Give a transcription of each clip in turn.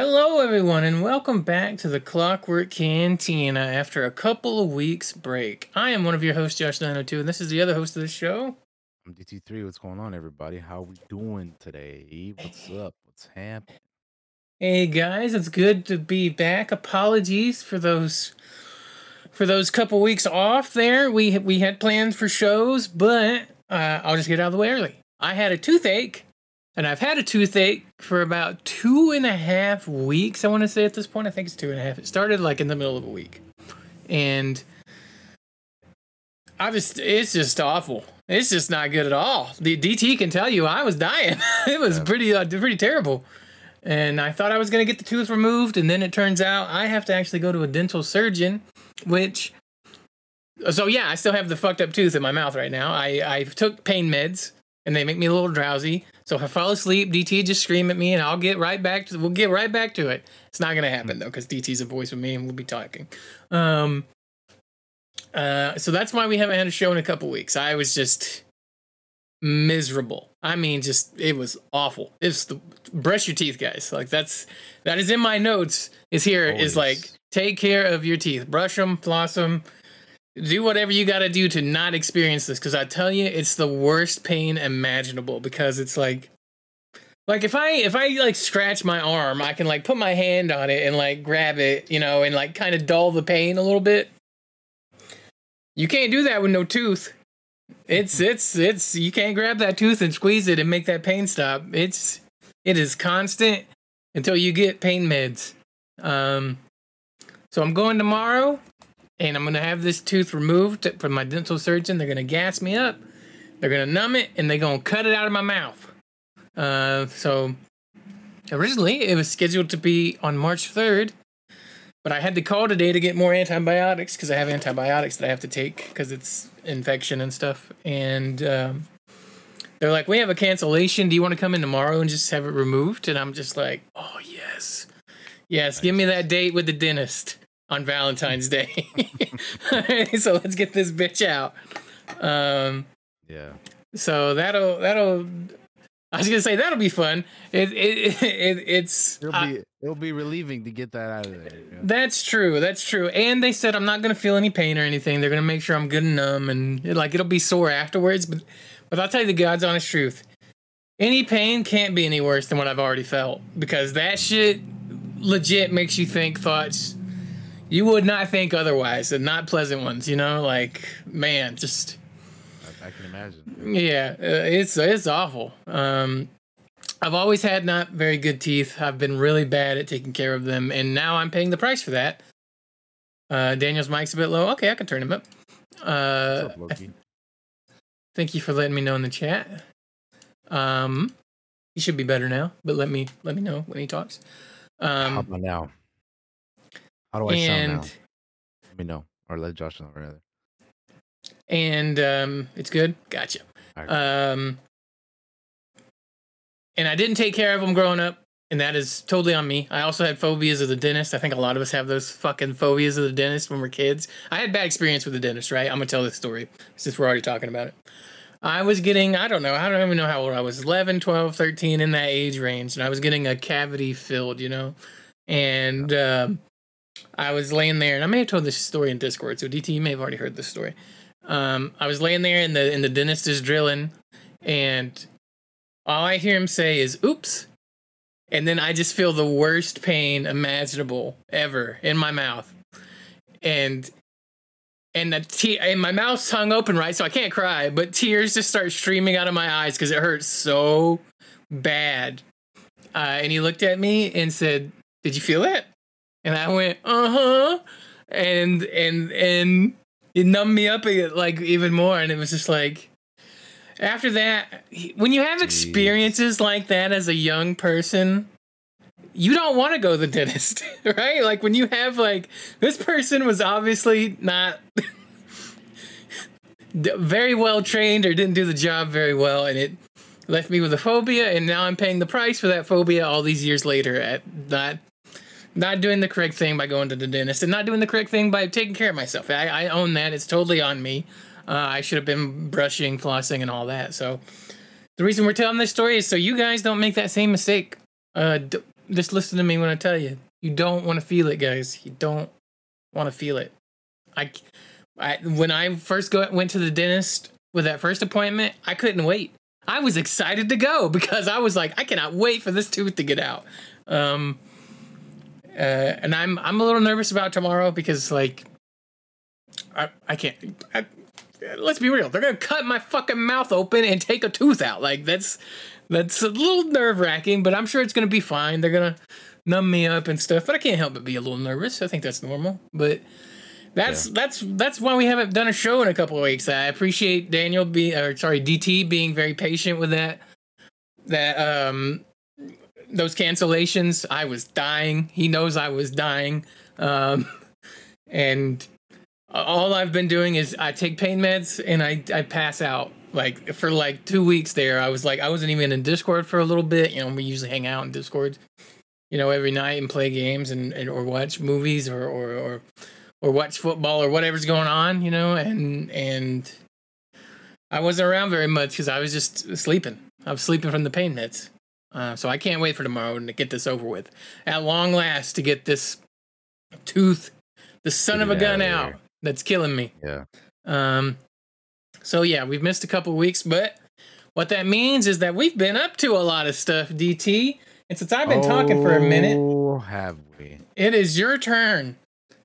Hello, everyone, and welcome back to the Clockwork Cantina after a couple of weeks break. I am one of your hosts, Josh902, and this is the other host of the show. I'm DT3. What's going on, everybody? How are we doing today? What's up? What's happening? Hey guys, it's good to be back. Apologies for those for those couple weeks off there. We we had plans for shows, but uh, I'll just get out of the way early. I had a toothache, and I've had a toothache for about two and a half weeks. I want to say at this point, I think it's two and a half. It started like in the middle of a week, and I just it's just awful. It's just not good at all. The DT can tell you I was dying. it was pretty uh, pretty terrible. And I thought I was gonna get the tooth removed, and then it turns out I have to actually go to a dental surgeon, which. So yeah, I still have the fucked up tooth in my mouth right now. I I took pain meds, and they make me a little drowsy. So if I fall asleep, DT just scream at me, and I'll get right back to. We'll get right back to it. It's not gonna happen though, because DT's a voice with me, and we'll be talking. Um. Uh, so that's why we haven't had a show in a couple weeks. I was just miserable. I mean, just it was awful. It's the brush your teeth, guys. Like that's that is in my notes. Is here is Always. like take care of your teeth, brush them, floss them, do whatever you got to do to not experience this. Because I tell you, it's the worst pain imaginable. Because it's like. Like if I if I like scratch my arm, I can like put my hand on it and like grab it, you know, and like kind of dull the pain a little bit. You can't do that with no tooth. It's it's it's you can't grab that tooth and squeeze it and make that pain stop. It's it is constant until you get pain meds. Um so I'm going tomorrow and I'm going to have this tooth removed from my dental surgeon. They're going to gas me up. They're going to numb it and they're going to cut it out of my mouth. Uh so originally it was scheduled to be on March 3rd, but I had to call today to get more antibiotics because I have antibiotics that I have to take because it's infection and stuff. And um, they're like, "We have a cancellation. Do you want to come in tomorrow and just have it removed?" And I'm just like, "Oh yes, yes. Give me that date with the dentist on Valentine's Day. so let's get this bitch out." Um, Yeah. so that'll that'll. I was gonna say that'll be fun. It it, it it's It'll be it'll be relieving to get that out of there. know? That's true. That's true. And they said I'm not gonna feel any pain or anything. They're gonna make sure I'm good and numb, and it, like it'll be sore afterwards. But but I'll tell you the God's honest truth. Any pain can't be any worse than what I've already felt because that shit legit makes you think thoughts you would not think otherwise, and not pleasant ones. You know, like man, just I, I can imagine. yeah, uh, it's it's awful. Um, I've always had not very good teeth. I've been really bad at taking care of them, and now I'm paying the price for that. Uh, Daniel's mic's a bit low. Okay, I can turn him up. Uh, up, thank you for letting me know in the chat. Um, he should be better now, but let me let me know when he talks. How Um, about now? How do I sound and now? Let me know, or let Josh know rather. and um, it's good. Gotcha. Alright. Um, and I didn't take care of them growing up, and that is totally on me. I also had phobias of the dentist. I think a lot of us have those fucking phobias of the dentist when we're kids. I had bad experience with the dentist, right? I'm gonna tell this story since we're already talking about it. I was getting, I don't know, I don't even know how old I was 11, 12, 13, in that age range, and I was getting a cavity filled, you know? And um, I was laying there, and I may have told this story in Discord, so DT, you may have already heard this story. Um, I was laying there, and the, and the dentist is drilling, and all I hear him say is "oops," and then I just feel the worst pain imaginable ever in my mouth, and and the te- and my mouth's hung open right, so I can't cry, but tears just start streaming out of my eyes because it hurts so bad. Uh, and he looked at me and said, "Did you feel that?" And I went, "Uh huh," and and and it numbed me up like even more, and it was just like after that, when you have Jeez. experiences like that as a young person, you don't want to go to the dentist, right? Like when you have like this person was obviously not very well trained or didn't do the job very well, and it left me with a phobia, and now I'm paying the price for that phobia all these years later at not not doing the correct thing by going to the dentist and not doing the correct thing by taking care of myself. I, I own that; it's totally on me. Uh, I should have been brushing, flossing, and all that. So the reason we're telling this story is so you guys don't make that same mistake. Uh, d- just listen to me when I tell you. You don't want to feel it, guys. You don't want to feel it. I, I when I first go, went to the dentist with that first appointment, I couldn't wait. I was excited to go because I was like, I cannot wait for this tooth to get out. Um, uh, and I'm I'm a little nervous about tomorrow because like, I I can't. I, let's be real. They're gonna cut my fucking mouth open and take a tooth out. Like that's that's a little nerve wracking, but I'm sure it's gonna be fine. They're gonna numb me up and stuff, but I can't help but be a little nervous. I think that's normal. But that's yeah. that's that's why we haven't done a show in a couple of weeks. I appreciate Daniel be or sorry DT being very patient with that. That um those cancellations. I was dying. He knows I was dying. Um, and all I've been doing is I take pain meds and I I pass out. Like for like two weeks there, I was like I wasn't even in Discord for a little bit. You know, we usually hang out in Discord, you know, every night and play games and, and or watch movies or, or or or watch football or whatever's going on. You know, and and I wasn't around very much because I was just sleeping. I was sleeping from the pain meds. Uh, so I can't wait for tomorrow to get this over with. At long last, to get this tooth, the son of a gun out that's killing me. Yeah. Um. So yeah, we've missed a couple weeks, but what that means is that we've been up to a lot of stuff, DT. And since I've been oh, talking for a minute, oh, have we? It is your turn.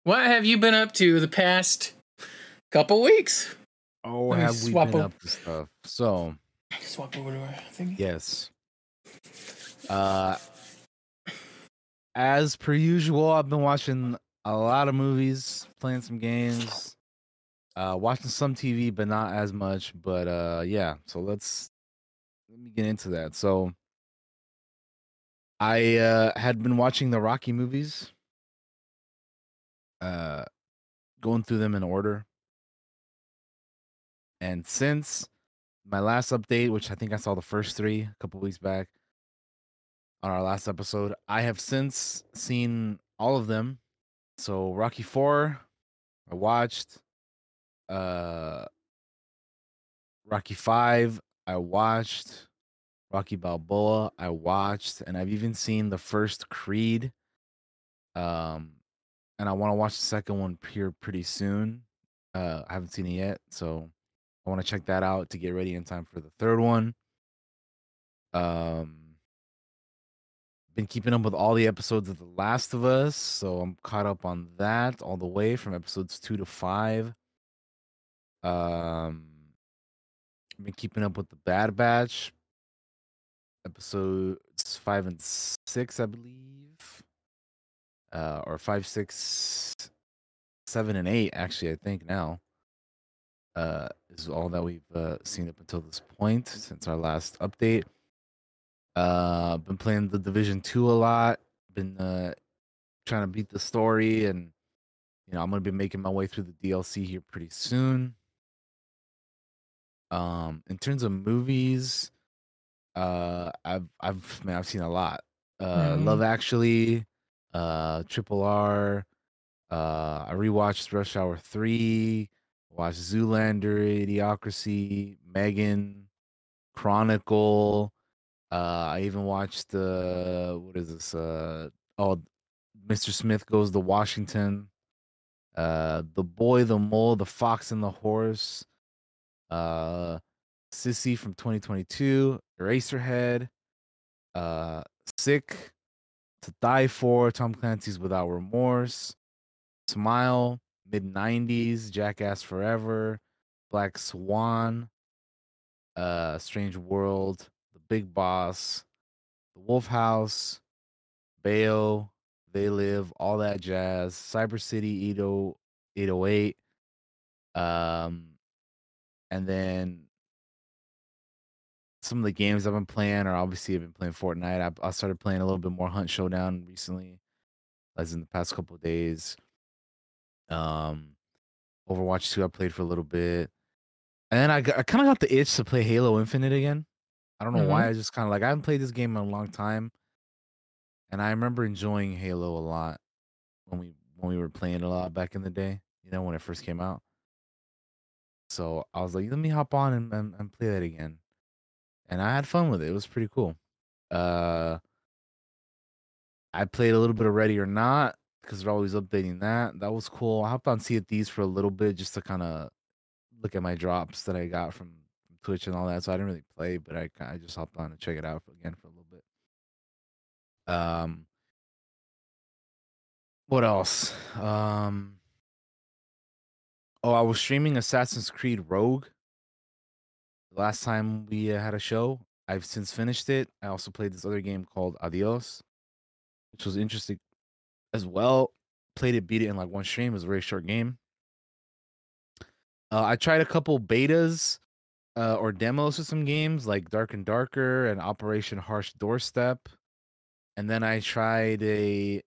What have you been up to the past couple weeks? Oh, have we been up to stuff? So swap over to our thing. Yes. Uh, as per usual, I've been watching a lot of movies, playing some games, uh, watching some TV, but not as much. But uh, yeah, so let's let me get into that. So, I uh, had been watching the Rocky movies, uh, going through them in order, and since my last update, which I think I saw the first three a couple weeks back on our last episode. I have since seen all of them. So Rocky 4, I watched. Uh Rocky 5, I watched. Rocky Balboa, I watched, and I've even seen the first Creed. Um and I want to watch the second one here pretty soon. Uh I haven't seen it yet, so I want to check that out to get ready in time for the third one. Um been keeping up with all the episodes of The Last of Us, so I'm caught up on that all the way from episodes two to five. Um, been keeping up with The Bad Batch, episodes five and six, I believe, uh, or five, six, seven, and eight. Actually, I think now uh, is all that we've uh, seen up until this point since our last update. Uh, been playing the Division Two a lot. Been uh, trying to beat the story, and you know I'm gonna be making my way through the DLC here pretty soon. Um, in terms of movies, uh, I've I've man I've seen a lot. Uh, mm. Love Actually, uh, Triple R. Uh, I rewatched Rush Hour Three. Watched Zoolander, Idiocracy, Megan, Chronicle. Uh, I even watched the what is this? Uh, oh, Mr. Smith goes to Washington. Uh, the boy, the mole, the fox, and the horse. Uh, Sissy from 2022. Eraserhead. Uh, Sick. To Die For. Tom Clancy's Without Remorse. Smile. Mid 90s. Jackass Forever. Black Swan. Uh, Strange World. Big Boss, The Wolf House, Bayo, They Live, all that jazz, Cyber City 80, 808. Um, and then some of the games I've been playing are obviously I've been playing Fortnite. I, I started playing a little bit more Hunt Showdown recently, as in the past couple days. Um, Overwatch 2 I played for a little bit. And then I, I kind of got the itch to play Halo Infinite again. I don't know mm-hmm. why. I just kind of like I haven't played this game in a long time, and I remember enjoying Halo a lot when we when we were playing a lot back in the day. You know, when it first came out. So I was like, let me hop on and, and, and play that again, and I had fun with it. It was pretty cool. Uh, I played a little bit of Ready or Not because they're always updating that. That was cool. I hopped on Sea of Thieves for a little bit just to kind of look at my drops that I got from Twitch and all that. So I didn't really play, but I I just hopped on to check it out again for a little bit. Um, what else? Um, oh, I was streaming Assassin's Creed Rogue. The last time we uh, had a show, I've since finished it. I also played this other game called Adios, which was interesting as well. Played it, beat it in like one stream. It was a very short game. Uh, I tried a couple betas uh, or demos of some games like Dark and Darker and Operation Harsh Doorstep, and then I tried a,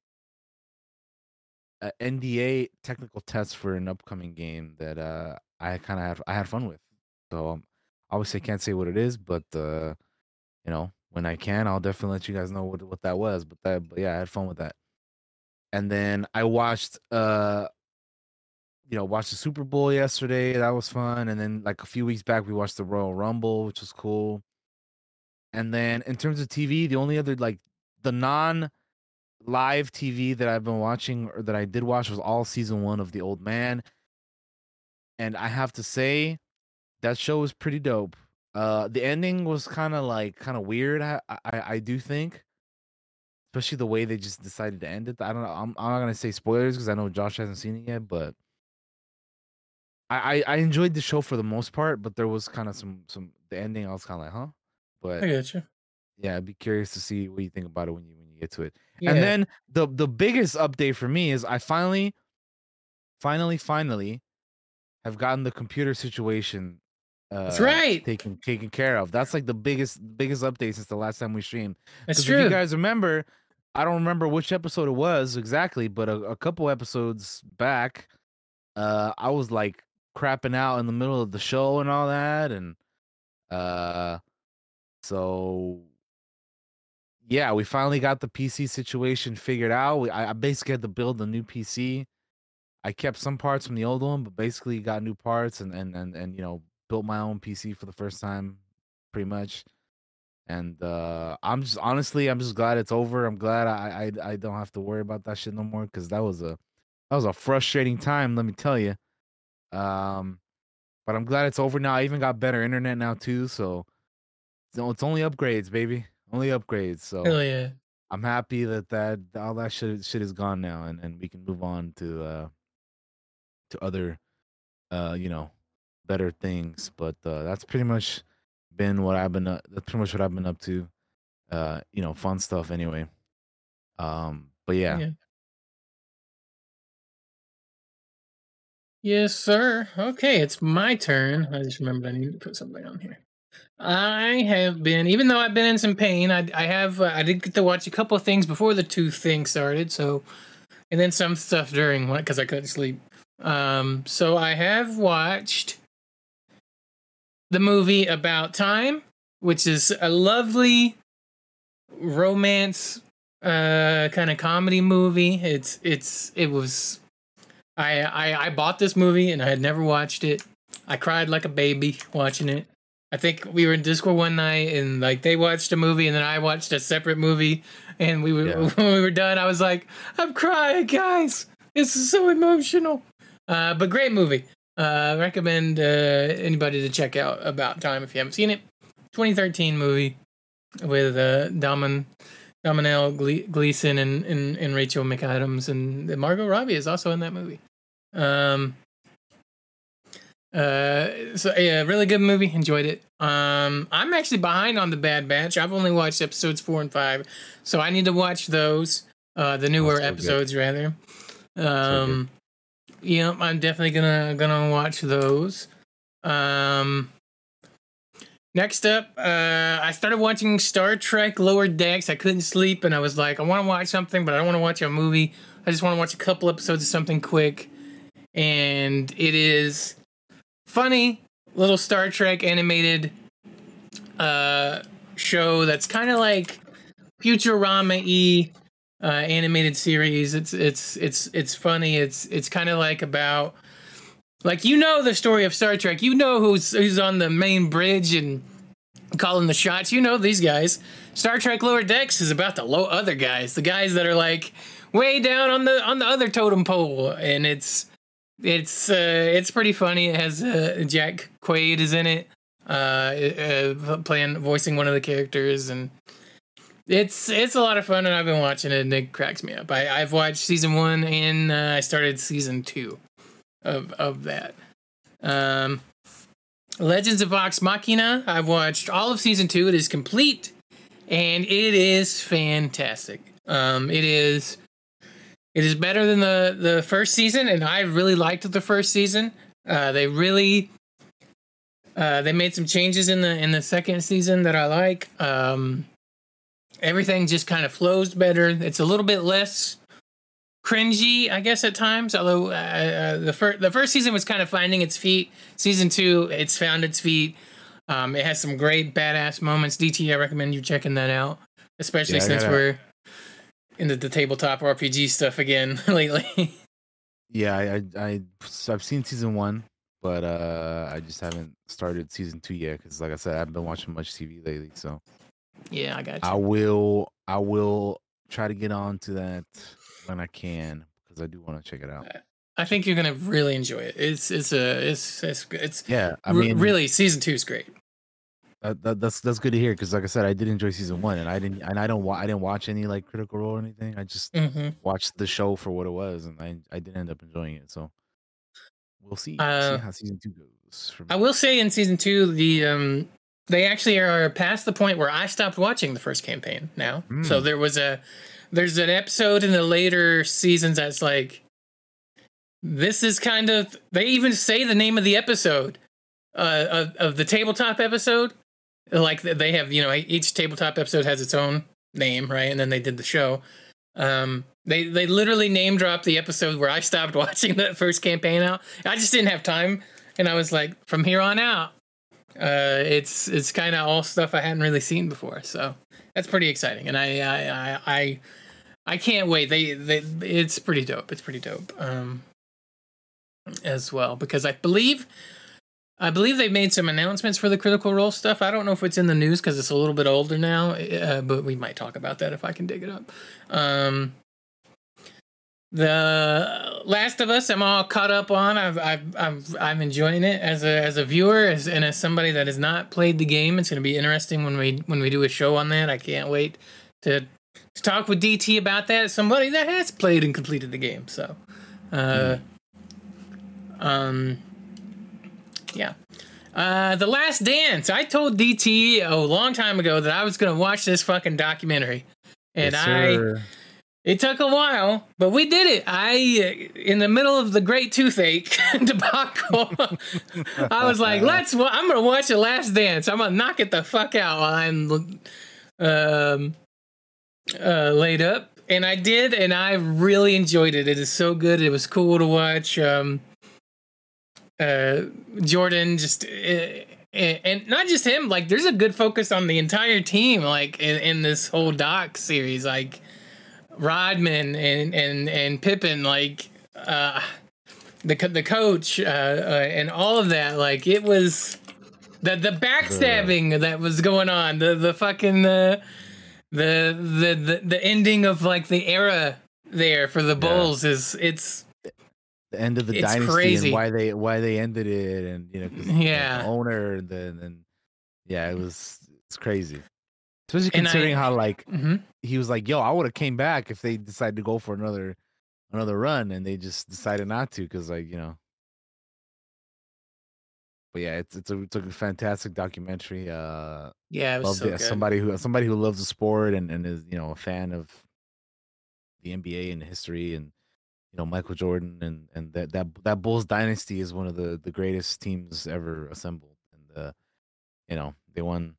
a NDA technical test for an upcoming game that uh, I kind of had I had fun with. So um, obviously I can't say what it is, but uh, you know when I can, I'll definitely let you guys know what what that was. But that, but yeah, I had fun with that. And then I watched uh you know, watched the Super Bowl yesterday. That was fun. And then like a few weeks back, we watched the Royal Rumble, which was cool. And then in terms of TV, the only other like the non live TV that I've been watching or that I did watch was all season one of The Old Man. And I have to say, that show was pretty dope. Uh, the ending was kind of like kind of weird. I, I I do think, especially the way they just decided to end it. I don't know. I'm I'm not gonna say spoilers because I know Josh hasn't seen it yet, but I, I enjoyed the show for the most part, but there was kind of some some the ending. I was kind of like, huh? But I get you. Yeah, I'd be curious to see what you think about it when you when you get to it. Yeah. And then the the biggest update for me is I finally, finally, finally, have gotten the computer situation. Uh, That's right. Taken taken care of. That's like the biggest biggest update since the last time we streamed. That's true. If you guys remember, I don't remember which episode it was exactly, but a, a couple episodes back, uh, I was like crapping out in the middle of the show and all that and uh so yeah we finally got the pc situation figured out. We, I, I basically had to build a new pc i kept some parts from the old one but basically got new parts and and and, and you know built my own pc for the first time pretty much. And uh i'm just honestly i'm just glad it's over. I'm glad i i, I don't have to worry about that shit no more because that was a that was a frustrating time let me tell you um, but I'm glad it's over now. I even got better internet now too, so it's only upgrades, baby. Only upgrades. So Hell yeah. I'm happy that that all that shit shit is gone now, and and we can move on to uh to other uh you know better things. But uh that's pretty much been what I've been. Uh, that's pretty much what I've been up to. Uh, you know, fun stuff anyway. Um, but yeah. yeah. Yes, sir. Okay, it's my turn. I just remembered I need to put something on here. I have been, even though I've been in some pain, I, I have, uh, I did get to watch a couple of things before the tooth thing started. So, and then some stuff during because I couldn't sleep. Um, so I have watched the movie About Time, which is a lovely romance, uh, kind of comedy movie. It's, it's, it was I, I I bought this movie and I had never watched it. I cried like a baby watching it. I think we were in Discord one night and like they watched a movie and then I watched a separate movie and we were yeah. when we were done I was like I'm crying guys. This is so emotional. Uh, but great movie. Uh, recommend uh, anybody to check out About Time if you haven't seen it. 2013 movie with uh, Damon Domhnall Gleeson and, and, and Rachel McAdams and Margot Robbie is also in that movie. Um, uh, so yeah, really good movie. Enjoyed it. Um, I'm actually behind on the Bad Batch. I've only watched episodes four and five, so I need to watch those. Uh, the newer episodes good. rather. Um, so yeah, I'm definitely gonna gonna watch those. Um, next up, uh, I started watching Star Trek Lower Decks. I couldn't sleep, and I was like, I want to watch something, but I don't want to watch a movie. I just want to watch a couple episodes of something quick and it is funny little Star Trek animated uh, show that's kind of like Futurama e uh, animated series. It's it's it's it's funny. It's it's kind of like about like you know the story of Star Trek. You know who's who's on the main bridge and calling the shots. You know these guys. Star Trek Lower Decks is about the low other guys, the guys that are like way down on the on the other totem pole, and it's it's uh, it's pretty funny. It has uh, Jack Quaid is in it, uh, uh, playing voicing one of the characters, and it's it's a lot of fun. And I've been watching it, and it cracks me up. I I've watched season one, and uh, I started season two of of that. Um, Legends of Vox Machina. I've watched all of season two. It is complete, and it is fantastic. Um, it is it is better than the the first season, and I really liked the first season. Uh, they really uh, they made some changes in the in the second season that I like. Um, everything just kind of flows better. It's a little bit less cringy, I guess, at times. Although uh, uh, the first the first season was kind of finding its feet. Season two, it's found its feet. Um, it has some great badass moments. DT, I recommend you checking that out, especially Yeah, since gotta- we're into the tabletop RPG stuff again lately. Yeah, I, I, I I've seen season one, but uh, I just haven't started season two yet because, like I said, I haven't been watching much TV lately. So yeah, I got you. I will, I will try to get on to that when I can because I do want to check it out. I think you're gonna really enjoy it. It's it's a it's it's it's Yeah, I mean, really season two is great. that, that, that's that's good to hear because, like I said, I did enjoy season one, and I didn't, and I don't, wa- I didn't watch any like Critical Role or anything. I just hmm watched the show for what it was, and I, I did end up enjoying it. So we'll see, Uh, see how season two goes. I will say in season two, the um they actually are past the point where I stopped watching the first campaign now. So Mm. there was a there's an episode in the later seasons that's like this is kind of they even say the name of the episode uh of, of the tabletop episode. Like they have you know each tabletop episode has its own name right? And then they did the show. Um they they literally name dropped the episode where i stopped watching that first campaign out. I just didn't have time. And i was like from here on out uh it's it's kind of all stuff i hadn't really seen before. So that's pretty exciting. And i i i i, I can't wait they they it's pretty dope it's pretty dope um as well because i believe I believe they made some announcements for the Critical Role stuff. I don't know if it's in the news because it's a little bit older now, uh, but we might talk about that if I can dig it up. Um, the Last of Us, I'm all caught up on. I've, I've, I've, I'm enjoying it as a as a viewer, as and as somebody that has not played the game. It's going to be interesting when we when we do a show on that. I can't wait to to talk with DT about that. Somebody that has played and completed the game. So, uh, um, yeah. Uh, the Last Dance. I told DT a long time ago that I was going to watch this fucking documentary, and Yes, I. sir. It took a while, but we did it. I, uh, in the middle of the great toothache debacle, I was like, "Let's." I'm gonna watch the Last Dance. I'm gonna knock it the fuck out while I'm, um, uh, laid up, and I did, and I really enjoyed it. It is so good. It was cool to watch. Um, uh, Jordan just. Uh, and and not just him, like there's a good focus on the entire team, like in, in this whole doc series. Like Rodman and and and Pippen, like uh, the the coach uh, uh, and all of that. Like it was the the backstabbing that was going on. The the fucking uh, the the the the ending of like the era there for the Bulls is it's the end of the dynasty crazy. and why they why they ended it and you know 'cause, you know, Yeah. the owner and then and yeah it was it's crazy especially And I- considering how like mhm. he was like yo I would have came back if they decided to go for another another run and they just decided not to because like you know but yeah it's it's a it's a fantastic documentary uh yeah, it was loved so it good. somebody who somebody who loves the sport and and is you know a fan of the NBA and history and you know Michael Jordan and and that that that Bulls dynasty is one of the the greatest teams ever assembled and uh you know they won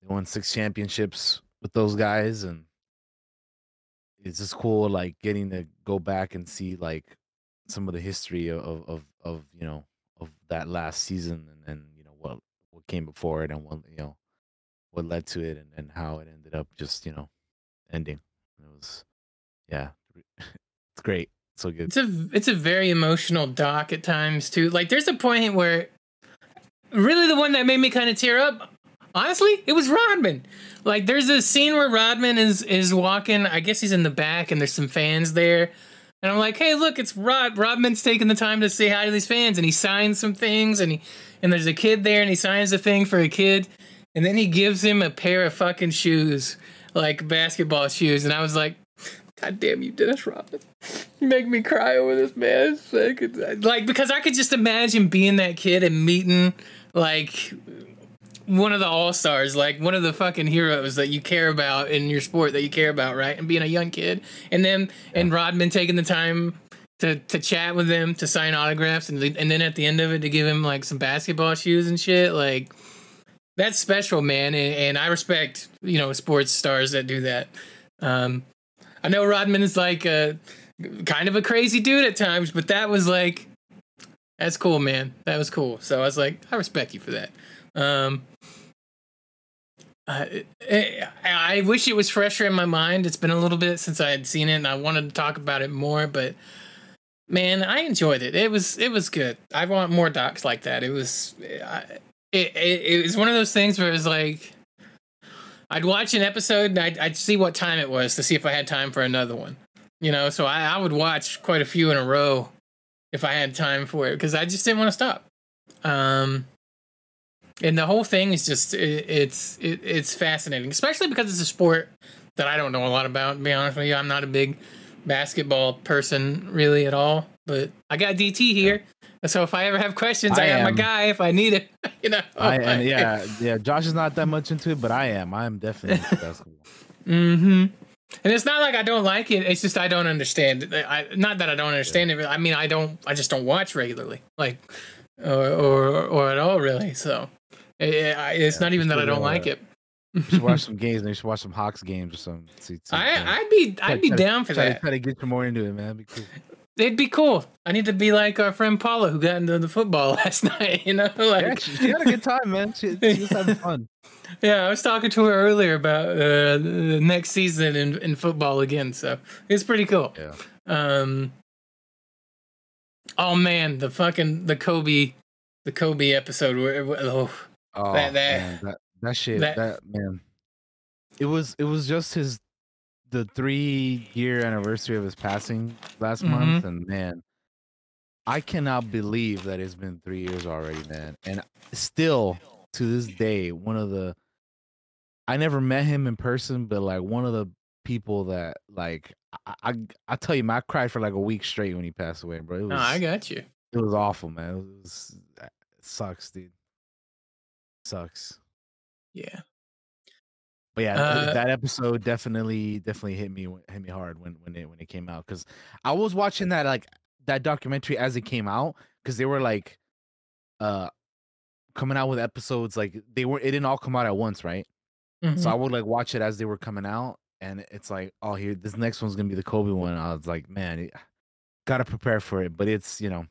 they won six championships with those guys and it's just cool like getting to go back and see like some of the history of of of you know of that last season and then you know what what came before it and what you know what led to it and, and how it ended up just you know ending it was yeah it's great so good It's a it's a very emotional doc at times too. Like there's a point where really the one that made me kind of tear up. honestly, it was Rodman. Like there's a scene where Rodman is is walking. I guess he's in the back, and there's some fans there. And I'm like, hey, look, it's Rod. Rodman's taking the time to say hi to these fans, and he signs some things, and he and there's a kid there, and he signs a thing for a kid, and then he gives him a pair of fucking shoes, like basketball shoes, and I was like, God damn you, Dennis Rodman. You make me cry over this man. Like because I could just imagine being that kid and meeting like one of the all stars, like one of the fucking heroes that you care about in your sport that you care about, right? And being a young kid, and then and Rodman taking the time to to chat with him, to sign autographs, and and then at the end of it to give him like some basketball shoes and shit, like that's special, man. And, and I respect you know sports stars that do that. Um, I know Rodman is like a kind of a crazy dude at times, but that was like that's cool, man. That was cool. So I was like, I respect you for that. Um, I, I wish it was fresher in my mind. It's been a little bit since I had seen it, and I wanted to talk about it more. But man, I enjoyed it. It was it was good. I want more docs like that. It was it it, it was one of those things where it was like I'd watch an episode and I'd, I'd see what time it was to see if I had time for another one. You know, so I, I would watch quite a few in a row if I had time for it because I just didn't want to stop. Um, and the whole thing is just it, it's it, it's fascinating, especially because it's a sport that I don't know a lot about. To be honest with you, I'm not a big basketball person really at all. But I got DT here, so if I ever have questions, I, I have my guy if I need it. you know, I am. Yeah, yeah. Josh is not that much into it, but I am. I am definitely into basketball. Mm-hmm. And it's not like I don't like it. It's just I don't understand. I not that I don't understand yeah. it. I mean, I don't. I just don't watch regularly, like, or or, or at all, really. So it, it's yeah, not even that I don't like it. you should watch some games. And you should watch some Hawks games or some. See, see I I'd be I'd be down for try that. try to get you more into it, man. Cool. It'd be cool. I need to be like our friend Paula who got into the football last night. You know, like yeah, she, she, had a good time, man. She, she was having fun. Yeah, I was talking to her earlier about uh, the next season in, in football again, so it's pretty cool. Yeah. Um. Oh man, the fucking the Kobe, the Kobe episode where oh, oh that that, man, that that shit that, that man, it was it was just his the three year anniversary of his passing last mm-hmm. month, and man, I cannot believe that it's been three years already, man. And still to this day, one of the I never met him in person, but like one of the people that like I I, I tell you, man, I cried for like a week straight when he passed away, bro. It was, no, I got you. It was awful, man. It was it sucks, dude. Sucks. Yeah. But yeah, uh, that episode definitely definitely hit me hit me hard when when it when it came out because I was watching that like that documentary as it came out because they were like uh coming out with episodes like they were it didn't all come out at once, right? Mm-hmm. So I would like watch it as they were coming out, and it's like, oh, here this next one's gonna be the Kobe one. I was like, man, it, gotta prepare for it. But it's you know,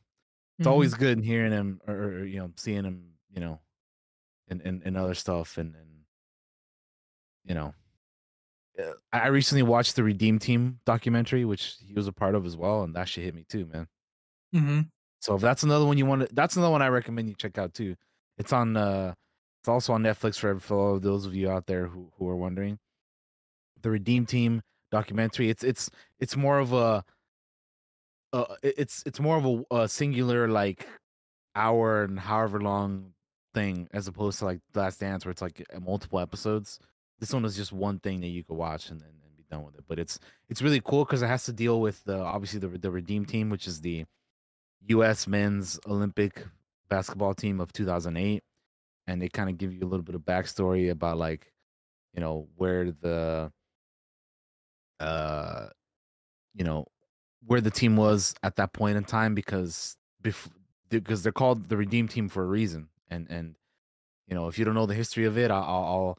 it's mm-hmm. always good hearing him or, or, you know seeing him, you know, and and, and other stuff and and you know, uh, I recently watched the Redeem Team documentary, which he was a part of as well, and that shit hit me too, man. Mm-hmm. So if that's another one you want to, that's another one I recommend you check out too. It's on, uh it's also on Netflix for, for those of you out there who who are wondering. The Redeem Team documentary. It's it's it's more of a, uh, it's it's more of a, a singular like hour and however long thing as opposed to like Last Dance where it's like multiple episodes this one is just one thing that you could watch and, and, and be done with it. But it's it's really cool because it has to deal with the obviously the the Redeem team, which is the U.S. men's Olympic basketball team of 2008, and they kind of give you a little bit of backstory about like you know where the uh you know where the team was at that point in time because before because they're called the Redeem Team for a reason, and and you know if you don't know the history of it, I'll, I'll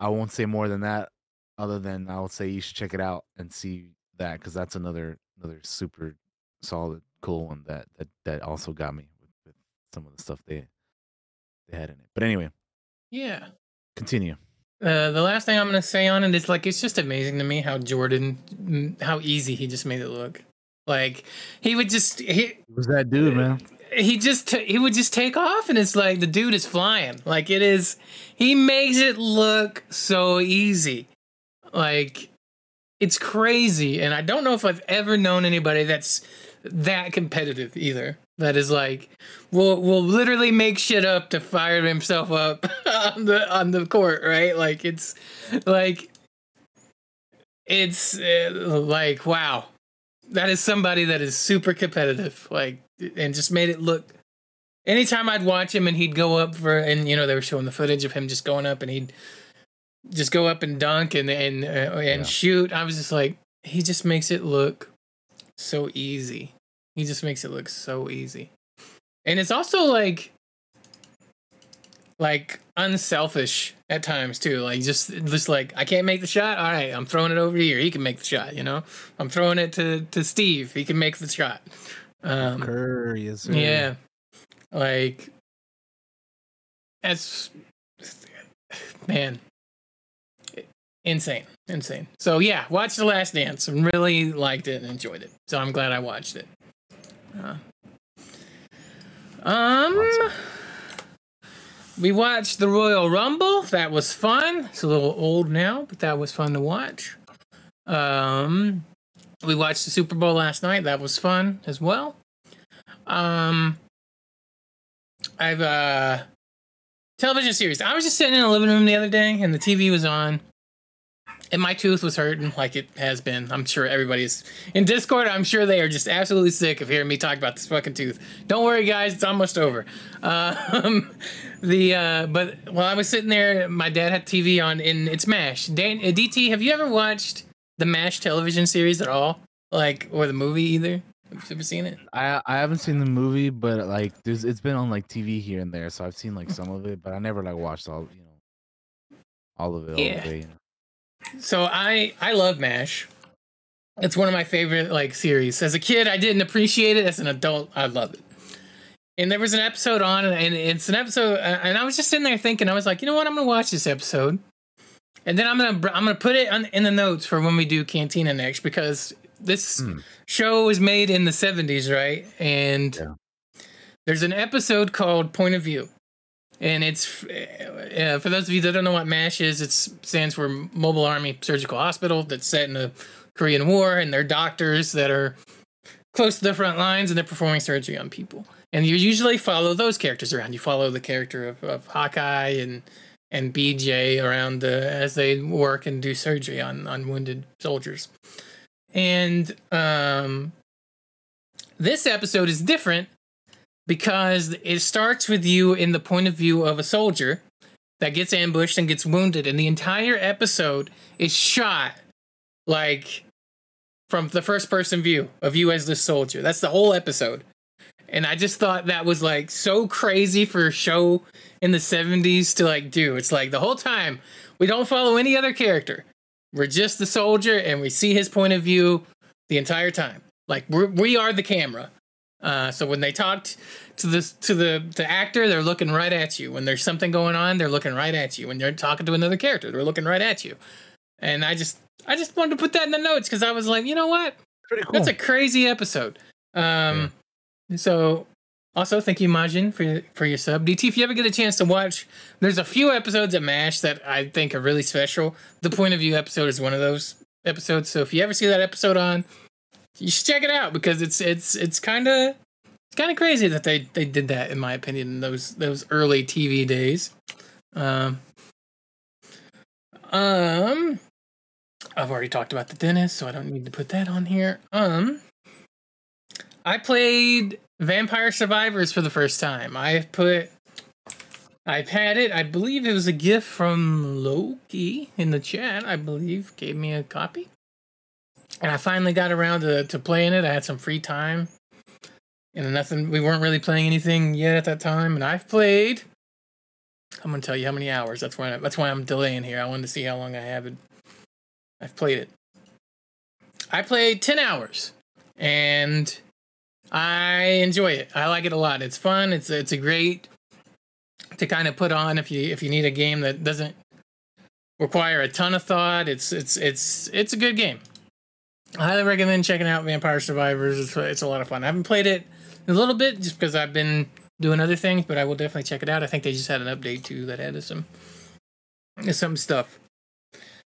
I won't say more than that, other than I'll say you should check it out and see that because that's another another super solid, cool one that that that also got me with, with some of the stuff they they had in it. But anyway, yeah, continue. Uh, the last thing I'm gonna say on it is like it's just amazing to me how Jordan, mm, how easy he just made it look. Like he would just he was that dude, man. He just t- he would just take off and it's like the dude is flying. Like it is he makes it look so easy. Like it's crazy. And i don't know if i've ever known anybody that's that competitive either. That is like will will literally make shit up to fire himself up on the on the court right? Like it's like it's uh, like wow. That is somebody that is super competitive. Like and just made it look anytime i'd watch him and he'd go up for and you know they were showing the footage of him just going up and he'd just go up and dunk and and uh, and Yeah. shoot i was just like he just makes it look so easy. He just makes it look so easy. And it's also like like unselfish at times too. Like just just like i can't make the shot? All right i'm throwing it over here. He can make the shot you know? I'm throwing it to to steve. He can make the shot um Kerr, yes, sir. yeah like that's man insane insane. So yeah watch the last dance and really liked it and enjoyed it. So i'm glad i watched it. Uh, um we watched the royal rumble. That was fun. It's a little old now but that was fun to watch. Um we watched the super bowl last night that was fun as well um i've uh television series i was just sitting in the living room the other day and the tv was on and my tooth was hurting like it has been. I'm sure everybody's in Discord. I'm sure they are just absolutely sick of hearing me talk about this fucking tooth. Don't worry, guys, it's almost over. Um, the uh, but while I was sitting there, my dad had TV on, and it's Mash. Dan, uh, DT, have you ever watched the Mash television series at all? Like or the movie either? Have you ever seen it? I I haven't seen the movie, but like there's it's been on like TV here and there, so I've seen like some of it, but I never like watched all you know all of it. Yeah. way, you know. So I I love Mash. It's one of my favorite like series. As a kid, I didn't appreciate it. As an adult, I love it. And there was an episode on, and it's an episode, and I was just sitting there thinking, I was like, you know what, I'm gonna watch this episode, and then I'm gonna I'm gonna put it on, in the notes for when we do Cantina next because this Hmm. show was made in the 70s, right? And Yeah. there's an episode called Point of View and it's uh, for those of you that don't know what MASH is, it stands for Mobile Army Surgical Hospital. That's set in the Korean War, and they're doctors that are close to the front lines, and they're performing surgery on people. And you usually follow those characters around. You follow the character of, of Hawkeye and and BJ around the, as they work and do surgery on on wounded soldiers. And um, this episode is different because it starts with you in the point of view of a soldier that gets ambushed and gets wounded and the entire episode is shot like from the first person view of you as the soldier that's the whole episode and i just thought that was like so crazy for a show in the 70s to like do it's like the whole time we don't follow any other character we're just the soldier and we see his point of view the entire time like we're, we are the camera uh, so when they talked to the to the the actor, they're looking right at you. When there's something going on, they're looking right at you. When they're talking to another character, they're looking right at you. And I just I just wanted to put that in the notes because I was like, you know what? Pretty cool. That's a crazy episode. Um, so also thank you Majin for for your sub. DT, if you ever get a chance to watch, there's a few episodes of Mash that I think are really special. The point of view episode is one of those episodes. So if you ever see that episode on, you should check it out because it's it's it's kind of it's kind of crazy that they they did that in my opinion in those those early TV days. Um, um, I've already talked about the dentist, so I don't need to put that on here. Um, I played Vampire Survivors for the first time. I've put, I've had it. I believe it was a gift from Loki in the chat. I believe gave me a copy, and I finally got around to to playing it. I had some free time, and nothing. We weren't really playing anything yet at that time, and I've played. I'm gonna tell you how many hours. That's why. That's why I'm delaying here. I wanted to see how long I have it. I've played it. I played ten hours, and I enjoy it. I like it a lot. It's fun. It's it's a great to kind of put on if you if you need a game that doesn't require a ton of thought. It's it's it's it's a good game. I highly recommend checking out Vampire Survivors. It's it's a lot of fun. I haven't played it a little bit just because I've been doing other things, but I will definitely check it out. I think they just had an update too that added some some stuff.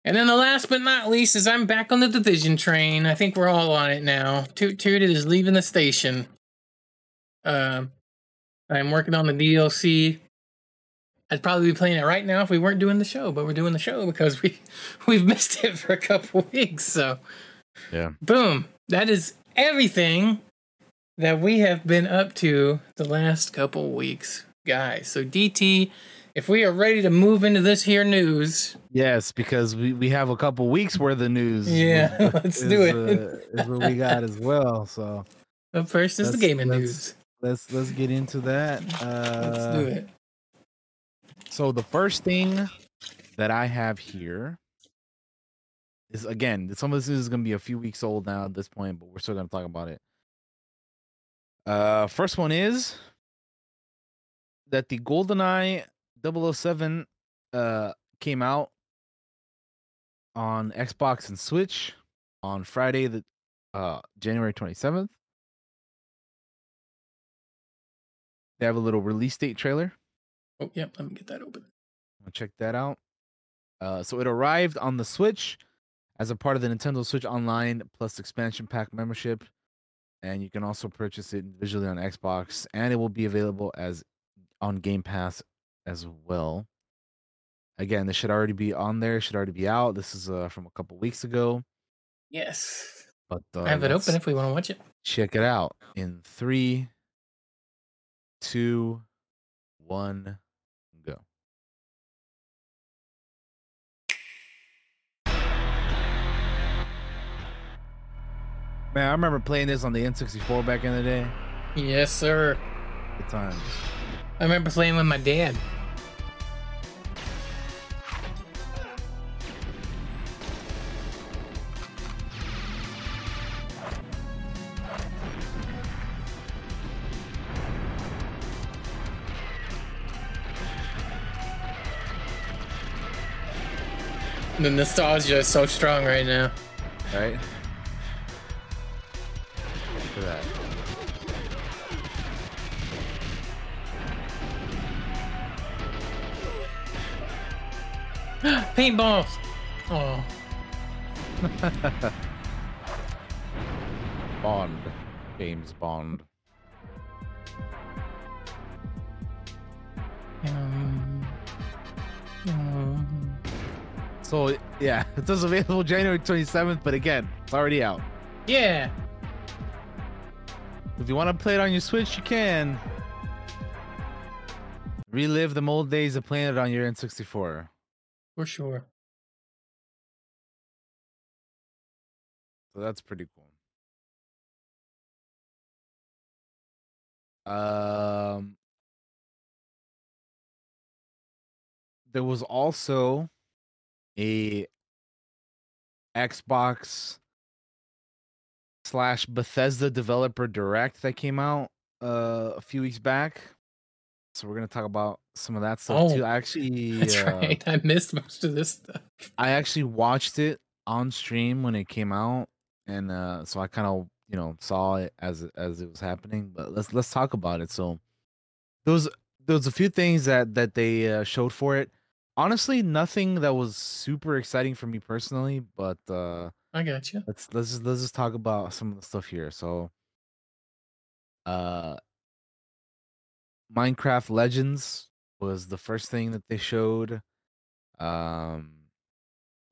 And then the last but not least is I'm back on the division train. I think we're all on it now. Toot Toot is leaving the station. Uh, I'm working on the DLC. I'd probably be playing it right now if we weren't doing the show, but we're doing the show because we we've missed it for a couple weeks. So yeah, boom, that is everything that we have been up to the last couple weeks, guys. So DT, if we are ready to move into this here news, yes, because we, we have a couple weeks worth of news. Yeah, let's is, do it. Uh, is what we got as well. So, but first is the gaming let's, news. Let's let's get into that. Uh, let's do it. So the first thing that I have here is again, some of this is going to be a few weeks old now at this point, but we're still going to talk about it. Uh, first one is that the GoldenEye 007 uh came out on Xbox and Switch on Friday the uh January 27th. They have a little release date trailer. Oh, yep. Yeah, let me get that open. I'll check that out. Uh, so it arrived on the Switch as a part of the Nintendo Switch Online Plus expansion pack membership, and you can also purchase it visually on Xbox, and it will be available as on Game Pass as well. Again, this should already be on there. Should already be out. This is uh, from a couple weeks ago. Yes. But uh, I have it open if we want to watch it. Check it out in three, two, one. go. Man, I remember playing this on the N64 back in the day. Yes, sir. Good times. I remember playing with my dad. The nostalgia is so strong right now. Right? Paintballs. Oh. Bond. James Bond. Um, um. So yeah, it says available January 27th, but again, it's already out. Yeah. If you want to play it on your Switch, you can. Relive the old days of playing it on your N64. For sure. So that's pretty cool. Um, there was also a Xbox slash Bethesda Developer Direct that came out uh, a few weeks back. So we're gonna talk about some of that stuff oh, too. I actually that's uh, right. I missed most of this stuff. I actually watched it on stream when it came out, and uh, so I kind of you know saw it as as it was happening. But let's let's talk about it. So there was there was a few things that that they uh, showed for it. Honestly, nothing that was super exciting for me personally, but uh I got you. Let's let's just let's just talk about some of the stuff here. So, uh, Minecraft Legends was the first thing that they showed. Um,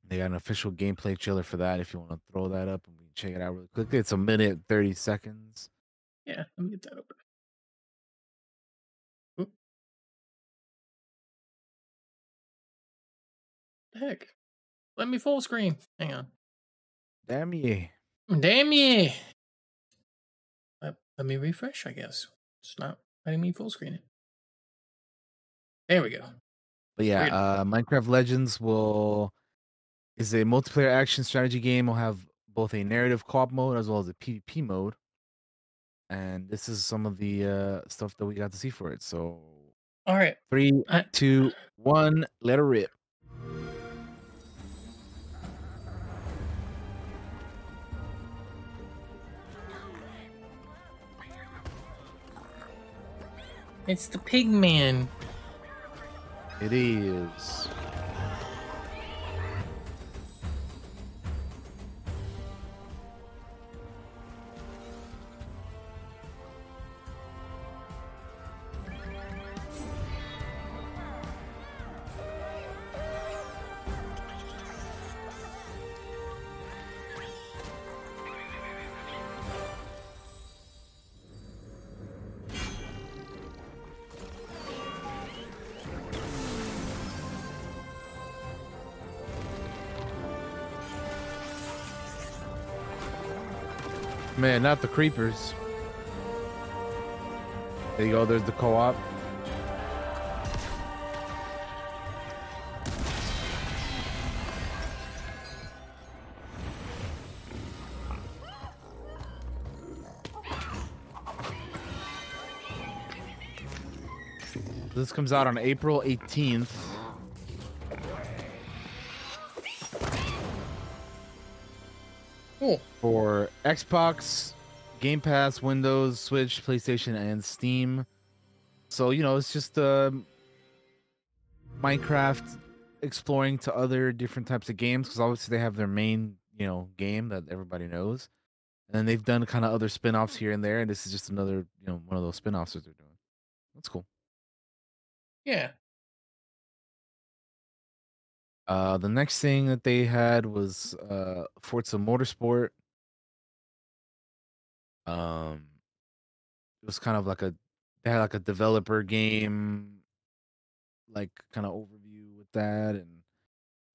they got an official gameplay trailer for that. If you want to throw that up and we can check it out really quickly, it's a minute thirty seconds. Yeah, let me get that open. Oop. Heck, let me full screen. Hang on. Damn ye. Damn ye. Let, let me refresh, I guess. It's not letting mean full screen it. There we go. But yeah, uh, Minecraft Legends will is a multiplayer action strategy game. Will have both a narrative co-op mode as well as a PvP mode. And this is some of the uh, stuff that we got to see for it. So, all right, three, I... two, one, let her rip. It's the pig man. It is. Man, not the creepers. There you go. There's the co-op. This comes out on April 18th. Xbox, Game Pass, Windows, Switch, PlayStation, and Steam. So, you know, it's just uh, Minecraft exploring to other different types of games because obviously they have their main, you know, game that everybody knows. And then they've done kind of other spin offs here and there. And this is just another, you know, one of those spin offs that they're doing. That's cool. Yeah. Uh, the next thing that they had was uh, Forza Motorsport. Um, it was kind of like a they had like a developer game, like kind of overview with that, and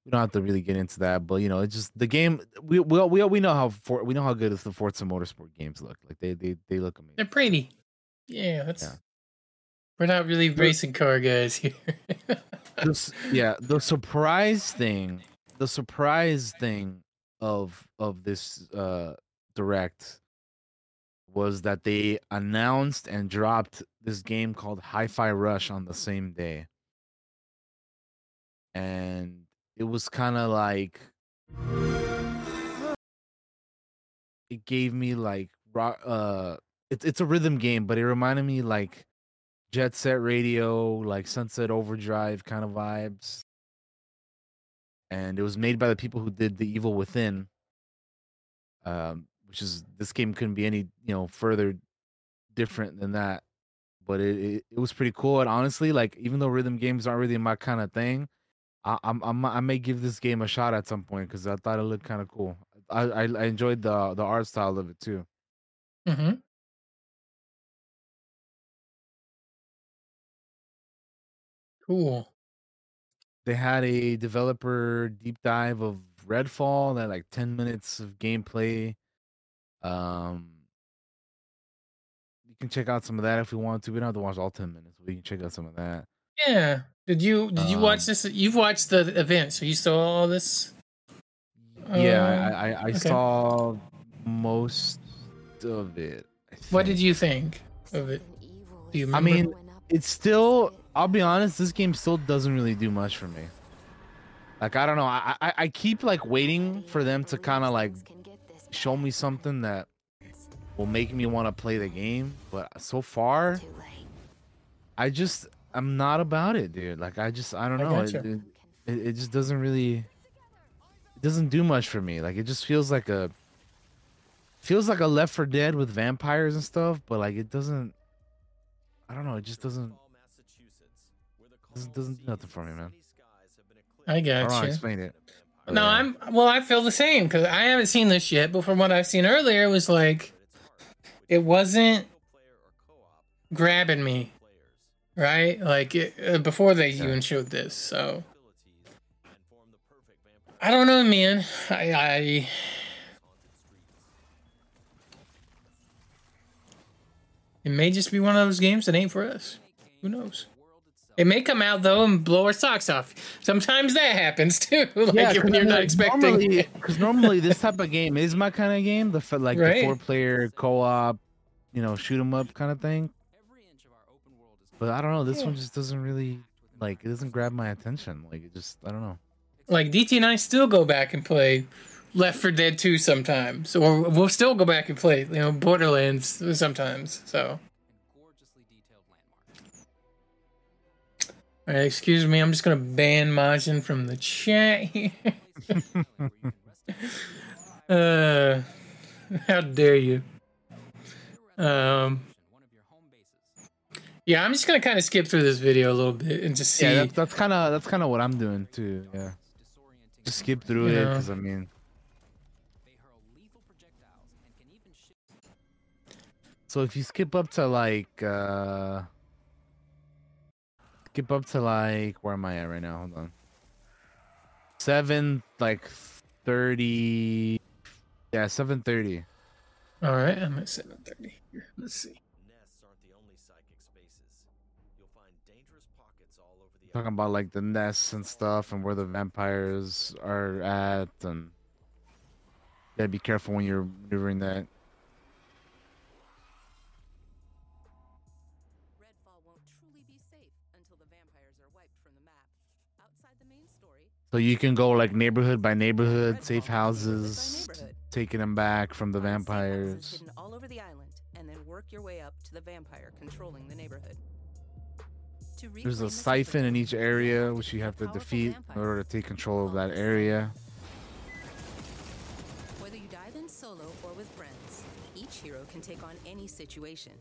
we don't have to really get into that. But you know, it's just the game. We we we we know how for we know how good the Forza Motorsport games look. Like they they they look amazing. They're pretty. Yeah, that's. Yeah. We're not really racing car guys here. this, yeah, the surprise thing, the surprise thing of of this uh direct was that they announced and dropped this game called Hi-Fi Rush on the same day. And it was kind of like it gave me like rock uh it's it's a rhythm game, but it reminded me like Jet Set Radio, like Sunset Overdrive kind of vibes. And it was made by the people who did The Evil Within. Um, which is this game couldn't be any, you know, further different than that. But it, it, it was pretty cool. And honestly, like even though rhythm games aren't really my kind of thing, I, I'm, I'm I may give this game a shot at some point because I thought it looked kind of cool. I, I I enjoyed the the art style of it too. mm-hmm. Cool. they had a developer deep dive of Redfall that like 10 minutes of gameplay. Um you can check out some of that if we want to. We don't have to watch all 10 minutes. We can check out some of that. Yeah. Did you did you watch Um, this? You've watched the event, so you saw all this. yeah, Um, I I, I okay. saw most of it. What did you think of it? Do you I mean, it's still I'll be honest, this game still doesn't really do much for me. Like I don't know, I I, I keep like waiting for them to kind of like show me something that will make me want to play the game, but so far I just I'm not about it, dude. Like I just I don't know. It, gotcha. it, it it just doesn't really it doesn't do much for me. Like it just feels like a feels like a Left 4 Dead with vampires and stuff, but like it doesn't I don't know, it just doesn't doesn't, doesn't do nothing for me, man. I I don't know how to gotcha. explain it. No. I'm well. I feel the same because I haven't seen this yet. But from what I've seen earlier, it was like it wasn't grabbing me, right? Like it, uh, before they even showed this. So I don't know, man. I, I it may just be one of those games that ain't for us. Who knows? It may come out though and blow our socks off. Sometimes that happens too. like when you're not expecting. Normally, because normally this type of game is my kind of game. The like Right. the four player co op, you know, shoot 'em up kind of thing. But I don't know. This one just doesn't really like. It doesn't grab my attention. Like it just. I don't know. like DT and I still go back and play Left 4 Dead 2 sometimes, or we'll still go back and play you know Borderlands sometimes. So All right, excuse me. I'm just gonna ban Majin from the chat here. uh, how dare you? Um. Yeah, I'm just gonna kind of skip through this video a little bit and just see. Yeah, that's kind of that's kind of what I'm doing too. Yeah, just skip through it because I mean, so if you skip up to like, uh skip up to like, where am I at right now? Hold on, seven like thirty. Yeah, seven thirty. All right, I'm at 7:30 here. Let's see. Nests aren't the only psychic spaces. You'll find dangerous pockets all over the Talking about like the nests and stuff and where the vampires are at and. Yeah, be careful when you're maneuvering that. So you can go like neighborhood by neighborhood, safe houses, taking them back from the find safe houses vampires. hidden all over the island, and then work your way up to the vampire controlling the neighborhood. There's a siphon in each area which you have to defeat in order to take control of that area. Whether you dive in solo or with friends, each hero can take on any situation.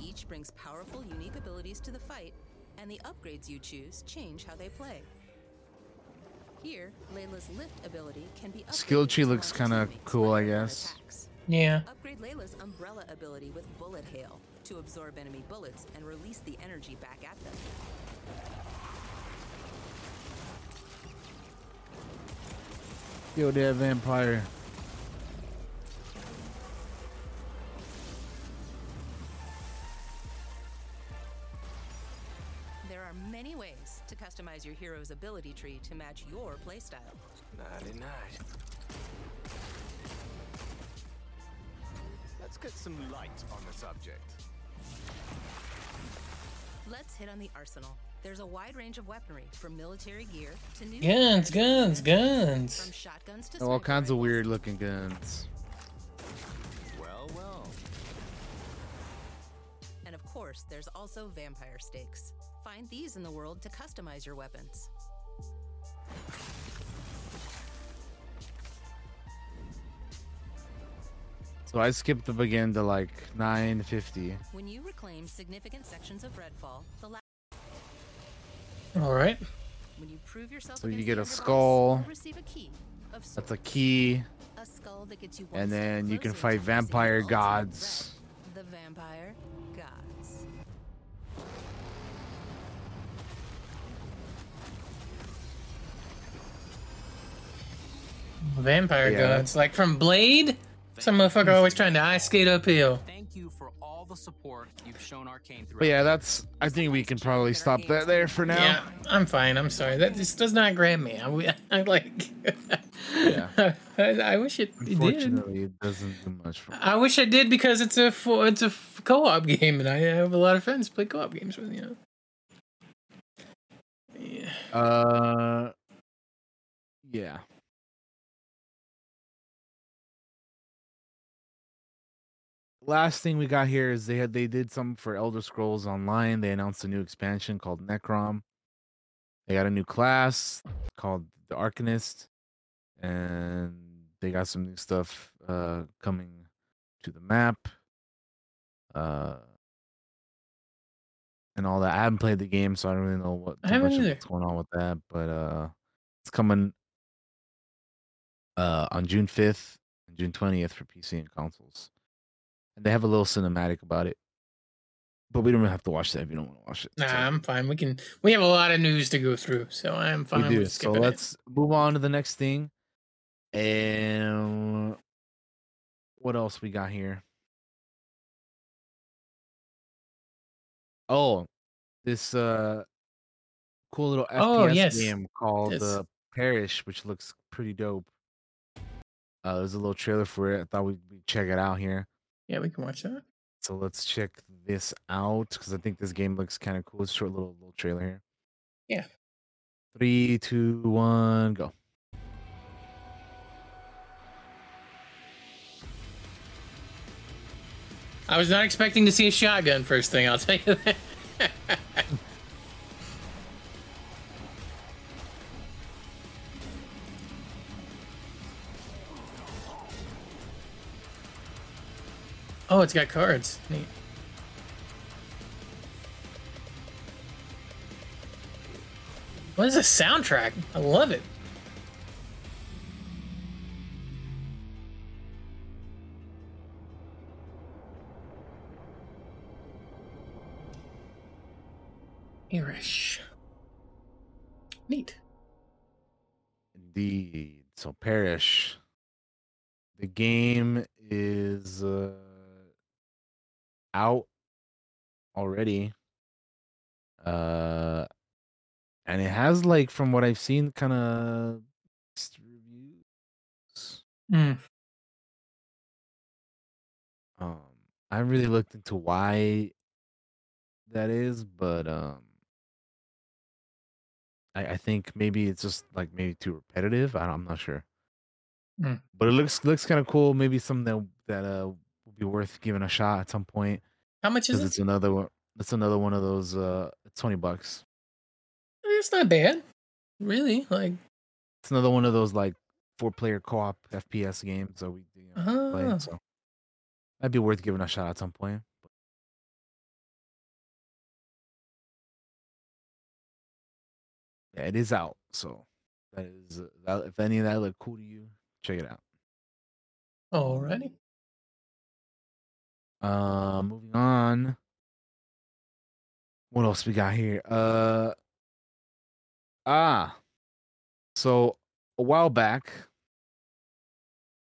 Each brings powerful, unique abilities to the fight, and the upgrades you choose change how they play. Here, Layla's lift ability can be Skill tree looks kinda cool, I guess. Yeah. Upgrade Layla's umbrella ability with bullet hail to absorb enemy bullets and release the energy back at them. Yo, that vampire. Customize your hero's ability tree to match your playstyle. Nighty night. Let's get some light on the subject. Let's hit on the arsenal. There's a wide range of weaponry, from military gear to new Guns, guns, From guns. shotguns to All sniper kinds of weird looking guns. Well, well. And of course, there's also vampire stakes. Find these in the world to customize your weapons. So I skipped up again to like 950. When you reclaim significant sections of Redfall, the la- All right. when you prove yourself So you get a skull. receive a key of That's a key. A skull that gets you one And step then you can closer fight to facing vampire ultimate gods. threat, The vampire Vampire Yeah. gods. Like from Blade? Some motherfucker always trying to ice skate uphill. Thank you for all the support you've shown Arcane throughout. But yeah, that's. I think we can probably stop that there for now. Yeah, I'm fine. I'm sorry. That just does not grab me. I, I like. Yeah. I, I wish it, it did. Unfortunately, it doesn't do much for. I wish I did because it's a fo- it's a f- co-op game, and I have a lot of friends play co-op games with. You know. Yeah. Uh. Yeah. Last thing we got here is they had they did something for Elder Scrolls Online. They announced a new expansion called Necrom. They got a new class called the Arcanist, and they got some new stuff uh coming to the map. Uh. And all that. I haven't played the game, so I don't really know what I too haven't much of either. what's going on with that. But uh, it's coming uh on June 5th and June 20th for PC and consoles. And they have a little cinematic about it. But we don't have to watch that if you don't want to watch it. Nah, so I'm fine. We can. We have a lot of news to go through, so I'm fine. we do. So let's move on to the next thing. And what else we got here? Oh, this uh cool little FPS Oh, yes. game called Yes. uh, Perish, which looks pretty dope. Uh, there's a little trailer for it. I thought we'd check it out here. Yeah, we can watch that. So let's check this out because I think this game looks kind of cool. It's a short little little trailer here. Yeah. Three, two, one, go. I was not expecting to see a shotgun first thing. I'll tell you that. Oh, it's got cards. Neat. What is this soundtrack? I love it. Irish. Neat. Indeed. So Perish. The game is uh, out already. Uh and it has like from what I've seen kind of reviews. Mm. Um I haven't really looked into why that is, but um I, I think maybe it's just like maybe too repetitive. I don't, I'm not sure. Hmm. But it looks looks kind of cool. Maybe something that that uh be worth giving a shot at some point. How much is it? it's another one. It's another one of those. Uh, twenty bucks. It's not bad. Really? Like, It's another one of those like four player co op FPS games that we you know, play. Ah. So that'd be worth giving a shot at some point. Yeah, it is out. So that is uh, that, if any of that look cool to you, check it out. alrighty. Uh, moving on. What else we got here? Uh, ah, so a while back,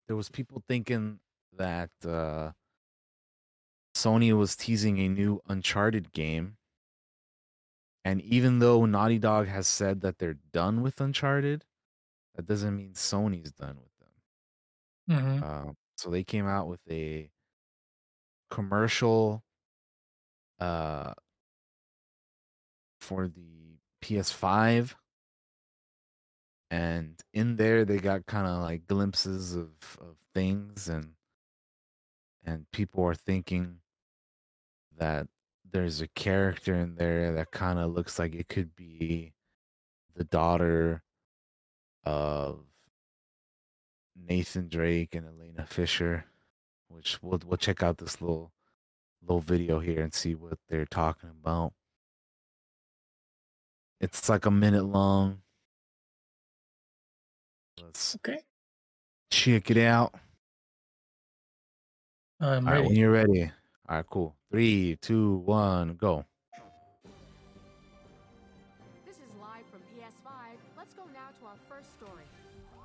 there was people thinking that uh, Sony was teasing a new Uncharted game, and even though Naughty Dog has said that they're done with Uncharted, that doesn't mean Sony's done with them. hmm Um, so they came out with a commercial uh for the PS5 and in there they got kind of like glimpses of of things and and people are thinking that there's a character in there that kind of looks like it could be the daughter of Nathan Drake and Elena Fisher which we'll we'll check out this little little video here and see what they're talking about. It's like a minute long. Let's Okay. check it out. I'm All right, when ready. you're ready. All right, cool. Three, two, one, go. This is live from PS5. Let's go now to our first story.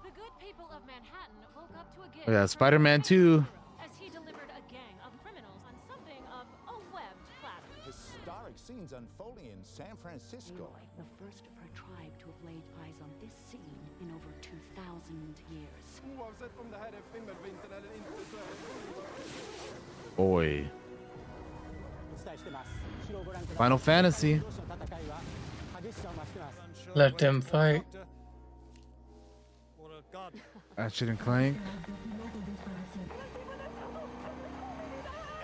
The good people of Manhattan woke up to a oh, gift Look at that, from Spider-Man 2. San Francisco. The first of her tribe to have laid eyes on this scene in over 2,000 years. Oavsett om det här är skimmervintern eller inte så är det Final Fantasy. Let them fight. Or a god. Ratchet and Clank.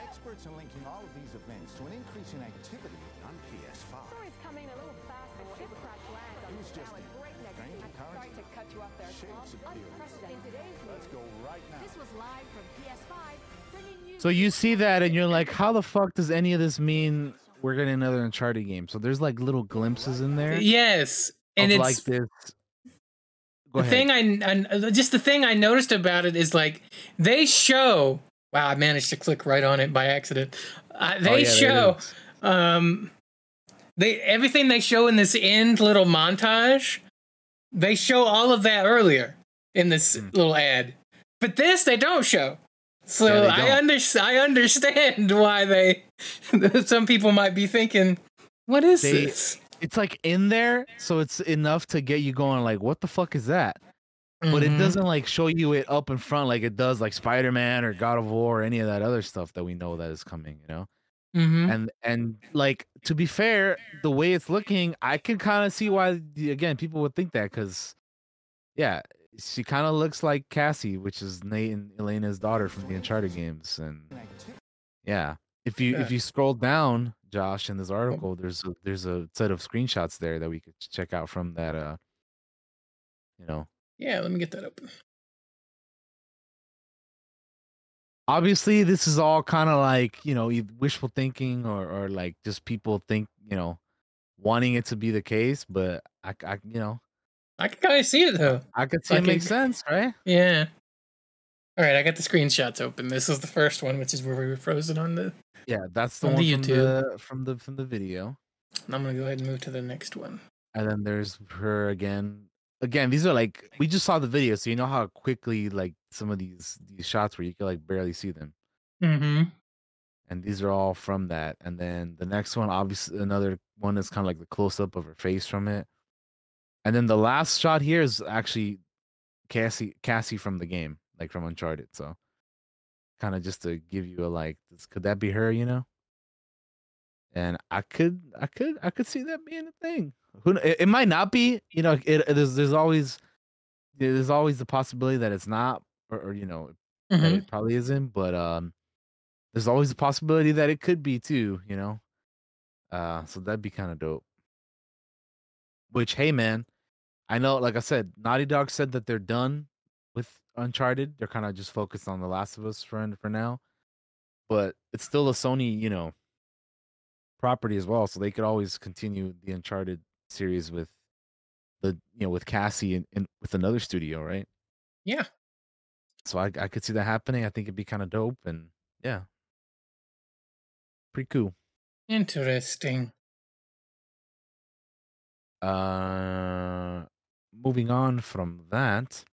Experts are linking all of these events to an increase in activity on PS5. Story's coming a little fast. A ship crash lands on the just town at breakneck speed. to current? Sorry to cut you off there. Shapes appearing. Unprecedented Let's go right now. This was live from PS5. So you see that and you're like, how the fuck does any of this mean we're getting another Uncharted game? So there's like little glimpses in there Yes, and of it's like this. Go the ahead. thing I, I just the thing I noticed about it is like they show. Wow, I managed to click right on it by accident. Uh, Oh, they yeah, show um they everything they show in this end little montage. They show all of that earlier in this Hmm. little ad, but this they don't show. So Yeah, I don't. under I understand why they some people might be thinking, what is They- this? It's like in there, so it's enough to get you going. Like, what the fuck is that? But it Mhm. doesn't like show you it up in front like it does like Spider Man or God of War or any of that other stuff that we know that is coming. You know. Mhm. and and like to be fair the way it's looking i can kind of see why again people would think that because yeah she kind of looks like cassie which is nate and elena's daughter from the uncharted games and yeah if you if you scroll down josh in this article there's a there's a set of screenshots there that we could check out from that uh you know Yeah, let me get that open. Obviously this is all kind of like you know wishful thinking or or like just people think you know wanting it to be the case but i, I you know I can kind of see it though. i could see Like it makes sense right Yeah. All right, I got the screenshots open. This is the first one, which is where we were frozen on the. yeah that's the On one the from the from the from the video I'm gonna go ahead and move to the next one. and then there's her again again these are like we just saw the video so you know how quickly like some of these these shots where you can like barely see them? Mm-hmm. and these are all from that and then the next one obviously another one is kind of like the close-up of her face from it. And then the last shot here is actually cassie cassie from the game like from uncharted so kind of just to give you a like this, could that be her you know? And i could i could i could see that being a thing who it, it might not be you know it, it there's there's always there's always the possibility that it's not or, or you know Mhm. it probably isn't but um there's always a possibility that it could be too you know? Uh so that'd be kind of dope. Which hey man i know like i said naughty dog said that they're done with uncharted. They're kind of just focused on the last of us for for now. But it's still a sony you know property as well so they could always continue the uncharted series with the you know with cassie and, and with another studio right Yeah. so I, I could see that happening i think it'd be kind of dope and yeah pretty cool Interesting. Uh, moving on from that,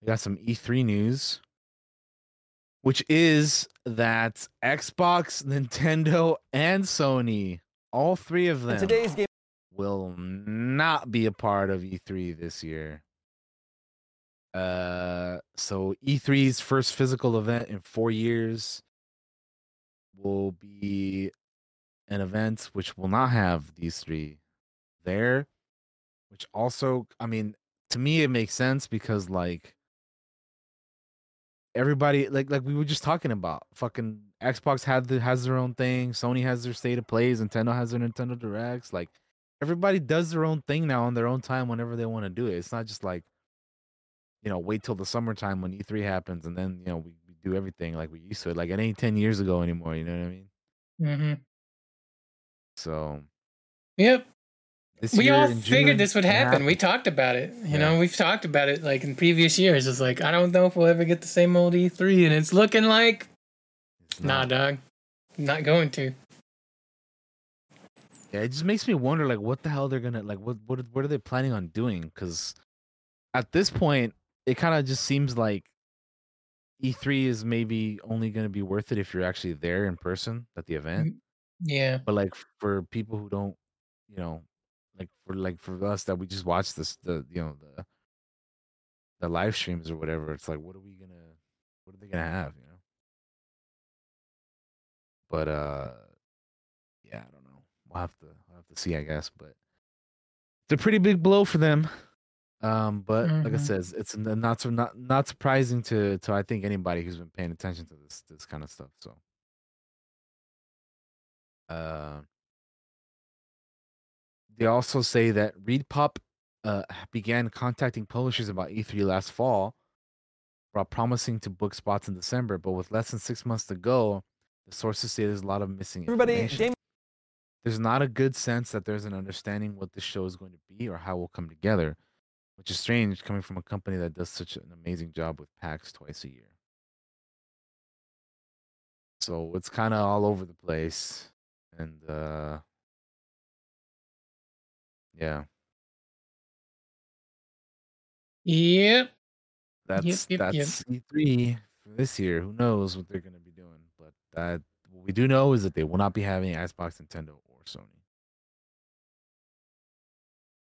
we got some E3 news, which is that Xbox, Nintendo, and Sony, all three of them, today's game- will not be a part of E3 this year. Uh, so E3's first physical event in four years will be an event which will not have these three there which also i mean to me it makes sense because like everybody like like we were just talking about fucking xbox had the, has their own thing sony has their state of plays nintendo has their nintendo directs like everybody does their own thing now on their own time whenever they want to do it it's not just like you know wait till the summertime when e3 happens and then you know we, we do everything like we used to like it ain't 10 years ago anymore you know what i mean Mm-hmm. so Yep. this we all figured June, this would it happen. We talked about it. You Yeah. know, we've talked about it like in previous years. It's like I don't know if we'll ever get the same old E3, and it's looking like It's nah, not. dog, not going to. Yeah, it just makes me wonder, like, what the hell they're gonna like. What what what are they planning on doing? Because at this point, it kind of just seems like E3 is maybe only gonna be worth it if you're actually there in person at the event. Yeah. But like for people who don't, you know, like for like for us that we just watch this, the you know the the live streams or whatever, it's like, what are we gonna, what are they gonna have? You know. But uh, We'll have to we'll have to see, I guess. But it's a pretty big blow for them. Um, but like I Mhm. says, it's not so not not surprising to to I think anybody who's been paying attention to this this kind of stuff. So, uh, they also say that ReedPop uh began contacting publishers about E3 last fall, while promising to book spots in December. But with less than six months to go, the sources say there's a lot of missing Everybody, information. Jamie. There's not a good sense that there's an understanding what the show is going to be or how it will come together, which is strange coming from a company that does such an amazing job with PAX twice a year. So it's kind of all over the place. And uh yeah, Yep. that's yep, yep. that's E3 for this year. Who knows what they're going to be doing? But that what we do know is that they will not be having Xbox, Nintendo, Sony.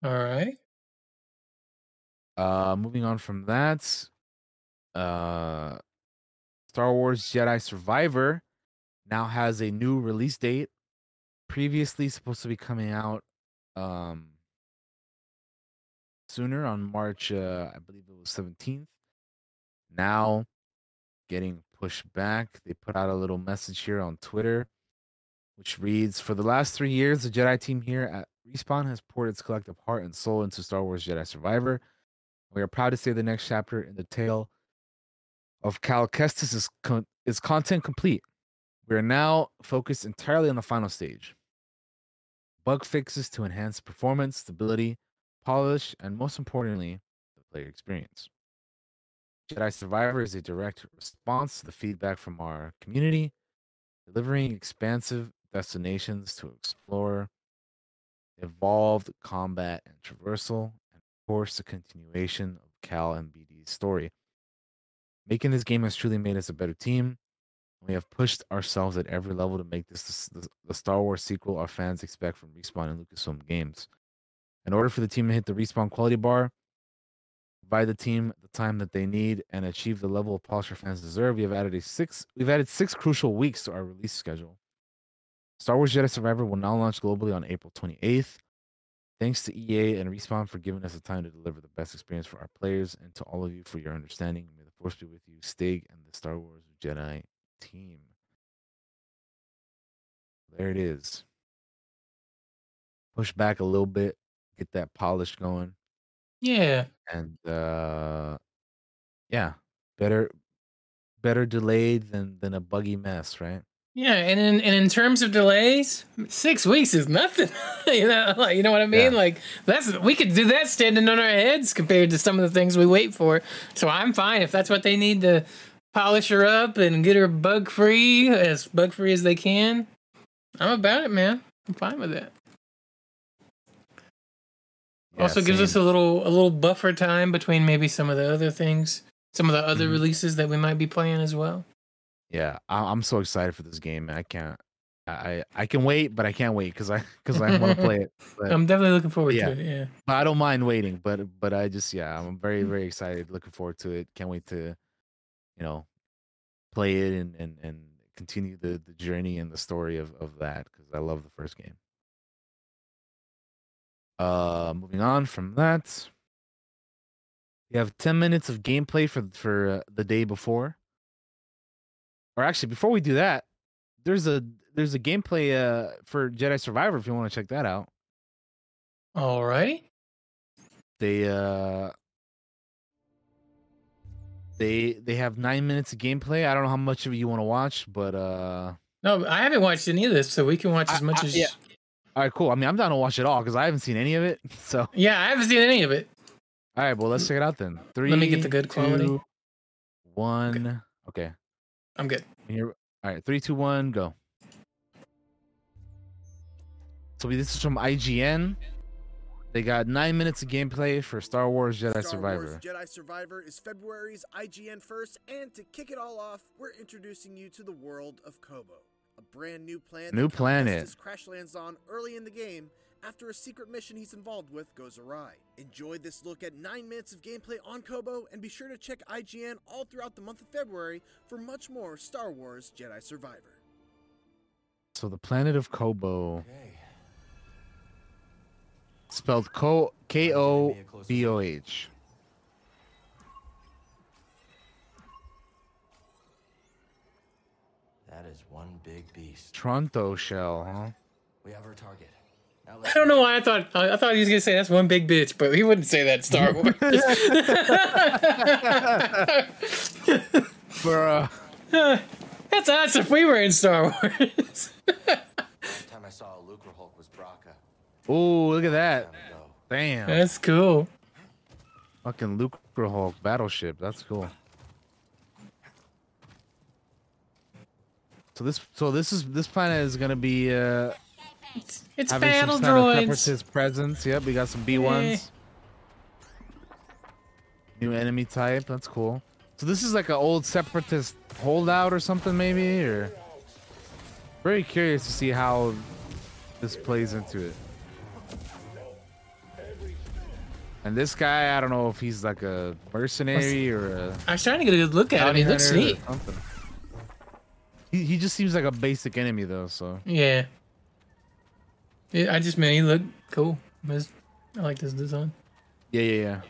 All right. Uh, moving on from that, uh, Star Wars Jedi Survivor now has a new release date. Previously supposed to be coming out um sooner on March, uh, I believe it was 17th. Now getting pushed back. They put out a little message here on Twitter, which reads For the last three years, the Jedi team here at Respawn has poured its collective heart and soul into Star Wars Jedi Survivor. We are proud to say the next chapter in the tale of Cal Kestis is con- is content complete. We are now focused entirely on the final stage. Bug fixes to enhance performance, stability, polish, and most importantly, the player experience. Jedi Survivor is a direct response to the feedback from our community, delivering expansive destinations to explore, evolved combat and traversal, and of course, the continuation of Cal and BD's story. Making this game has truly made us a better team. We have pushed ourselves at every level to make this the, the Star Wars sequel our fans expect from Respawn and Lucasfilm Games. In order for the team to hit the Respawn quality bar, provide the team the time that they need, and achieve the level of polish our fans deserve, we have added a six. We've added six crucial weeks to our release schedule. Star Wars Jedi Survivor will now launch globally on April 28th. Thanks to EA and Respawn for giving us the time to deliver the best experience for our players, and to all of you for your understanding. May the Force be with you, Stig, and the Star Wars Jedi team. There it is. Push back a little bit, get that polish going, Yeah. and uh yeah, better better delayed than than a buggy mess, right? Yeah, and in and in terms of delays, six weeks is nothing. you know, like you know what I mean? Yeah. Like that's we could do that standing on our heads compared to some of the things we wait for. So I'm fine if that's what they need to polish her up and get her bug free as bug free as they can. I'm about it, man. I'm fine with that. Yeah, also gives us a little a little buffer time between maybe some of the other things, some of the other Mhm. releases that we might be playing as well. Yeah, I, I'm so excited for this game. I can't. I I can wait, but I can't wait because I because I want to play it. But, I'm definitely looking forward yeah. to it. Yeah. but I don't mind waiting. But but I just yeah, I'm very Mm. very excited. Looking forward to it. Can't wait to, you know, play it and and and continue the the journey and the story of of that because I love the first game. Uh, moving on from that, you have 10 minutes of gameplay for for uh, the day before. Or actually, before we do that, there's a there's a gameplay uh for Jedi Survivor if you want to check that out. All right. They uh they they have nine minutes of gameplay. I don't know how much of it you want to watch, but uh No, I haven't watched any of this, so we can watch I- as much I- as. yeah. all right, cool. I mean, I'm down to watch it all because I haven't seen any of it. So Yeah, I haven't seen any of it. all right, well let's check it out then. Three. Let me get the good quality. two, One. Okay. I'm good. Here. All right. Three, two, one, go. So this is from IGN. They got nine minutes of gameplay for Star Wars Jedi Star Survivor. Wars Jedi Survivor is February's IGN first, and to kick it all off, we're introducing you to the world of Koboh, a brand new planet. New that Cal planet. Crash lands on early in the game after a secret mission he's involved with goes awry. Enjoy this look at nine minutes of gameplay on Koboh, and be sure to check IGN all throughout the month of February for much more Star Wars Jedi Survivor. So the planet of Koboh, spelled Ko K O B O H. That is one big beast. Tronto shell, huh? We have our target. Now I don't know why I thought I I thought he was gonna say that's one big bitch, but he wouldn't say that Star Wars. Bruh. that's us if we were in Star Wars. Last time I saw a Lucrehulk was Bracca. Oh, look at that. Time. Damn. that's cool. Fucking Luke Hulk battleship. That's cool. So this so this is this planet is gonna be uh It's having battle some kind of droids. separatist presence. Yep, we got some B ones. Eh. New enemy type. That's cool. So this is like an old separatist holdout or something, maybe, or very curious to see how this plays into it. And this guy, I don't know if he's like a mercenary or a I was trying to get a good look at him. He looks neat. He, he just seems like a basic enemy though, so Yeah. Yeah, I just mean he looked cool. His- I like this design. yeah, yeah, yeah.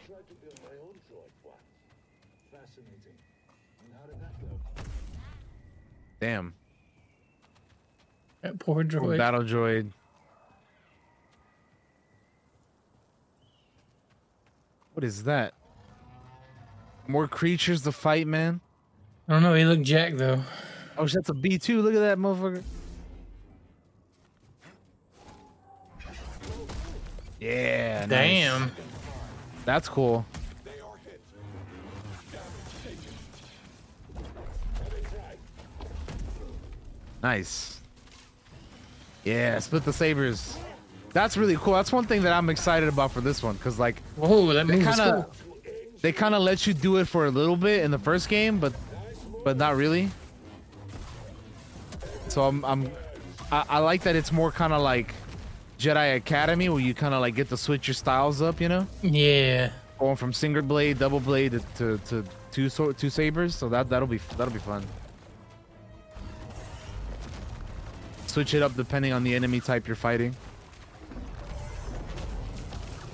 Damn. That poor droid. Battle droid. What is that? More creatures to fight, man. I don't know. He looked jacked though. Oh, that's a B two. Look at that motherfucker. Yeah. nice. Damn. That's cool. Nice. Yeah, split the sabers. That's really cool. That's one thing that I'm excited about for this one, cause like, whoa, that they move kind of, cool. they kind of let you do it for a little bit in the first game, but, but not really. So I'm, I'm, I, I like that it's more kind of like Jedi Academy, where you kind of like get to switch your styles up, you know, Yeah. going from single blade, double blade to to, to two so, two sabers. So that that'll be that'll be fun. Switch it up depending on the enemy type you're fighting.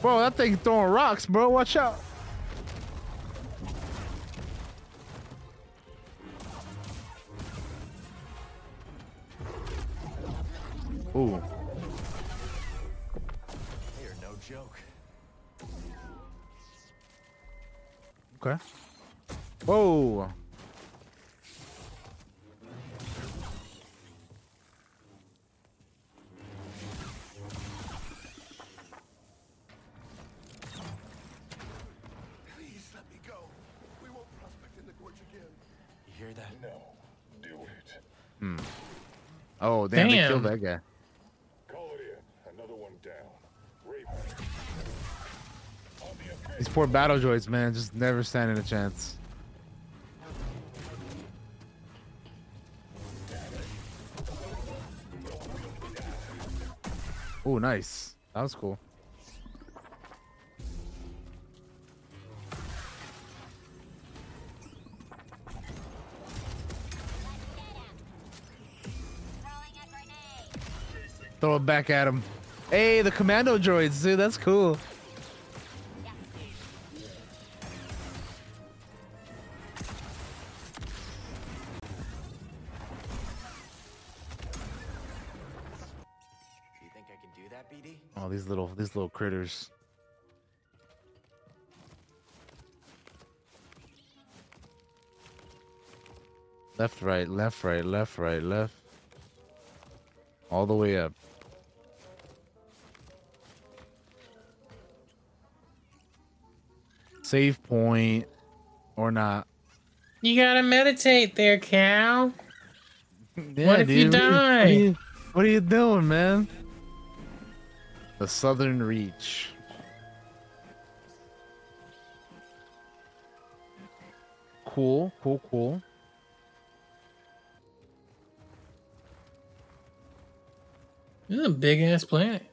Bro, that thing throwing rocks, bro. Watch out. Ooh. Okay. Whoa. Please let me go. We won't prospect in the gorge again. You hear that? No, do it. Hmm. Oh, damn, they killed that guy. These poor battle droids, man, just never standing a chance. Oh, nice. That was cool. Throw it back at him. Hey, the commando droids, dude. That's cool. Oh, these little these little critters. Left, right, left, right, left, right, left. All the way up. Save point or not. You gotta meditate there, Cal. Yeah, What if you dude, what are What are die? you, what are you doing, man? The Southern Reach. Cool, cool, cool. This is a big ass planet.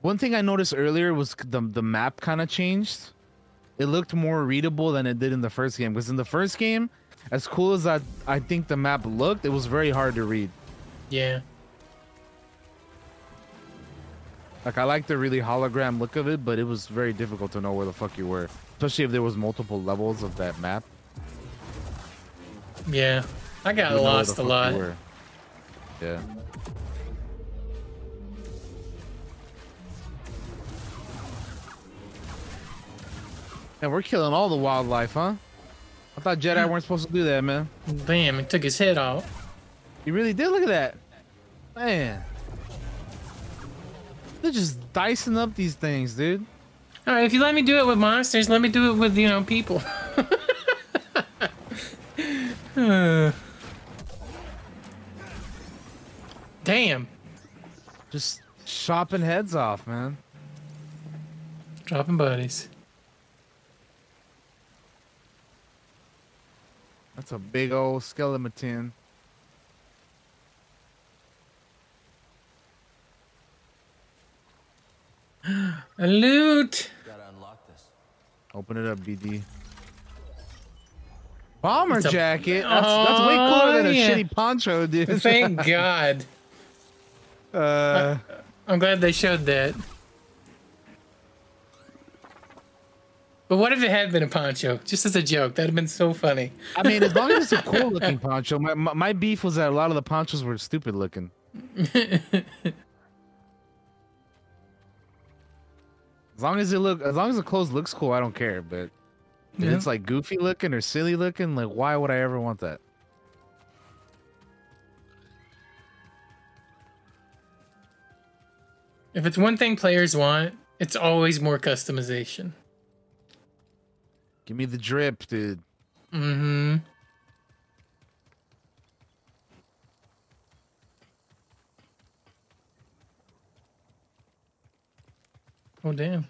One thing I noticed earlier was the the map kind of changed. It looked more readable than it did in the first game. Because in the first game, as cool as I I think the map looked, it was very hard to read. Yeah. Like I like the really hologram look of it, but it was very difficult to know where the fuck you were, especially if there was multiple levels of that map. Yeah. I got You lost a lot. Yeah. And we're killing all the wildlife, huh? I thought Jedi hmm. weren't supposed to do that, man. Damn, it took his head off. You really did. Look at that, man. They're just dicing up these things, dude. All right, if you let me do it with monsters, let me do it with you know people. Uh. Damn. Just chopping heads off, man. Dropping buddies. That's a big old skeleton. A loot. Gotta unlock this. Open it up, BD. Bomber a- jacket. That's, that's way cooler than a Oh, yeah. shitty poncho, dude. Thank God. Uh, I'm glad they showed that. But what if it had been a poncho? Just as a joke. That'd have been so funny. I mean, as long as it's a cool looking poncho. My, my my beef was that a lot of the ponchos were stupid looking. As long as it look, as long as the clothes looks cool, I don't care. But If Yeah. it's like goofy looking or silly looking, like why would I ever want that? If it's one thing players want, it's always more customization. Give me the drip, dude. Mm-hmm. Oh damn.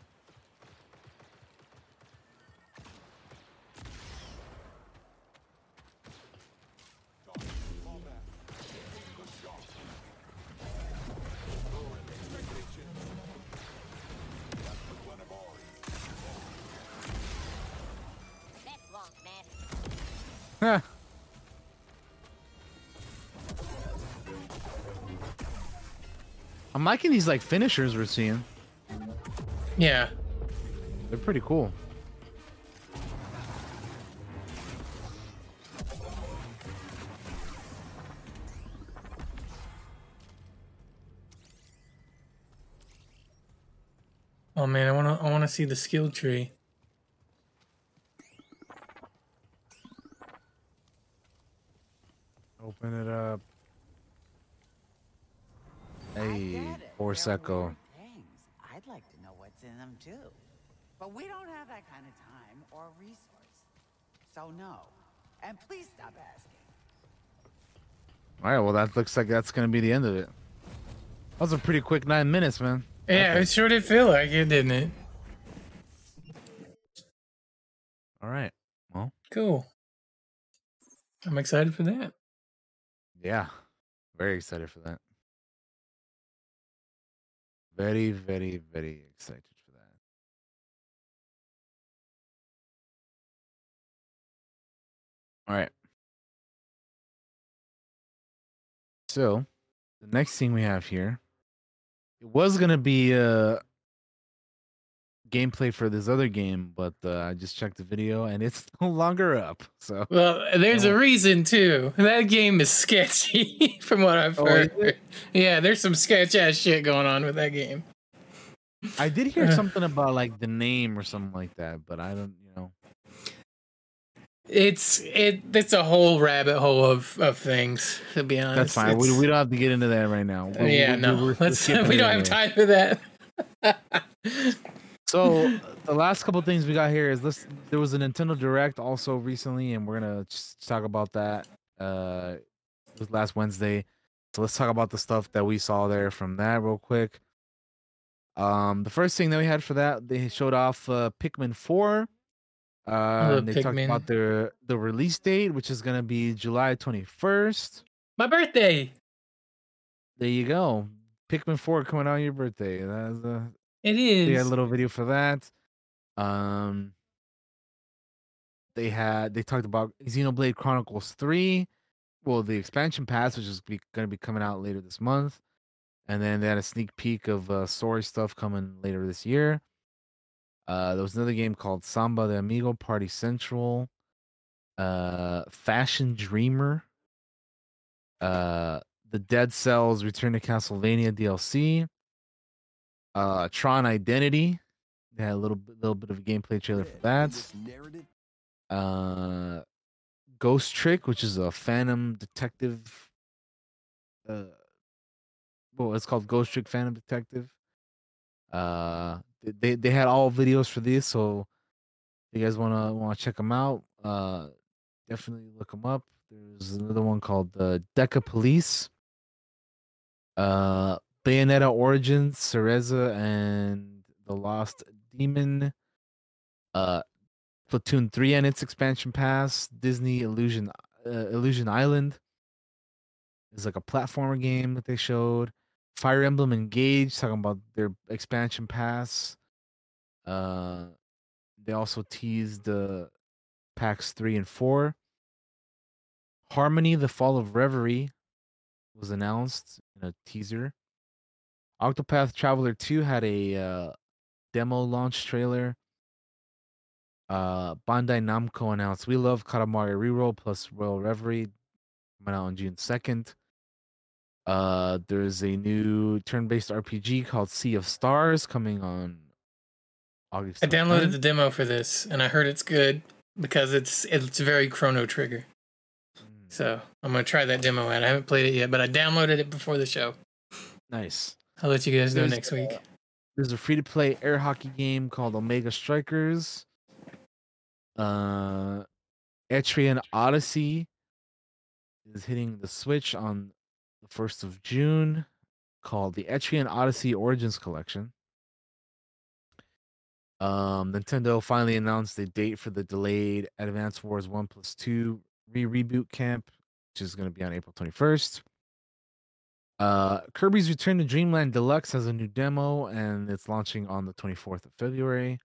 I'm liking these like finishers we're seeing. Yeah. They're pretty cool. Oh man, I wanna I wanna see the skill tree. Open it up. Hey, Forseco. Things. I'd like to know what's in them too. But we don't have that kind of time or resource. So no. And please stop asking. All right, well that looks like that's gonna be the end of it. That was a pretty quick nine minutes, man. Yeah, it sure did feel like it, didn't it? All right. Well, Cool. I'm excited for that. yeah, very excited for that. Very, very, very excited All right. So, the next thing we have here, it was gonna be uh gameplay for this other game, but uh, I just checked the video and it's no longer up. So, Well, there's a reason too. That game is sketchy, from what I've Oh, heard. Yeah, there's some sketch ass shit going on with that game. I did hear Uh. something about like the name or something like that, but I don't. It's it. It's a whole rabbit hole of of things. To be honest, That's fine. We, It's- we don't have to get into that right now. We're- yeah, we're- no, we're- let's. We don't have time for that. So the last couple things we got here is this. There was a Nintendo Direct also recently, and we're gonna just talk about that. Uh, it was last Wednesday. So let's talk about the stuff that we saw there from that real quick. Um, the first thing that we had for that, they showed off uh, Pikmin Four. Uh, and they talked about their the release date, which is gonna be July twenty first. My birthday. There you go. Pikmin 4 coming out on your birthday. That's uh It they had a little video for that. Um they had they talked about Xenoblade Chronicles 3. Well, the expansion pass, which is be, gonna be coming out later this month. And then they had a sneak peek of uh story stuff coming later this year. Uh there was another game called Samba de Amigo Party Central. Uh Fashion Dreamer. Uh the Dead Cells Return to Castlevania DLC. Uh Tron Identity. They had a little bit- little bit of a gameplay trailer for that. Uh Ghost Trick, which is a Phantom Detective. Uh, well, it's called Ghost Trick Phantom Detective. Uh, they they had all videos for this, so if you guys wanna wanna check them out. Uh, definitely look them up. There's another one called uh, Deca Police. Uh, Bayonetta Origins, Cereza, and the Lost Demon. Uh, Splatoon 3 and its expansion pass, Disney Illusion uh, Illusion Island is like a platformer game that they showed. Fire Emblem Engage talking about their expansion pass. Uh they also teased uh packs 3 and 4. Harmony the Fall of Reverie was announced in a teaser. Octopath Traveler 2 had a uh, demo launch trailer uh Bandai Namco announced We Love Katamari Reroll plus Royal Reverie coming out on June 2nd. Uh there's a new turn-based RPG called Sea of Stars coming on August. I downloaded the demo for this, and I heard it's good. because it's it's very Chrono Trigger. Mm. So I'm gonna try that demo out. I haven't played it yet, but I downloaded it before the show. Nice. I'll let you guys know There's, next week. There's a free to play air hockey game called Omega Strikers. Uh, Etrian Odyssey is hitting the Switch on 1st of June called the Etrian Odyssey Origins Collection. Um, Nintendo finally announced a date for the delayed Advance Wars 1 plus 2 re reboot camp, which is going to be on April 21st. Uh, Kirby's Return to Dreamland Deluxe has a new demo and it's launching on the 24th of February.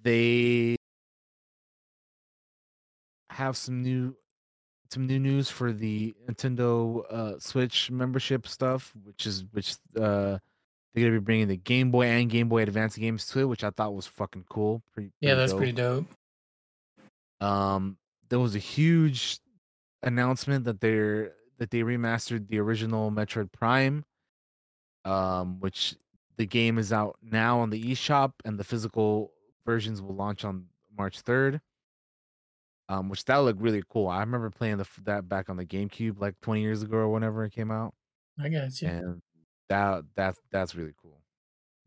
They have some new some new news for the Nintendo uh, Switch membership stuff, which is which uh they're gonna be bringing the Game Boy and Game Boy Advance games to it, which I thought was fucking cool. Pretty, Yeah, that's dope. pretty dope. Um, there was a huge announcement that they're that they remastered the original Metroid Prime, um, which the game is out now on the eShop, and the physical versions will launch on March third. Um, which that looked really cool. I remember playing the, that back on the GameCube like 20 years ago or whenever it came out, I got you. and that that's that's really cool.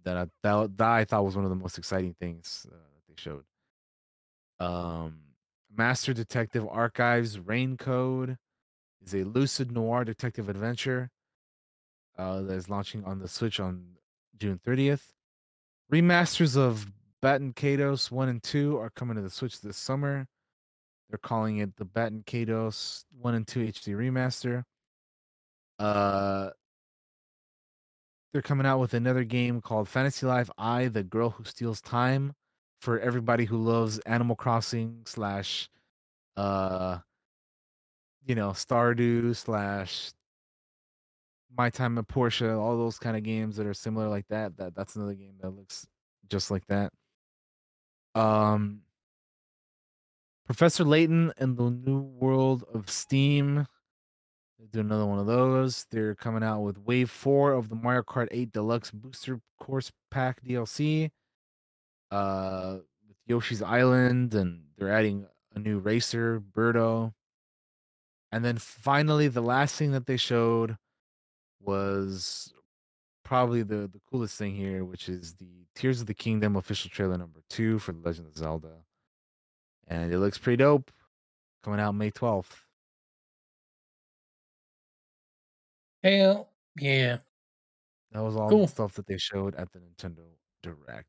That I, that, that I thought was one of the most exciting things uh, that they showed. Um, Master Detective Archives Rain Code is a lucid noir detective adventure uh, that is launching on the Switch on June 30th. Remasters of Baten Kaitos 1 and 2 are coming to the Switch this summer. They're calling it the Baten Kaitos 1 and 2 HD remaster. Uh, they're coming out with another game called Fantasy Life I, the Girl Who Steals Time for everybody who loves Animal Crossing slash uh you know Stardew slash My Time at Portia, all those kind of games that are similar like that. That that's another game that looks just like that. Um Professor Layton and the New World of Steam. Do another one of those. They're coming out with Wave 4 of the Mario Kart 8 Deluxe Booster Course Pack DLC. Uh with Yoshi's Island, and they're adding a new racer, Birdo. And then finally, the last thing that they showed was probably the, the coolest thing here, which is the Tears of the Kingdom official trailer number two for The Legend of Zelda. And it looks pretty dope. Coming out May 12th. Hell yeah. That was all Cool. the stuff that they showed at the Nintendo Direct.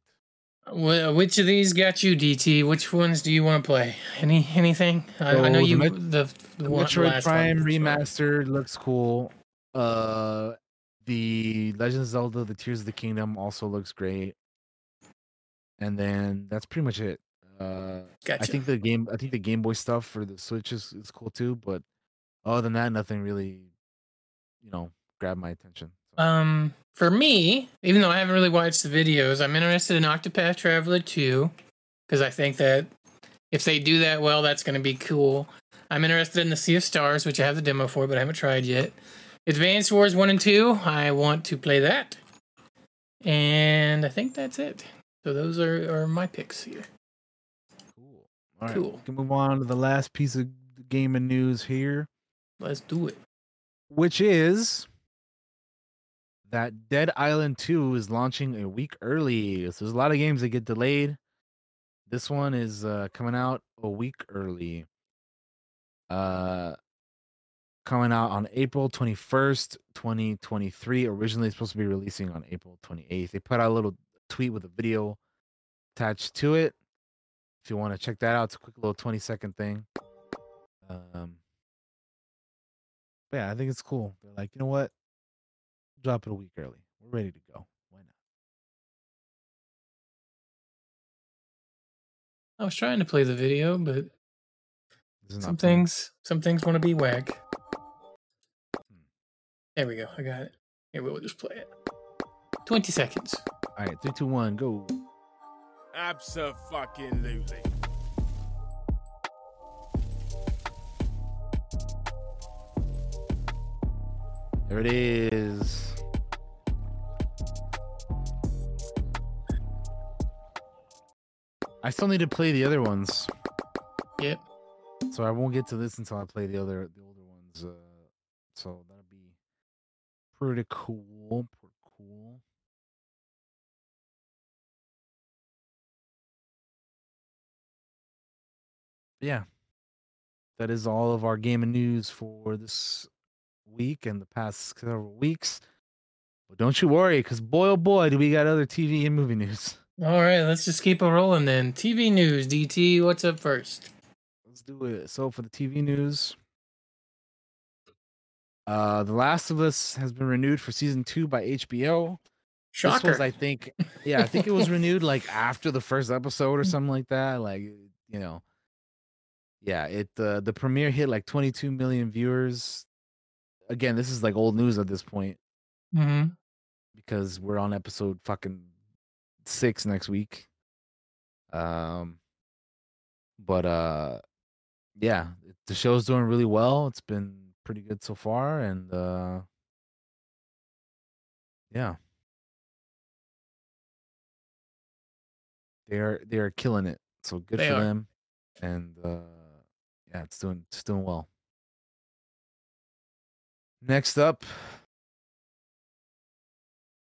Which of these got you, DT? Which ones do you want to play? Any anything? I, I know the you Met- the, the, The Metroid Prime remastered looks cool. Uh, the Legend of Zelda: The Tears of the Kingdom also looks great. And then that's pretty much it. Uh, I think the game, I think the Game Boy stuff for the Switch is, is cool too. But other than that, nothing really, you know, grabbed my attention. Um, for me, even though I haven't really watched the videos, I'm interested in Octopath Traveler 2 because I think that if they do that well, that's going to be cool. I'm interested in the Sea of Stars, which I have the demo for, but I haven't tried yet. Advanced Wars 1 and 2, I want to play that. And I think that's it. So those are, are my picks here. All right, Cool. we can move on to the last piece of gaming news here. Let's do it. which is that Dead Island 2 is launching a week early. So there's a lot of games that get delayed. This one is uh, coming out a week early. Uh coming out on April 21st, 2023. Originally supposed to be releasing on April 28th. They put out a little tweet with a video attached to it. If you want to check that out, it's a quick little 20 second thing. Um yeah, I think it's cool. They're like, you know what? Drop it a week early. We're ready to go. Why not? I was trying to play the video, but some playing. things some things want to be whack. There we go. I got it. Here we'll just play it. Twenty seconds. All right, three, two, one, go. Absolutely. There it is. I still need to play the other ones. Yep. So I won't get to this until I play the other the older ones. Uh, so that'll be pretty cool. Pretty cool. Yeah. That is all of our gaming news for this week and the past several weeks. But don't you worry, because boy oh boy, do we got other TV and movie news. All right, let's just keep it rolling then. TV news, DT, what's up first? Let's do it. So for the TV news, uh The Last of Us has been renewed for season two by HBO. This Shocker. was, I think, yeah, I think it was renewed like after the first episode or something like that. Like, you know, yeah, it uh, the premiere hit like 22 million viewers. Again, this is like old news at this point hmm because we're on episode fucking six next week. Um, but uh, yeah, the show's doing really well. It's been pretty good so far, and uh, yeah, they're they're killing it. So good They for are. them, and uh, yeah, it's doing it's doing well. Next up,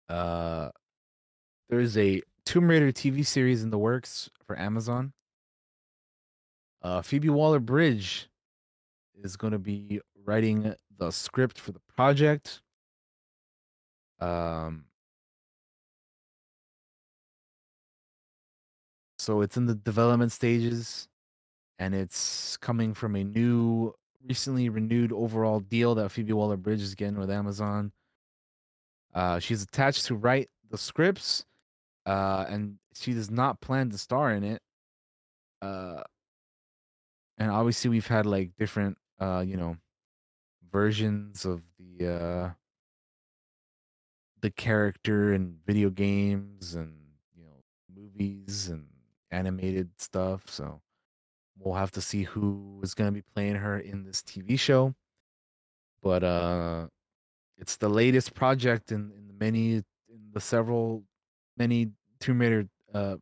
uh, there is a Tomb Raider TV series in the works for Amazon. Uh, Phoebe Waller Bridge is going to be writing the script for the project. Um, so it's in the development stages, and it's coming from a new, recently renewed overall deal that Phoebe Waller Bridge is getting with Amazon. Uh, she's attached to write the scripts, uh, and she does not plan to star in it. Uh, and obviously we've had like different, uh, you know, versions of the uh, the character in video games and you know movies and animated stuff. So we'll have to see who is going to be playing her in this TV show. But uh it's the latest project in, in the many in the several many Tomb Raider uh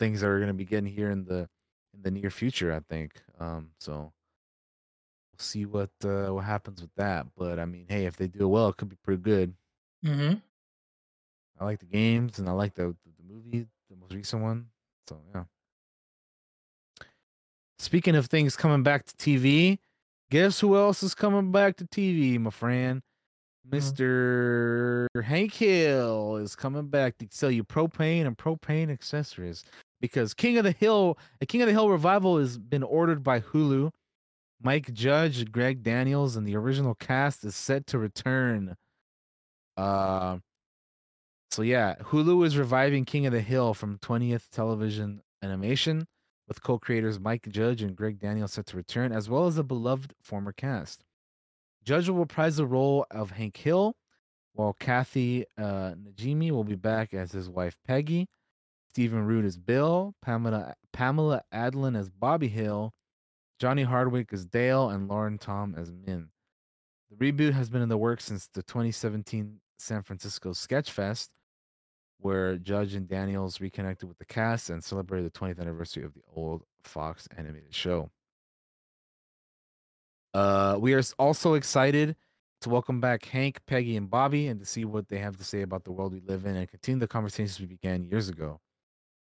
things that are going to be getting here in the in the near future, I think. Um so we'll see what uh what happens with that. But I mean, hey, if they do it well, it could be pretty good. hmm I like the games and I like the the, the movie, the most recent one. So yeah. Speaking of things coming back to TV, guess who else is coming back to TV, my friend? Mr. Hank Hill is coming back to sell you propane and propane accessories because King of the Hill, a King of the Hill revival has been ordered by Hulu. Mike Judge, Greg Daniels, and the original cast is set to return. Uh, so yeah, Hulu is reviving King of the Hill from 20th Television Animation with co-creators Mike Judge and Greg Daniels set to return, as well as a beloved former cast. Judge will reprise the role of Hank Hill, while Kathy uh, Najimy will be back as his wife Peggy. Stephen Root as Bill, Pamela Pamela Adlon as Bobby Hill, Johnny Hardwick as Dale, and Lauren Tom as Minh. The reboot has been in the works since the 2017 San Francisco Sketchfest, where Judge and Daniels reconnected with the cast and celebrated the 20th anniversary of the old Fox animated show. Uh, we are also excited to welcome back Hank, Peggy, and Bobby and to see what they have to say about the world we live in and continue the conversations we began years ago,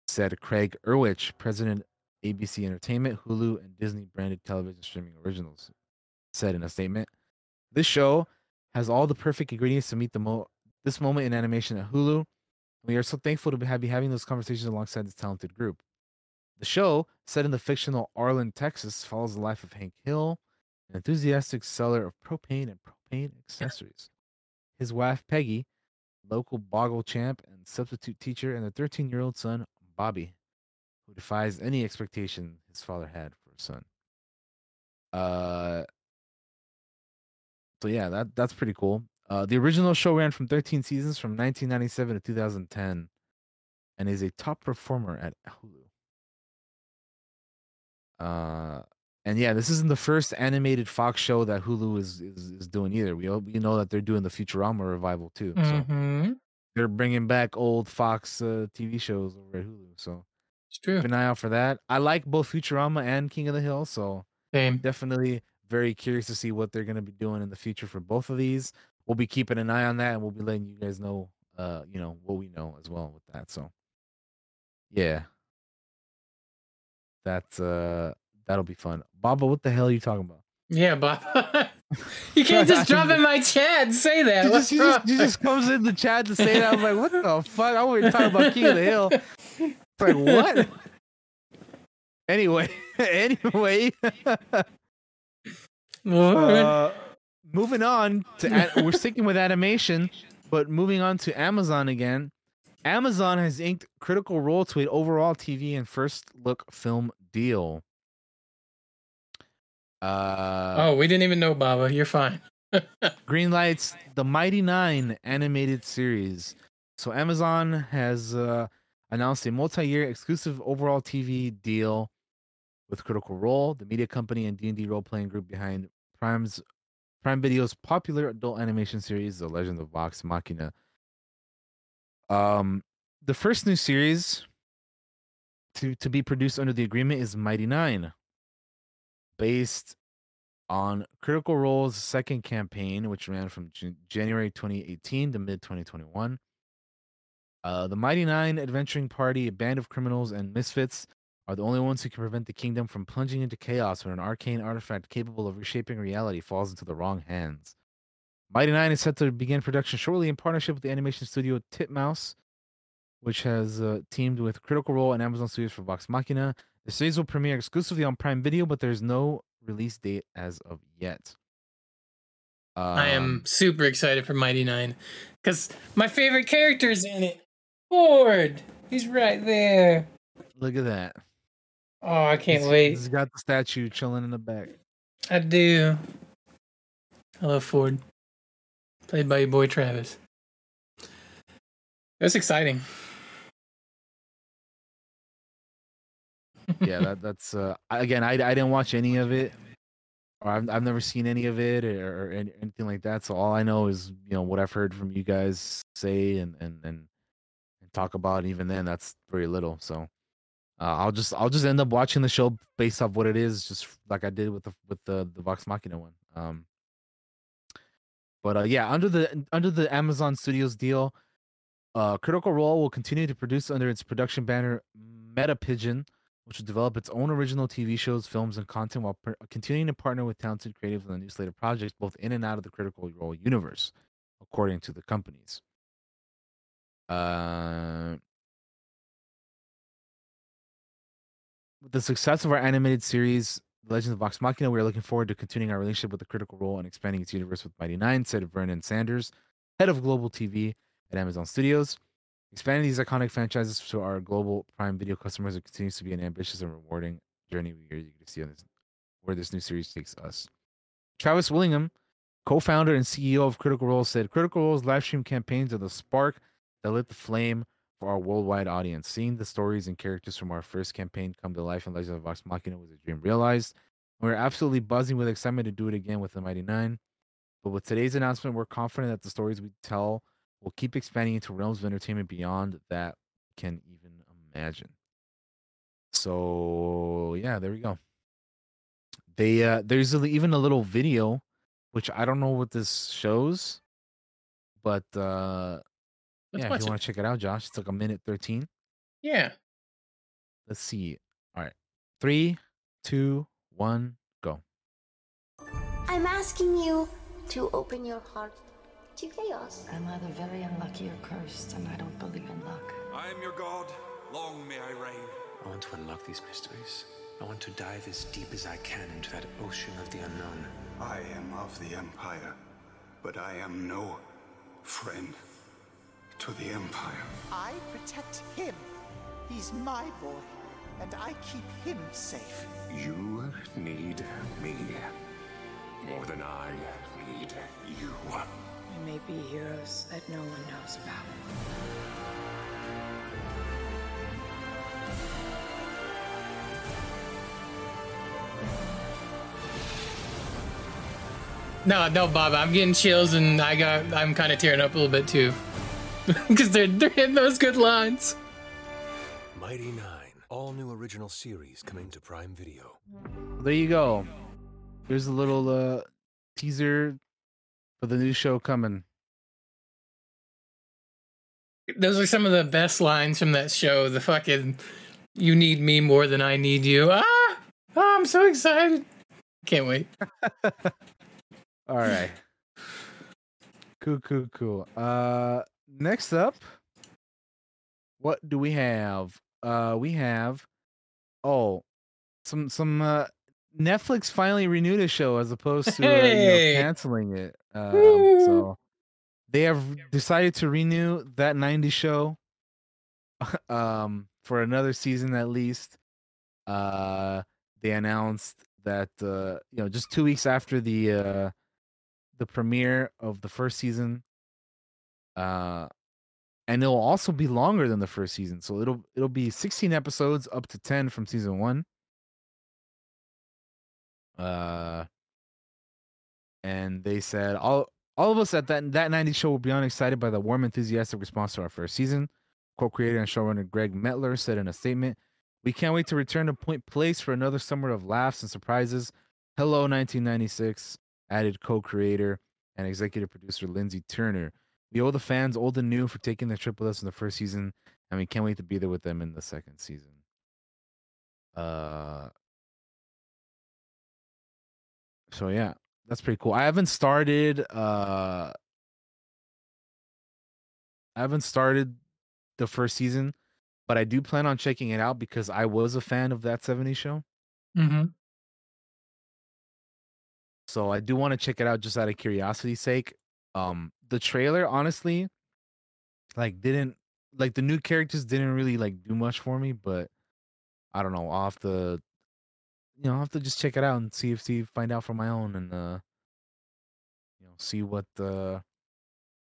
said Craig Erwich, president ABC Entertainment, Hulu, and Disney branded television streaming originals, said in a statement. This show has all the perfect ingredients to meet the mo- this moment in animation at Hulu. We are so thankful to be, having those conversations alongside this talented group. The show, set in the fictional Arlen, Texas, follows the life of Hank Hill, an enthusiastic seller of propane and propane accessories. His wife, Peggy, local boggle champ and substitute teacher, and their 13 year old son, Bobby, who defies any expectation his father had for his son. Uh, so yeah, that that's pretty cool. Uh, the original show ran from 13 seasons from 1997 to 2010, and is a top performer at Hulu. Uh, and yeah, this isn't the first animated Fox show that Hulu is is, is doing either. We all- we know that they're doing the Futurama revival too. So hmm they're bringing back old Fox uh, TV shows over at Hulu. So It's true. Keep an eye out for that. I like both Futurama and King of the Hill, so Same. definitely very curious to see what they're gonna be doing in the future for both of these. We'll be keeping an eye on that, and we'll be letting you guys know, uh, you know, what we know as well with that. So, yeah, that's uh, that'll be fun. Baba, what the hell are you talking about? Yeah, Bob. you can't just drop in my chat and say that. He What's just, wrong? just, comes in the chat to say that. I'm like, what the fuck? I want to talk about King of the Hill. It's like, what? Anyway, anyway. Uh, moving on to we're sticking with animation, but moving on to Amazon again. Amazon has inked Critical Role to an overall TV and first look film deal. Uh, oh, we didn't even know, Baba. You're fine. green lights the Mighty Nein animated series. So Amazon has uh, announced a multi-year exclusive overall TV deal with Critical Role, the media company and D&D role-playing group behind Prime's Prime Video's popular adult animation series, The Legend of Vox Machina. Um, the first new series to to be produced under the agreement is Mighty Nein, based on Critical Role's second campaign, which ran from Jan- January 2018 to mid 2021. Uh, the Mighty Nein adventuring party, a band of criminals and misfits, are the only ones who can prevent the kingdom from plunging into chaos when an arcane artifact capable of reshaping reality falls into the wrong hands. Mighty Nein is set to begin production shortly in partnership with the animation studio Titmouse, which has uh, teamed with Critical Role and Amazon Studios for Vox Machina. The series will premiere exclusively on Prime Video, but there's no release date as of yet. I am Um, super excited for Mighty Nein because my favorite character's in it. Fjord. He's right there. Look at that. Oh, I can't He's- wait. He's got the statue chilling in the back. I do. I love Fjord. Played by your boy Travis. That's exciting. yeah, that that's uh again I I didn't watch any of it, or I've I've never seen any of it or, or anything like that. So all I know is you know what I've heard from you guys say and and and, and talk about. And even then, that's very little. So uh, I'll just I'll just end up watching the show based off what it is, just like I did with the with the the Vox Machina one. Um, but uh, yeah, under the under the Amazon Studios deal, uh, Critical Role will continue to produce under its production banner Metapigeon, which will develop its own original TV shows, films, and content while per- continuing to partner with talented creatives on the new slate of projects, both in and out of the Critical Role universe, according to the companies. Uh, with the success of our animated series, Legends of Vox Machina, we are looking forward to continuing our relationship with the Critical Role and expanding its universe with Mighty Nein, said Vernon Sanders, head of global TV at Amazon Studios. Expanding these iconic franchises to our global Prime Video customers continues to be an ambitious and rewarding journey we are eager to see on this, where this new series takes us. Travis Willingham, co-founder and CEO of Critical Role, said Critical Role's live stream campaigns are the spark that lit the flame for our worldwide audience. Seeing the stories and characters from our first campaign come to life in Legends of Vox Machina was a dream realized. We're absolutely buzzing with excitement to do it again with the Mighty Nein. But with today's announcement, we're confident that the stories we tell will keep expanding into realms of entertainment beyond that we can even imagine. So yeah, there we go. They uh there's even a little video, which I don't know what this shows, but uh Let's yeah, watch if you it. want to check it out, Josh, it's like a minute thirteen. Yeah. Let's see. All right, three, two, one, go. I'm asking you to open your heart to chaos. I'm either very unlucky or cursed, and I don't believe in luck. I am your god. Long may I reign. I want to unlock these mysteries. I want to dive as deep as I can into that ocean of the unknown. I am of the Empire, but I am no friend to the Empire. I protect him. He's my boy, and I keep him safe. You need me more than I need you. We may be heroes that no one knows about. No, no, Bob. I'm getting chills, and I got. I'm kind of tearing up a little bit too, because they're they're hitting those good lines. Mighty Nein. all new original series coming to Prime Video. There you go. Here's a little uh, teaser for the new show coming. Those are some of the best lines from that show. The fucking "You need me more than I need you." Ah, oh, I'm so excited. Can't wait. All right. Cool, cool, cool. Uh, next up, what do we have? Uh, we have oh, some some uh, Netflix finally renewed a show as opposed to uh, you know, canceling it. Um, so they have decided to renew that 90s show um for another season at least. Uh, they announced that uh, you know just two weeks after the uh, the premiere of the first season. Uh, and it'll also be longer than the first season, so it'll it'll be 16 episodes, up to 10 from season one. Uh, and they said all all of us at that that 90 show will be unexcited by the warm, enthusiastic response to our first season. Co-creator and showrunner Gregg Mettler said in a statement, "We can't wait to return to Point Place for another summer of laughs and surprises." Hello, 1996, added co-creator and executive producer Lindsay Turner. We owe the fans, old and new, for taking the trip with us in the first season, and we can't wait to be there with them in the second season. Uh, so yeah, that's pretty cool. I haven't started. Uh, I haven't started the first season, but I do plan on checking it out because I was a fan of that 70s show. Mm-hmm. So I do want to check it out just out of curiosity's sake. Um, the trailer, honestly, like didn't like the new characters didn't really like do much for me, but I don't know. I'll have to, you know, I'll have to just check it out and see if see find out for my own and uh, you know, see what uh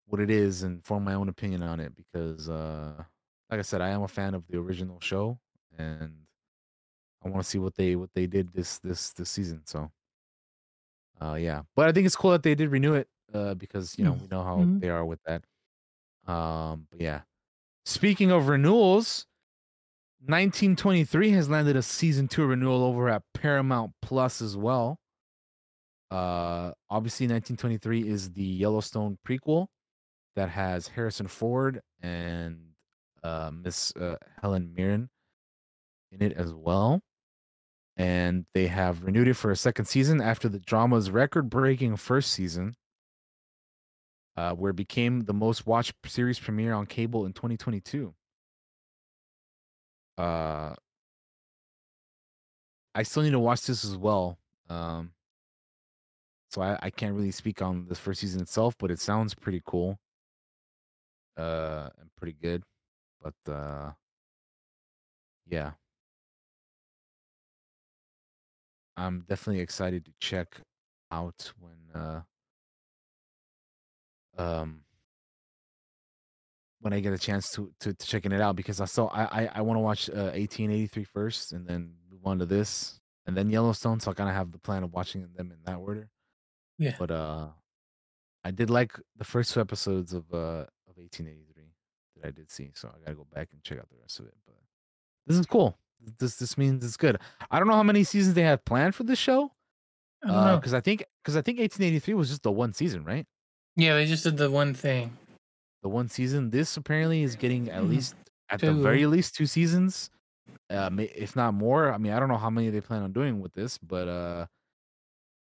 what it is and form my own opinion on it because uh, like I said, I am a fan of the original show and I want to see what they what they did this this this season. So. Uh, yeah, but I think it's cool that they did renew it uh, because you know we know how Mhm. they are with that. Um, but yeah. Speaking of renewals, 1923 has landed a season two renewal over at Paramount Plus as well. Uh, obviously, 1923 is the Yellowstone prequel that has Harrison Ford and uh, Miss uh, Helen Mirren in it as well and they have renewed it for a second season after the drama's record-breaking first season, uh, where it became the most watched series premiere on cable in 2022. Uh, I still need to watch this as well, um, so I, I can't really speak on the first season itself, but it sounds pretty cool, uh, and pretty good. But uh, yeah. I'm definitely excited to check out when uh um when I get a chance to to, to checking it out because I saw I I, I want to watch uh, 1883 first and then move on to this and then Yellowstone so I kind of have the plan of watching them in that order. Yeah. But uh I did like the first two episodes of uh of 1883 that I did see so I got to go back and check out the rest of it but this is cool. This this means it's good. I don't know how many seasons they have planned for this show. I don't know. because I think because I think 1883 was just the one season, right? Yeah, they just did the one thing. The one season. This apparently is getting at Mhm. least at the very least two seasons, uh, if not more. I mean, I don't know how many they plan on doing with this, but uh,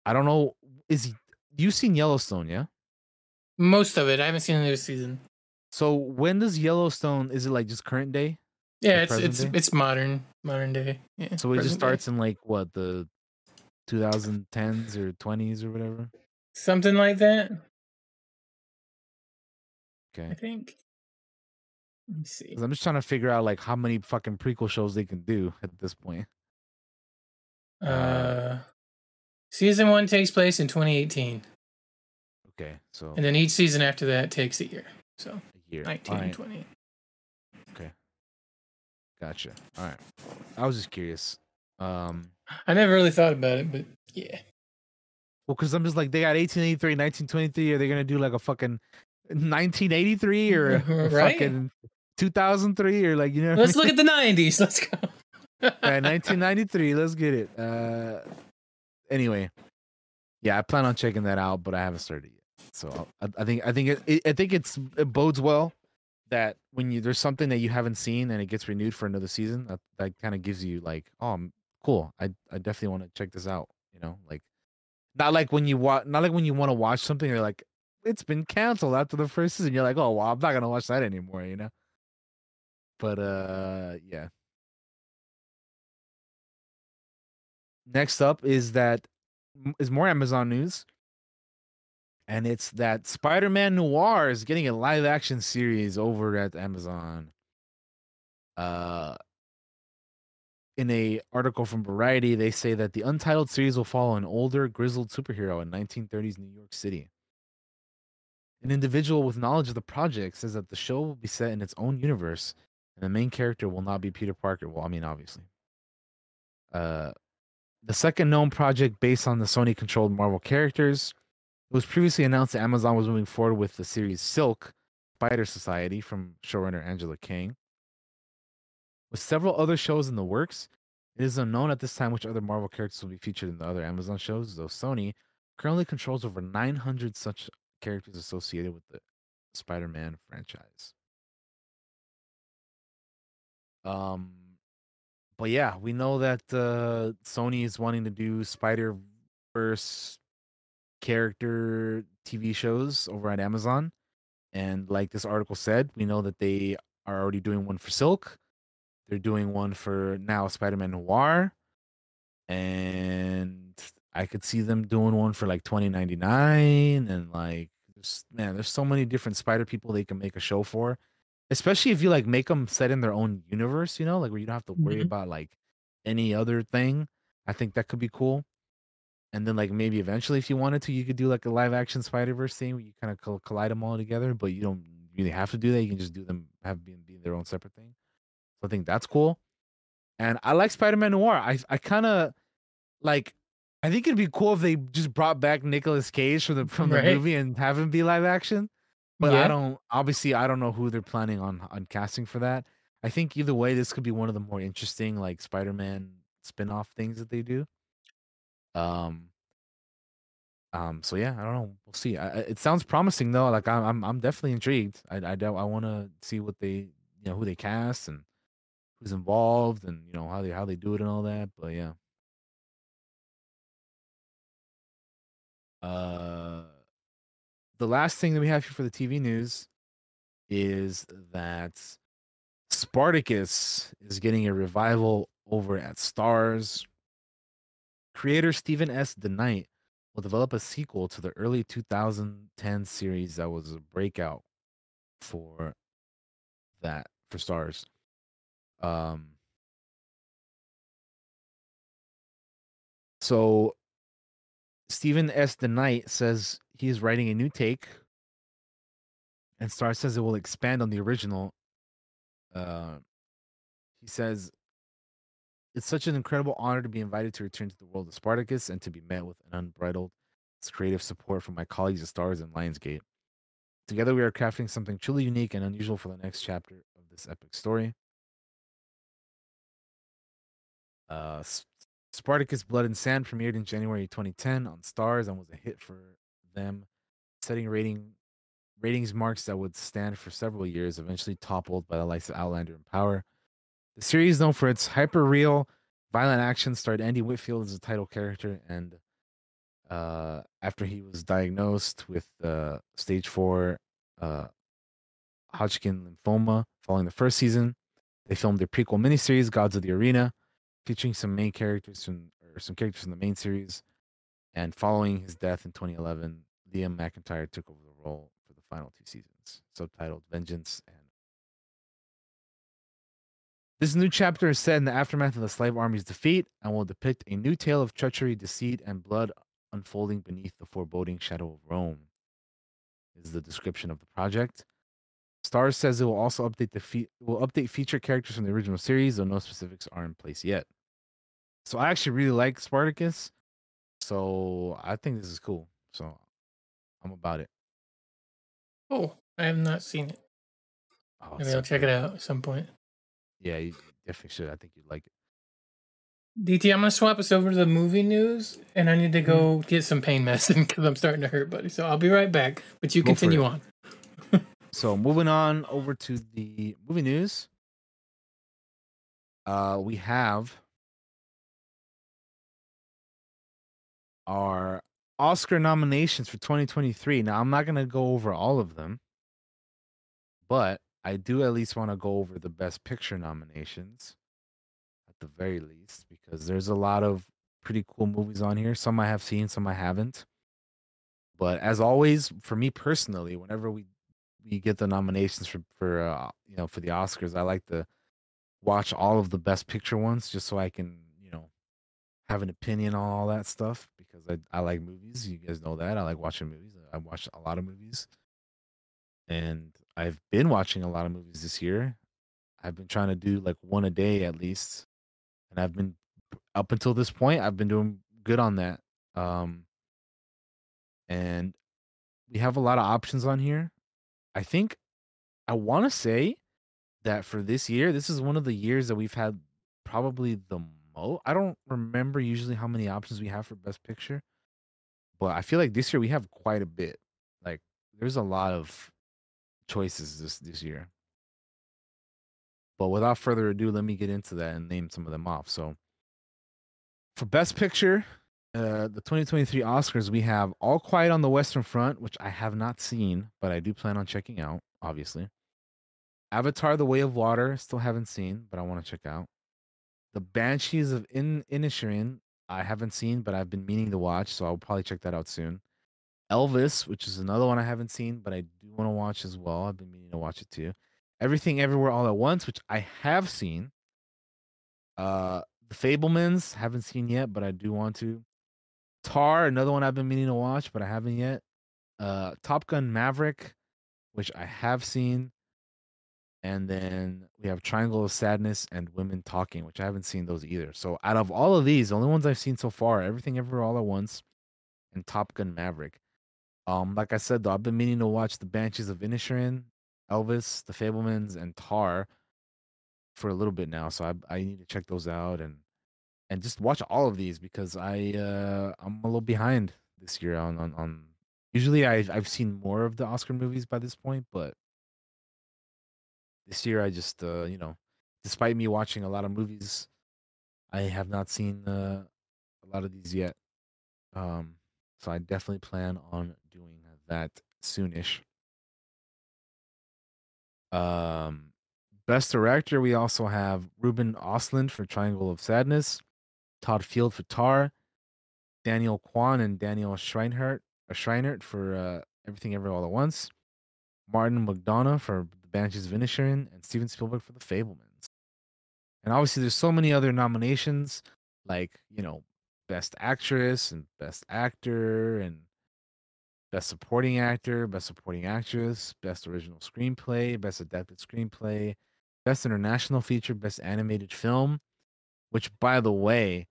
I don't know. Is you seen Yellowstone? Yeah. Most of it. I haven't seen the new season. So when does Yellowstone? Is it like just current day? Yeah, it's it's day? it's modern modern day. Yeah, So it just present day. starts in like what the 2010s or 20s or whatever. something like that. Okay. I think. Let me see. I'm just trying to figure out like how many fucking prequel shows they can do at this point. Uh, season one takes place in 2018, Okay, so and then each season after that takes a year. So a year. 19 Alright, and 20. Okay. Gotcha. All right. I was just curious. Um, I never really thought about it, but yeah. well, because I'm just like they got 1883, 1923. Are they gonna do like a fucking 1983 or Right. fucking 2003 or like you know? Let's look mean? at the 90s. Let's go. yeah, 1993. Let's get it. Uh, anyway, yeah, I plan on checking that out, but I haven't started yet. So I, I think I think it, it, I think it's it bodes well that when you there's something that you haven't seen and it gets renewed for another season, that, that kind of gives you like, oh, I'm cool. I I definitely want to check this out. You know, like not like when you watch, not like when you want to watch something, you're like, it's been canceled after the first season. You're like, oh, well, I'm not gonna watch that anymore. You know. But uh, yeah. Next up is that is more Amazon news. And it's that Spider-Man Noir is getting a live action series over at Amazon. Uh in a article from Variety, they say that the untitled series will follow an older, grizzled superhero in 1930s New York City. An individual with knowledge of the project says that the show will be set in its own universe, and the main character will not be Peter Parker. Well, I mean, obviously. Uh, the second known project based on the Sony controlled Marvel characters. It was previously announced that Amazon was moving forward with the series Silk, Spider Society from showrunner Angela Kang. With several other shows in the works, it is unknown at this time which other Marvel characters will be featured in the other Amazon shows, though Sony currently controls over 900 such characters associated with the Spider Man franchise. Um, but yeah, we know that uh, Sony is wanting to do Spider Verse character TV shows over at Amazon. And like this article said, we know that they are already doing one for Silk. They're doing one for now Spider Man Noir. And I could see them doing one for like 2099. And like, man, there's so many different Spider people they can make a show for especially if you like make them set in their own universe, you know, like where you don't have to worry Mhm. about like any other thing. I think that could be cool. And then like maybe eventually, if you wanted to, you could do like a live action Spider Verse thing where you kind of col- collide them all together. But you don't really have to do that. You can just do them have be, be their own separate thing. So I think that's cool. And I like Spider Man Noir. I I kind of like. I think it'd be cool if they just brought back Nicolas Cage from the from the Right. movie and have him be live action. But Yeah. I don't obviously I don't know who they're planning on on casting for that. I think either way, this could be one of the more interesting like Spider-Man spin-off things that they do. Um um so yeah, I don't know. We'll see. I, it sounds promising though. Like I'm I'm, I'm definitely intrigued. I I don't I want to see what they you know who they cast and who's involved and you know how they how they do it and all that. But yeah. Uh the last thing that we have here for the TV news is that Spartacus is getting a revival over at Starz. Creator Stephen S. DeKnight will develop a sequel to the early 2010 series that was a breakout for that for Starz. Um, so Stephen S. DeKnight says he is writing a new take, and Star says it will expand on the original. Uh, he says it's such an incredible honor to be invited to return to the world of Spartacus and to be met with an unbridled creative support from my colleagues at Starz and Lionsgate. Together, we are crafting something truly unique and unusual for the next chapter of this epic story. Uh, Spartacus Blood and Sand premiered in January 2010 on Starz and was a hit for them, setting rating ratings marks that would stand for several years, eventually toppled by the likes of Outlander and Power. The series, known for its hyper real, violent action, starred Andy Whitfield as the title character, and uh, after he was diagnosed with uh, stage four uh, Hodgkin lymphoma following the first season, they filmed their prequel miniseries, Gods of the Arena, featuring some main characters from or some characters from the main series. And following his death in 2011, Liam McIntyre took over the role for the final two seasons, subtitled Vengeance and this new chapter is set in the aftermath of the slave army's defeat and will depict a new tale of treachery, deceit, and blood unfolding beneath the foreboding shadow of Rome. Is the description of the project. Starz says it will also update the fe- will update feature characters from the original series, though no specifics are in place yet. So I actually really like Spartacus, so I think this is cool. So I'm about it. Oh, I have not seen it. Oh, Maybe I'll check it out at some point. Yeah, you definitely should. I think you'd like it. DT, I'm gonna swap us over to the movie news, and I need to go get some pain medicine because I'm starting to hurt, buddy. So I'll be right back. But you Go continue on. So moving on over to the movie news. Uh, we have our Oscar nominations for 2023. Now, I'm not going to go over all of them, but I do at least want to go over the Best Picture nominations at the very least, because there's a lot of pretty cool movies on here. Some I have seen, some I haven't. But as always, for me personally, whenever we we get the nominations for for uh, you know for the Oscars, I like to watch all of the Best Picture ones just so I can have an opinion on all that stuff because I I like movies. You guys know that I like watching movies. I watch a lot of movies, and I've been watching a lot of movies this year. I've been trying to do like one a day at least, and I've been up until this point. I've been doing good on that. Um, and we have a lot of options on here. I think I want to say that for this year, this is one of the years that we've had probably the most. I don't remember usually how many options we have for Best Picture, but I feel like this year we have quite a bit. Like there's a lot of choices this this year. But without further ado, let me get into that and name some of them off. So for Best Picture, uh, the 2023 Oscars, we have All Quiet on the Western Front, which I have not seen, but I do plan on checking out, obviously. Avatar: The Way of Water, still haven't seen, but I want to check out. The Banshees of In Inisherin, I haven't seen, but I've been meaning to watch, so I'll probably check that out soon. Elvis, which is another one I haven't seen, but I do want to watch as well. I've been meaning to watch it too. Everything Everywhere All at Once, which I have seen. Uh The Fabelmans, haven't seen yet, but I do want to. Tar, another one I've been meaning to watch, but I haven't yet. Uh Top Gun Maverick, which I have seen. And then we have Triangle of Sadness and Women Talking, which I haven't seen those either. So out of all of these, the only ones I've seen so far, Everything Everywhere All at Once and Top Gun Maverick. Um, like I said though, I've been meaning to watch the Banshees of Inisherin, Elvis, The Fabelmans, and Tar for a little bit now. So I I need to check those out and and just watch all of these because I uh I'm a little behind this year on on, on usually I I've seen more of the Oscar movies by this point, but this year I just uh you know, despite me watching a lot of movies, I have not seen uh, a lot of these yet. Um so I definitely plan on doing that soonish. Um, best director, we also have Ruben Ostlund for Triangle of Sadness, Todd Field for Tar, Daniel Kwan and Daniel Scheinert, uh, Scheinert for uh, Everything Everywhere All at Once, Martin McDonagh for Banshees of Inisherin, and Steven Spielberg for The Fabelmans. And obviously, there's so many other nominations, like you know, Best Actress and Best Actor and Best Supporting Actor, Best Supporting Actress, Best Original Screenplay, Best Adapted Screenplay, Best International Feature, Best Animated Film, which, by the way,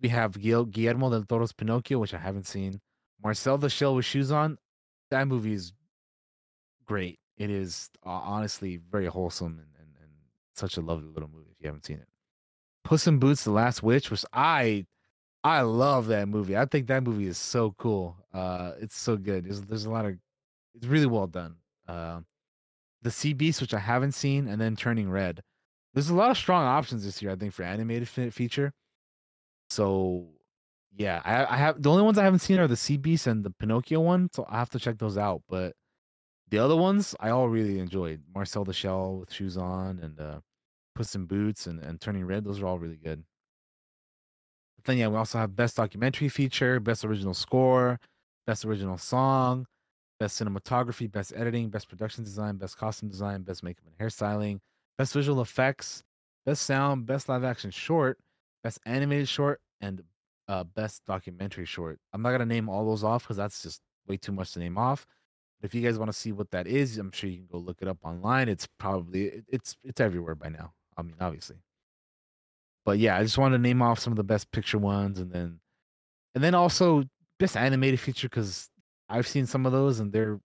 we have Guillermo del Toro's Pinocchio, which I haven't seen. Marcel the Shell with Shoes On. That movie is great. It is uh, honestly very wholesome and, and, and such a lovely little movie if you haven't seen it. Puss in Boots: The Last Wish, which I I love that movie. I think that movie is so cool. Uh, it's so good. There's there's a lot of it's really well done. Uh, the Sea Beast, which I haven't seen, and then Turning Red. There's a lot of strong options this year, I think, for animated fe- feature. So yeah, I, I have the only ones I haven't seen are the Sea Beast and the Pinocchio one, so I have to check those out. But the other ones I all really enjoyed. Marcel the Shell with Shoes On and uh, Puss in Boots and, and Turning Red. Those are all really good. But then yeah, we also have best documentary feature, best original score, best original song, best cinematography, best editing, best production design, best costume design, best makeup and hairstyling, best visual effects, best sound, best live action short, best animated short, and uh, best documentary short. I'm not gonna name all those off because that's just way too much to name off. But if you guys want to see what that is, I'm sure you can go look it up online. It's probably it's it's everywhere by now. I mean, obviously. But yeah, I just wanted to name off some of the best picture ones, and then and then also best animated feature because I've seen some of those and they're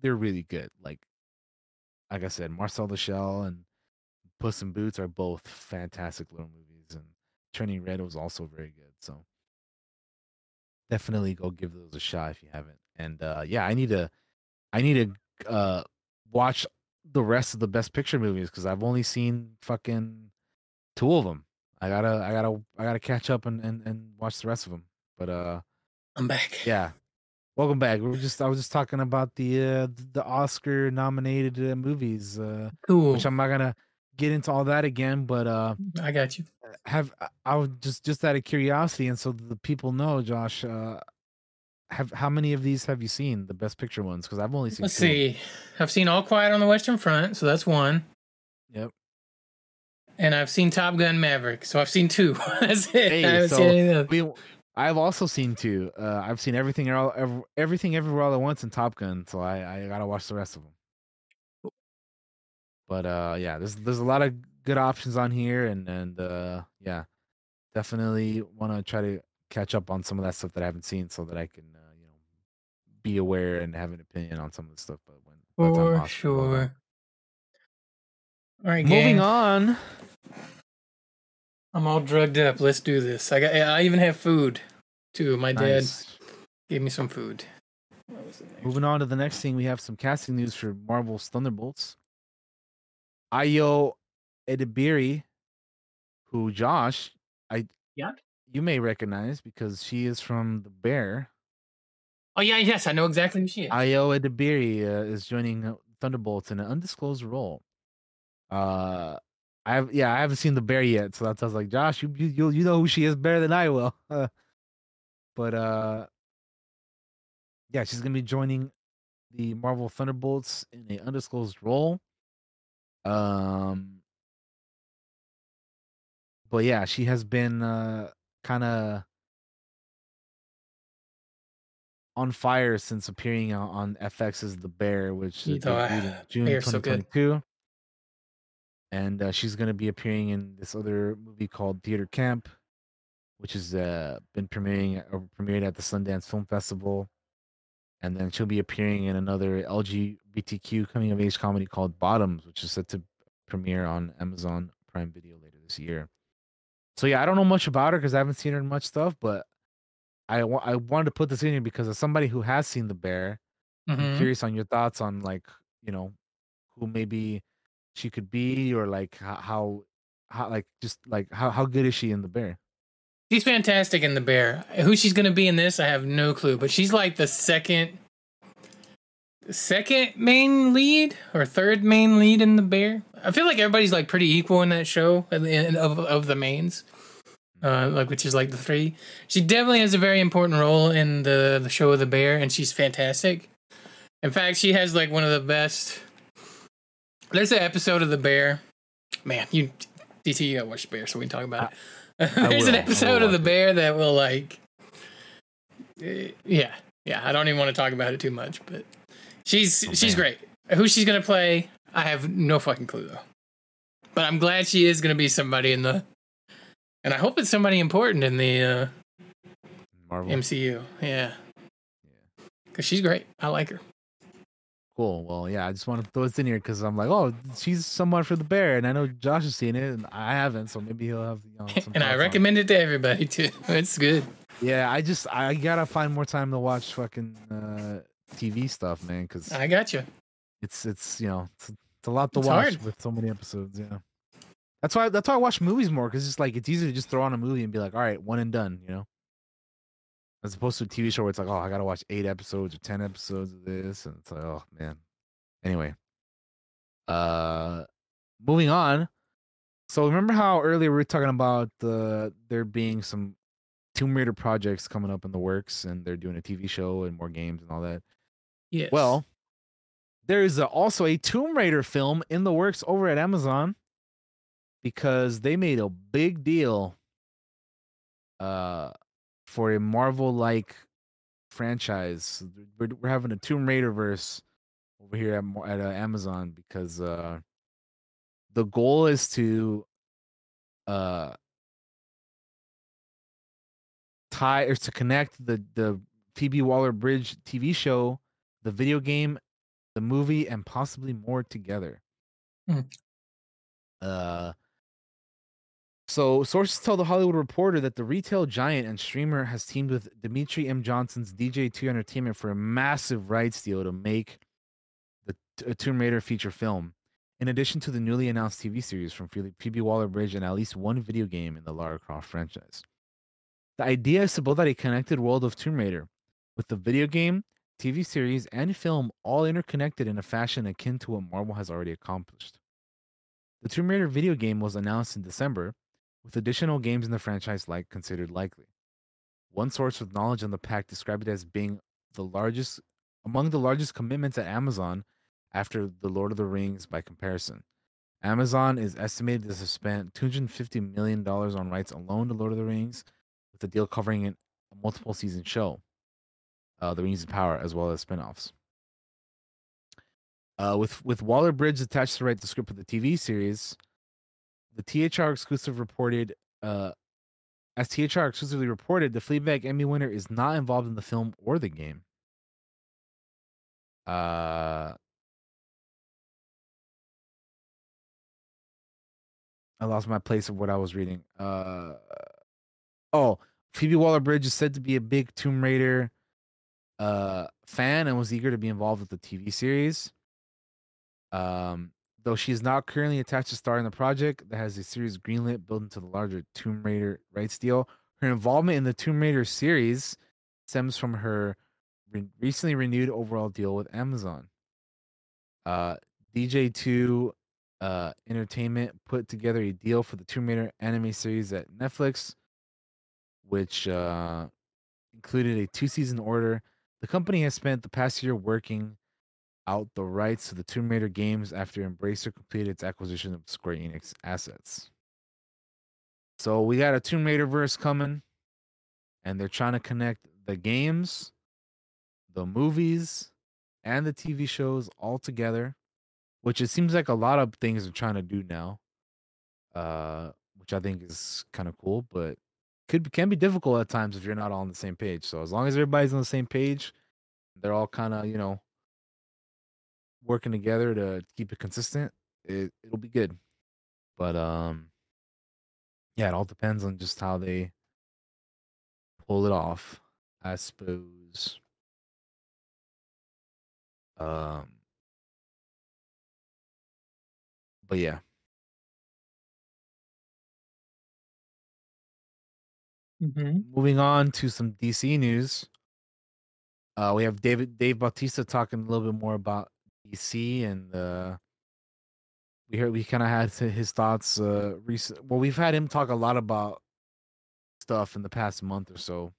they're really good. Like like I said, Marcel the Shell and Puss in Boots are both fantastic little movies. And Turning Red was also very good. So definitely go give those a shot if you haven't. And uh yeah, I need to I need to uh watch the rest of the best picture movies because I've only seen fucking two of them. I gotta I gotta I gotta catch up and, and, and watch the rest of them. But uh I'm back. Yeah. Welcome back. We are just I was just talking about the uh the Oscar nominated uh, movies uh Cool. which I'm not gonna get into all that again, but uh I got you. have I was just just out of curiosity and so the people know Josh uh have how many of these have you seen the best picture ones because I've only seen Let's two see. I've seen All Quiet on the Western Front, so that's one. Yep. And I've seen Top Gun Maverick, so I've seen two. that's it. I Hey, so we I've also seen two. Uh, I've seen everything all ev- everything everywhere all at once in Top Gun, so I I gotta watch the rest of them. But uh, yeah, there's there's a lot of good options on here, and and uh, yeah, definitely want to try to catch up on some of that stuff that I haven't seen, so that I can be aware and have an opinion on some of the stuff. But when by the time For Oscars roll around. sure. All right, Moving gang. on. I'm all drugged up. Let's do this. I got. I even have food too. My dad Nice. gave me some food. Moving on to the next thing, we have some casting news for Marvel's Thunderbolts. Ayo Edebiri, who Josh, I Yeah. you may recognize because she is from The Bear. Oh yeah, yes, I know exactly who she is. Ayo Edebiri uh, is joining uh, Thunderbolts in an undisclosed role. Uh, I have yeah, I haven't seen The Bear yet, so that's I was like, Josh, you you you you know who she is better than I will. but uh, yeah, she's gonna be joining the Marvel Thunderbolts in an undisclosed role. Um, but yeah, she has been uh kind of on fire since appearing on, on FX's The Bear, which You uh, know, debuted in June Bear's so 2022. and uh, she's going to be appearing in this other movie called Theater Camp, which has uh, been premiering or premiered at the Sundance Film Festival. And then she'll be appearing in another LGBTQ coming of age comedy called Bottoms, which is set to premiere on Amazon Prime Video later this year. So yeah, I don't know much about her because I haven't seen her in much stuff, but I wa- I wanted to put this in here because as somebody who has seen The Bear, I'm Mhm. curious on your thoughts on like you know who maybe she could be or like how how, like just like how how good is she in The Bear? She's fantastic in The Bear. Who she's gonna be in this, I have no clue. But she's like the second, second main lead or third main lead in The Bear. I feel like everybody's like pretty equal in that show of of the mains, uh, like which is like the three. She definitely has a very important role in the the show of The Bear, and she's fantastic. In fact, she has like one of the best. There's an episode of The Bear. Man, you DT, you gotta watch The Bear so we can talk about it. I There's will. an episode of The Bear that will like, yeah, yeah. I don't even want to talk about it too much, but she's Oh, she's great. Who she's gonna play, I have no fucking clue though. But I'm glad she is gonna be somebody in the, and I hope it's somebody important in the uh, Marvel. MCU. Yeah, yeah, because she's great. I like her. Cool. Well, yeah, I just want to throw this in here because I'm like, oh, she's someone for The Bear, and I know Josh has seen it, and I haven't, so maybe he'll have you know, some and I on it. recommend it to everybody too. It's good. Yeah, I just I gotta find more time to watch fucking uh, TV stuff, man, because I got you. it's it's you know it's, it's a lot to It's watch hard. with so many episodes. Yeah, that's why that's why I watch movies more because it's like it's easy to just throw on a movie and be like, all right, one and done, you know. As opposed to a TV show where it's like, oh, I gotta watch eight episodes or ten episodes of this, and it's like, oh man. Anyway, uh, moving on. So remember how earlier we were talking about the there being some Tomb Raider projects coming up in the works, and they're doing a TV show and more games and all that. Yes. Well, there is a, also a Tomb Raider film in the works over at Amazon because they made a big deal uh for a Marvel like franchise. We're, we're having a Tomb Raider verse over here at, at uh, Amazon because uh the goal is to uh tie or to connect the the Phoebe Waller Bridge TV show, the video game, the movie, and possibly more together. Hmm. Uh, So sources tell the Hollywood Reporter that the retail giant and streamer has teamed with Dmitri M. Johnson's DJ2 Entertainment for a massive rights deal to make the a uh, Tomb Raider feature film. In addition to the newly announced TV series from Phoebe Waller-Bridge and at least one video game in the Lara Croft franchise. The idea is to build out a connected world of Tomb Raider, with the video game, TV series, and film all interconnected in a fashion akin to what Marvel has already accomplished. The Tomb Raider video game was announced in December, with additional games in the franchise like considered likely. One source with knowledge on the pack described it as being the largest among the largest commitments at Amazon after The Lord of the Rings by comparison. Amazon is estimated to have spent $250 million on rights alone to Lord of the Rings, with the deal covering a multiple season show, uh, The Rings of Power, as well as spin offs. Uh, with with Waller Bridge attached to write the script of the TV series, the THR exclusive reported, uh, as THR exclusively reported, the Fleabag Emmy winner is not involved in the film or the game. Uh, I lost my place of what I was reading. Uh, oh, Phoebe Waller Bridge is said to be a big Tomb Raider uh, fan and was eager to be involved with the TV series. Um, though she is not currently attached to star in the project that has a series greenlit built into the larger Tomb Raider rights deal, her involvement in the Tomb Raider series stems from her re- recently renewed overall deal with Amazon. Uh, DJ2 uh, Entertainment put together a deal for the Tomb Raider anime series at Netflix, which uh, included a two season order. The company has spent the past year working out the rights to the Tomb Raider games after Embracer completed its acquisition of Square Enix assets. So we got a Tomb Raider verse coming, and they're trying to connect the games, the movies, and the TV shows all together which it seems like a lot of things are trying to do now. Uh, which I think is kind of cool, but could can be difficult at times if you're not all on the same page. So as long as everybody's on the same page, they're all kind of you know working together to keep it consistent. It it'll be good, but um, yeah, it all depends on just how they pull it off, I suppose. Um, but yeah. Mhm. Moving on to some DC news. Uh, we have David Dave Bautista talking a little bit more about DC and uh, we heard we kind of had his thoughts. Uh, recent. Well, we've had him talk a lot about stuff in the past month or so,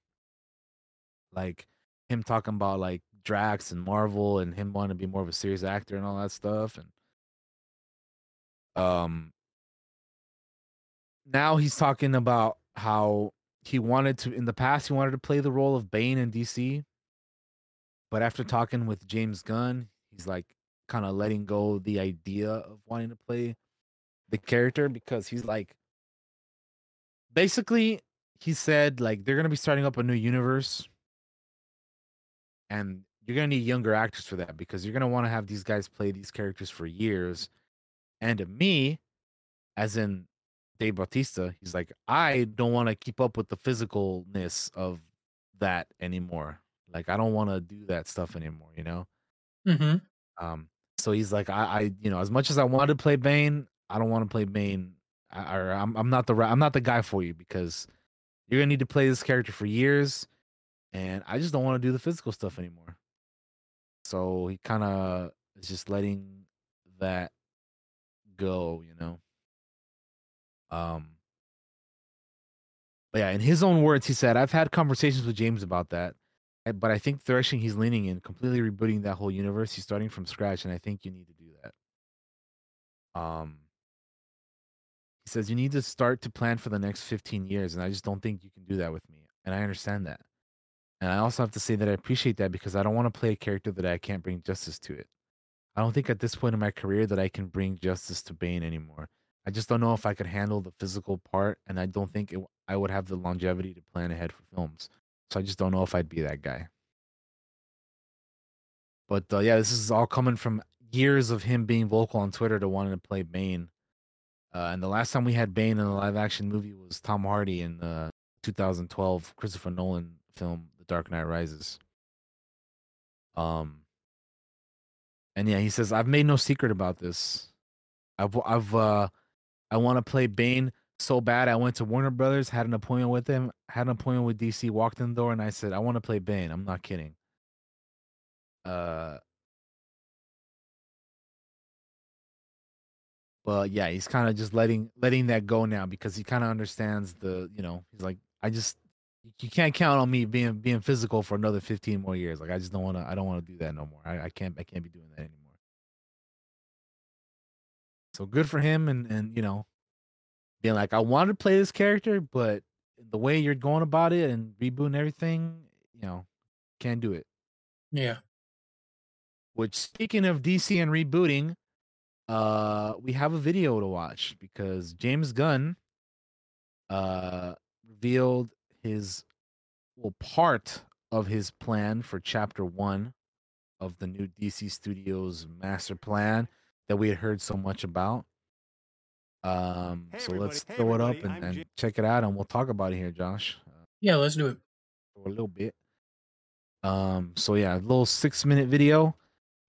like him talking about like Drax and Marvel and him wanting to be more of a serious actor and all that stuff. And um, now he's talking about how he wanted to in the past he wanted to play the role of Bane in DC, but after talking with James Gunn, he's like kind of letting go the idea of wanting to play the character because he's like basically he said like they're gonna be starting up a new universe and you're gonna need younger actors for that because you're gonna want to have these guys play these characters for years and to me, as in Dave Bautista, he's like, I don't want to keep up with the physicalness of that anymore. Like, I don't want to do that stuff anymore, you know? Mm-hmm. Um, so he's like, I, I, you know, as much as I wanted to play Bane, I don't want to play Bane. I, or I'm, I'm not the, right, I'm not the guy for you because you're gonna need to play this character for years, and I just don't want to do the physical stuff anymore. So he kind of is just letting that go, you know. Um but yeah, in his own words, he said, I've had conversations with James about that. Eh, But I think the direction he's leaning in, completely rebooting that whole universe, he's starting from scratch, and I think you need to do that. Um he says you need to start to plan for the next 15 years, and I just don't think you can do that with me. And I understand that. And I also have to say that I appreciate that because I don't want to play a character that I can't bring justice to it. I don't think at this point in my career that I can bring justice to Bane anymore. I just don't know if I could handle the physical part, and I don't think it, I would have the longevity to plan ahead for films. So I just don't know if I'd be that guy. But uh, yeah, this is all coming from years of him being vocal on Twitter to wanting to play Bane. Uh, and the last time we had Bane in a live action movie was Tom Hardy in the 2012 Christopher Nolan film The Dark Knight Rises. Um and yeah, he says I've made no secret about this. I've I've uh I want to play Bane so bad. I went to Warner Brothers, had an appointment with him, had an appointment with DC, walked in the door and I said I want to play Bane. I'm not kidding. Uh but yeah, he's kind of just letting letting that go now because he kind of understands the, you know, he's like I just you can't count on me being being physical for another 15 more years. Like I just don't want to I don't want to do that no more. I, I can't I can't be doing that anymore. So good for him and and you know being like I wanted to play this character, but the way you're going about it and rebooting everything, you know, can't do it. Yeah. Which speaking of DC and rebooting, uh we have a video to watch because James Gunn uh revealed his well part of his plan for chapter 1 of the new DC Studios master plan that we had heard so much about. Um so let's Hey, throw it up and, and Ja- check it out and we'll talk about it here, Josh. Yeah, let's do it. for a little bit. Um, so yeah, a little six minute video.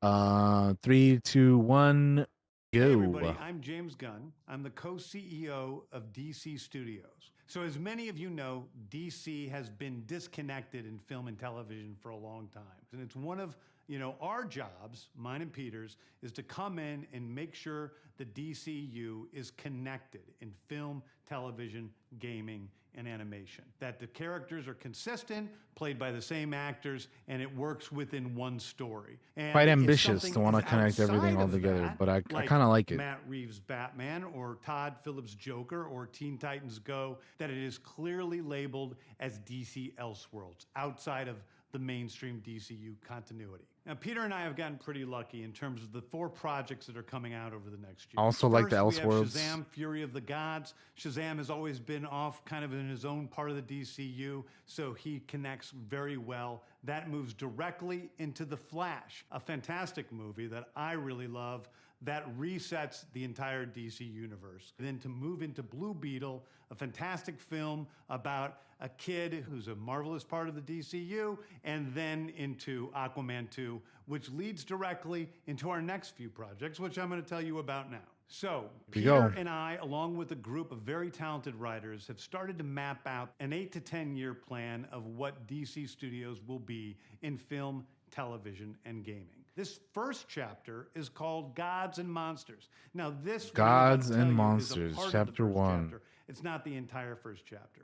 Uh, three, two, one, go. Hey everybody, I'm James Gunn. I'm the co-CEO of DC Studios. So as many of you know, DC has been disconnected in film and television for a long time. And it's one of, you know, our jobs, mine and Peter's, is to come in and make sure the DCU is connected in film, television, gaming, and animation. That the characters are consistent, played by the same actors, and it works within one story. And Quite ambitious to want to connect everything all together, that, but I, I kind of like it. Matt Reeves' Batman or Todd Phillips' Joker or Teen Titans Go, that it is clearly labeled as DC Elseworlds outside of the mainstream DCU continuity. Now, Peter and I have gotten pretty lucky in terms of the four projects that are coming out over the next year. Also like the First, we have Elseworlds. Shazam, Fury of the Gods. Shazam has always been off kind of in his own part of the DCU, so he connects very well. That moves directly into The Flash, a fantastic movie that I really love that resets the entire DC universe. Then to move into Blue Beetle, a fantastic film about a kid who's a marvelous part of the DCU, and then into Aquaman 2, which leads directly into our next few projects, which I'm going to tell you about now. So, Peter and I, along with a group of very talented writers, have started to map out an eight to 10 year plan of what DC Studios will be in film, television, and gaming. This first chapter is called Gods and Monsters. Now, this Gods and is Monsters, part of the chapter one. chapter. It's not the entire first chapter.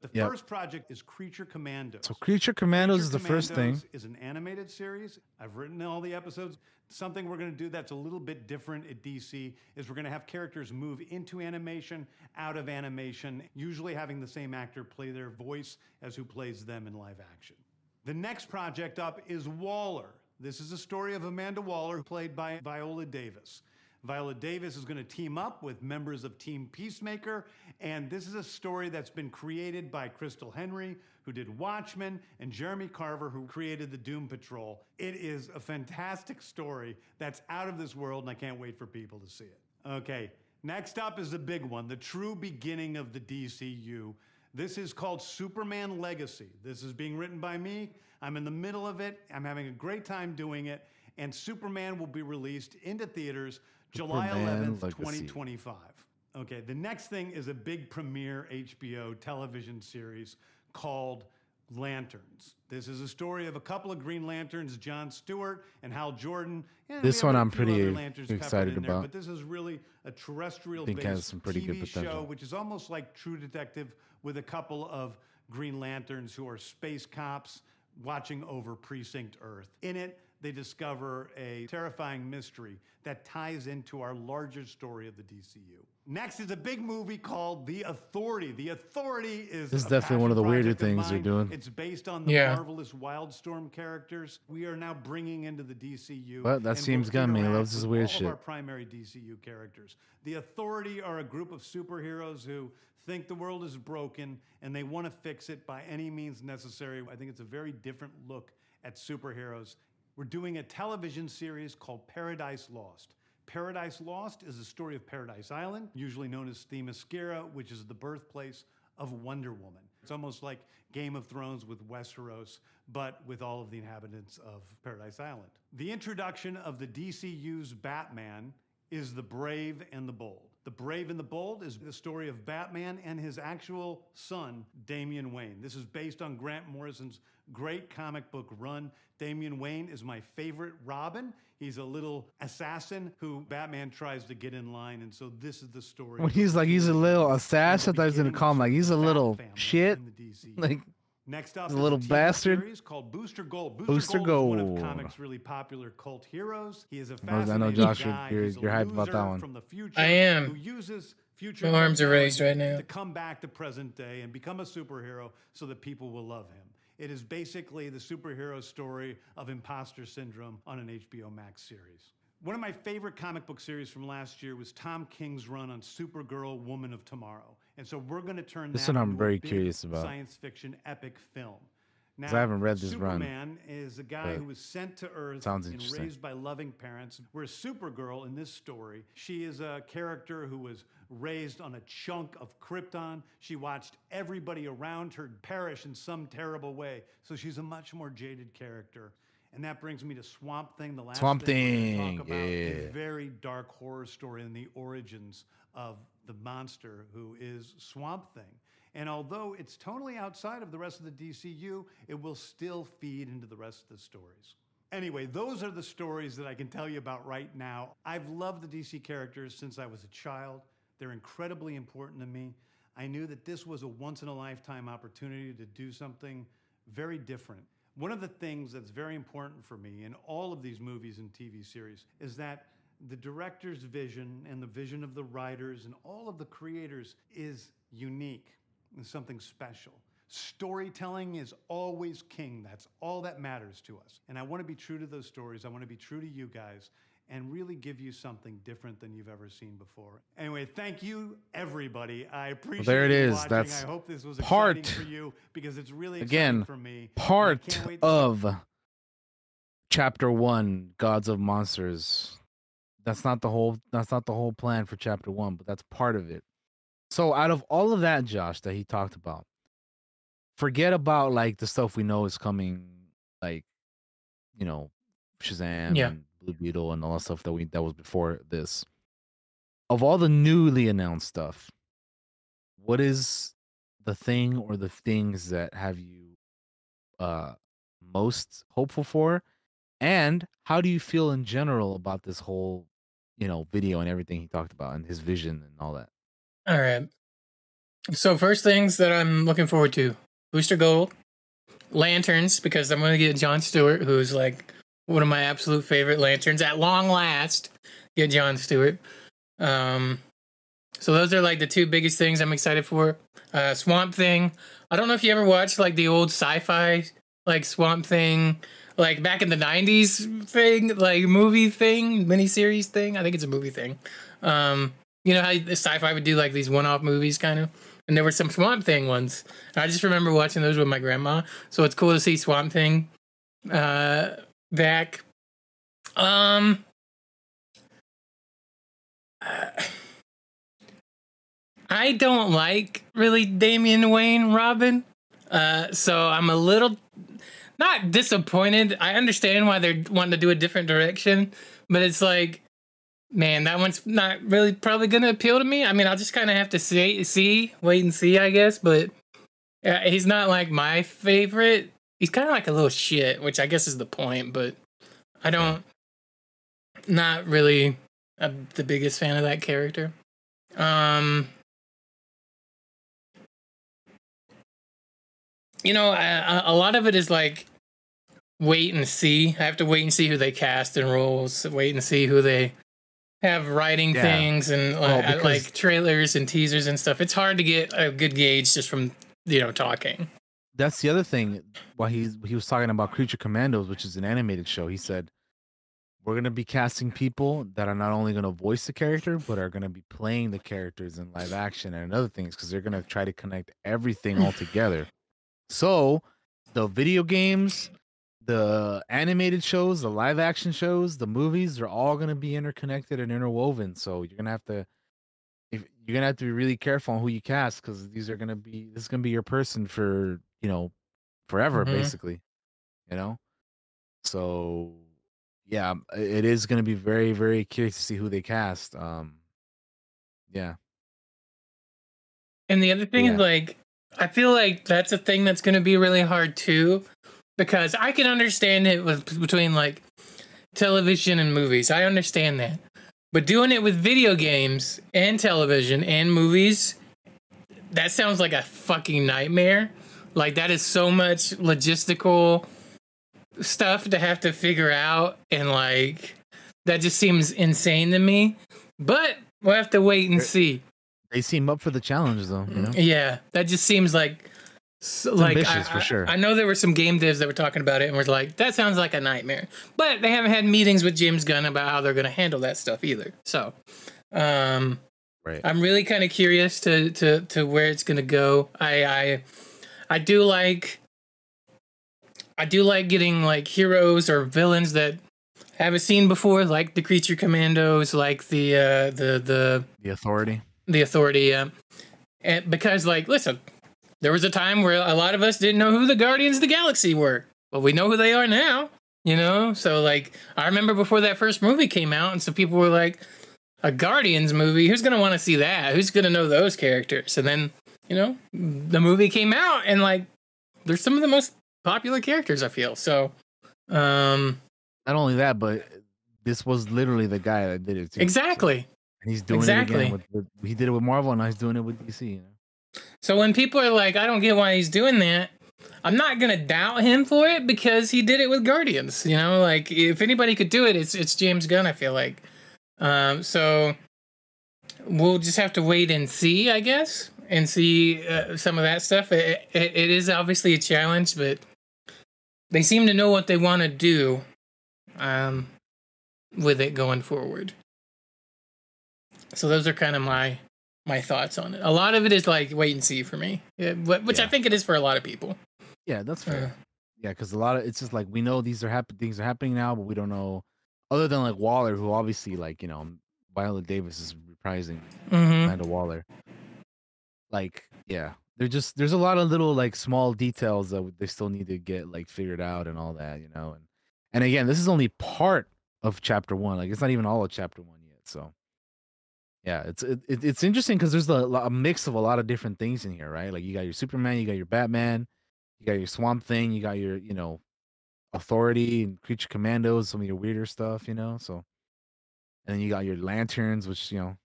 The Yep. first project is Creature Commandos. So Creature Commandos is the first thing. Commandos is an animated series. I've written all the episodes. Something we're going to do that's a little bit different at DC is we're going to have characters move into animation, out of animation, usually having the same actor play their voice as who plays them in live action. The next project up is Waller. This is a story of Amanda Waller, played by Viola Davis. Viola Davis is going to team up with members of Team Peacemaker, and this is a story that's been created by Christal Henry, who did Watchmen, and Jeremy Carver, who created the Doom Patrol. It is a fantastic story that's out of this world, and I can't wait for people to see it. Okay, next up is the big one the true beginning of the DCU. This is called Superman Legacy. This is being written by me. I'm in the middle of it. I'm having a great time doing it. And Superman will be released into theaters July Superman 11th, Legacy. 2025. Okay, the next thing is a big premiere HBO television series called Lanterns. This is a story of a couple of Green Lanterns, John Stewart and Hal Jordan. and This one I'm pretty other Lanterns peppered excited there, about. But this is really a terrestrial based has some pretty good TV show, which is almost like True Detective with a couple of Green Lanterns who are space cops watching over Precinct Earth. In it, they discover a terrifying mystery that ties into our larger story of the DCU. Next is a big movie called The Authority. The Authority is This is definitely one of the weirder of things they're doing. It's based on the Yeah. marvelous Wildstorm characters. We are now bringing into the DCU. Well, that seems will Gunn, man. He loves his weird all of shit. our primary DCU characters. The Authority are a group of superheroes who think the world is broken and they want to fix it by any means necessary. I think it's a very different look at superheroes. We're doing a television series called Paradise Lost. Paradise Lost is the story of Paradise Island, usually known as Themyscira, which is the birthplace of Wonder Woman. It's almost like Game of Thrones with Westeros, but with all of the inhabitants of Paradise Island. The introduction of the DCU's Batman is The Brave and the Bold. The Brave and the Bold is the story of Batman and his actual son, Damian Wayne. This is based on Grant Morrison's great comic book run. Damian Wayne is my favorite Robin. He's a little assassin who Batman tries to get in line, and so this is the story. When he's like he's a little assassin, I thought he was gonna call him like he's a little shit. Like Next up, he's is a little bastard. series called Booster Gold. Booster, Booster Gold, is one of comics' really popular cult heroes. He is a I know- I know Josh, you're- guy. you're- He's you're hyped about that one. From the future I am. Who uses future My arms are raised right now. to come back to present day and become a superhero so that people will love him. It is basically the superhero story of imposter syndrome on an HBO Max series. One of my favorite comic book series from last year was Tom King's run on Supergirl Woman of Tomorrow. And so we're going to turn This that one I'm into a very big curious about. science fiction epic film. 'Cause I haven't read this run, Superman is a guy who was sent to Earth sounds and raised by loving parents. Whereas Supergirl in this story, she is a character who was raised on a chunk of Krypton. She watched everybody around her perish in some terrible way. So she's a much more jaded character. And that brings me to Swamp Thing, the last Swamp thing we're about. A very dark horror story in the origins of the monster who is Swamp Thing. And although it's totally outside of the rest of the DCU, it will still feed into the rest of the stories. Anyway, those are the stories that I can tell you about right now. I've loved the DC characters since I was a child. They're incredibly important to me. I knew that this was a once in a lifetime opportunity to do something very different. One of the things that's very important for me in all of these movies and TV series is that the director's vision and the vision of the writers and all of the creators is unique something special. Storytelling is always king. That's all that matters to us. And I want to be true to those stories. I want to be true to you guys and really give you something different than you've ever seen before. Anyway, thank you, everybody. I appreciate there it is. watching. That's I hope this was part- for you because it's really again for me. part of chapter one gods of monsters that's not the whole that's not the whole plan for chapter one but that's part of it so out of all of that josh that he talked about forget about like the stuff we know is coming like you know shazam Yeah. and blue beetle and all that stuff that we that was before this. Of all the newly announced stuff what is the thing or the things that have you uh most hopeful for? And how do you feel in general about this whole you know video and everything he talked about and his vision and all that All right. So first things that I'm looking forward to: Booster Gold, Lanterns, because I'm going to get John Stewart, who's like one of my absolute favorite lanterns at long last. Get John Stewart. Um, so those are like the two biggest things I'm excited for. Uh, Swamp Thing. I don't know if you ever watched like the old sci-fi like Swamp Thing, like back in the '90s thing, like movie thing, miniseries thing. I think it's a movie thing. Um, you know how sci-fi would do like these one-off movies, kind of. And there were some Swamp Thing ones. I just remember watching those with my grandma. So it's cool to see Swamp Thing uh, back. Um, I don't like really Damian Wayne Robin. Uh, so I'm a little not disappointed. I understand why they're wanting to do a different direction, but it's like, man, that one's not really probably gonna appeal to me. I mean, I'll just kind of have to see, see, wait and see, I guess. But uh, he's not like my favorite. He's kind of like a little shit, which I guess is the point. But I don't, not really a, the biggest fan of that character. Um, you know, a, a lot of it is like wait and see. I have to wait and see who they cast in roles. Wait and see who they have writing Yeah. things and Well, like, because- like trailers and teasers and stuff. It's hard to get a good gauge just from you know talking. that's the other thing while he's he was talking about creature commandos which is an animated show he said we're going to be casting people that are not only going to voice the character but are going to be playing the characters in live action and other things because they're going to try to connect everything all together so the video games the animated shows, the live action shows, the movies, they're all gonna be interconnected and interwoven. So you're gonna have to if you're gonna have to be really careful on who you cast because these are gonna be this is gonna be your person for you know forever Mhm. basically you know so yeah um, it is gonna be very very curious to see who they cast um yeah And the other thing Yeah. is like I feel like that's a thing that's going to be really hard too because I can understand it with between like television and movies. I understand that. But doing it with video games and television and movies that sounds like a fucking nightmare. Like that is so much logistical stuff to have to figure out and like that just seems insane to me. But we'll have to wait and see. they seem up for the challenge though you know Yeah, that just seems like so, It's like ambitious, I, for sure. I know there were some game devs that were talking about it and were like, "That sounds like a nightmare," but they haven't had meetings with James Gunn about how they're going to handle that stuff either. So, um, right. I'm really kind of curious to to to where it's going to go. I I I do like I do like getting like heroes or villains that I haven't seen before, like the Creature Commandos, like the uh, the the the authority the authority uh, and because like listen there was a time where a lot of us didn't know who the guardians of the galaxy were but we know who they are now you know so like i remember before that first movie came out and so people were like a guardians movie who's gonna want to see that who's gonna know those characters and then you know the movie came out and like they're some of the most popular characters i feel so um not only that but this was literally the guy that did it too. exactly And he's doing Exactly. it again with, with he did it with Marvel and now he's doing it with DC. You know? So when people are like, I don't get why he's doing that, I'm not gonna doubt him for it because he did it with Guardians. You know, like if anybody could do it, it's it's James Gunn. I feel like. Um, so we'll just have to wait and see, I guess, and see uh, some of that stuff. It, it, it is obviously a challenge, but they seem to know what they want to do um, with it going forward. So those are kind of my my thoughts on it. A lot of it is like wait and see for me, yeah, wh- which I think it is for a lot of people. Yeah, that's fair. Uh, yeah, because a lot of it's just like we know these are happen things are happening now, but we don't know other than like Waller, who obviously like you know Viola Davis is reprising Mhm. Amanda Waller. Like yeah, they're just there's a lot of little like small details that they still need to get like figured out and all that, you know. And and again, this is only part of chapter one. Like it's not even all of chapter one yet. So yeah, it's it, it- it's interesting because there's a, a mix of a lot of different things in here, right? Like you got your Superman, you got your Batman, you got your Swamp Thing, you got your you know Authority and Creature Commandos, some of your weirder stuff, you know. So and then you got your lanterns, which you know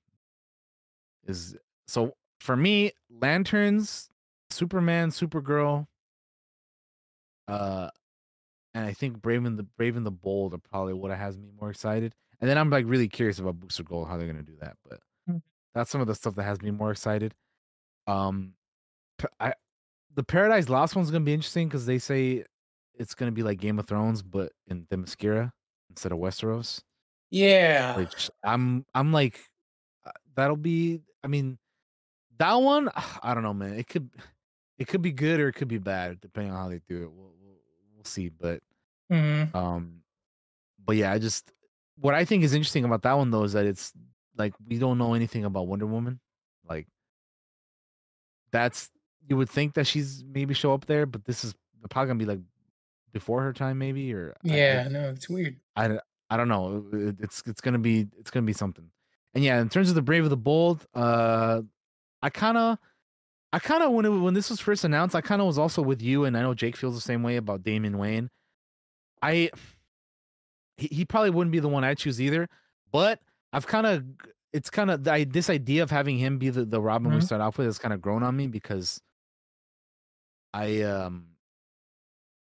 is so for me, lanterns, Superman, Supergirl, uh, and I think Brave and the Brave and the Bold are probably what has me more excited. And then I'm like really curious about Booster Gold, how they're gonna do that. But. That's some of the stuff that has me more excited. Um, I the Paradise Lost one's gonna be interesting because they say it's gonna be like Game of Thrones, but in Themyscira instead of Westeros. Yeah. Which I'm I'm like uh, that'll be. I mean, that one I don't know, man. It could it could be good or it could be bad depending on how they do it. We'll we'll, we'll see, but Mhm. um, but yeah, I just what I think is interesting about that one though is that it's like we don't know anything about Wonder Woman. Like that's you would think that she's maybe show up there, but this is probably gonna be like before her time, maybe or yeah, I- no, it's weird. I I don't know. It- It's it's gonna be it's gonna be something. And yeah, in terms of the Brave of the Bold, uh, I kind of, I kind of when it, when this was first announced, I kind of was also with you, and I know Jake feels the same way about Damian Wayne. I, he, he probably wouldn't be the one I choose either, but I've kind of, it's kind of I, this idea of having him be the the Robin we Mhm. start off with has kind of grown on me because I um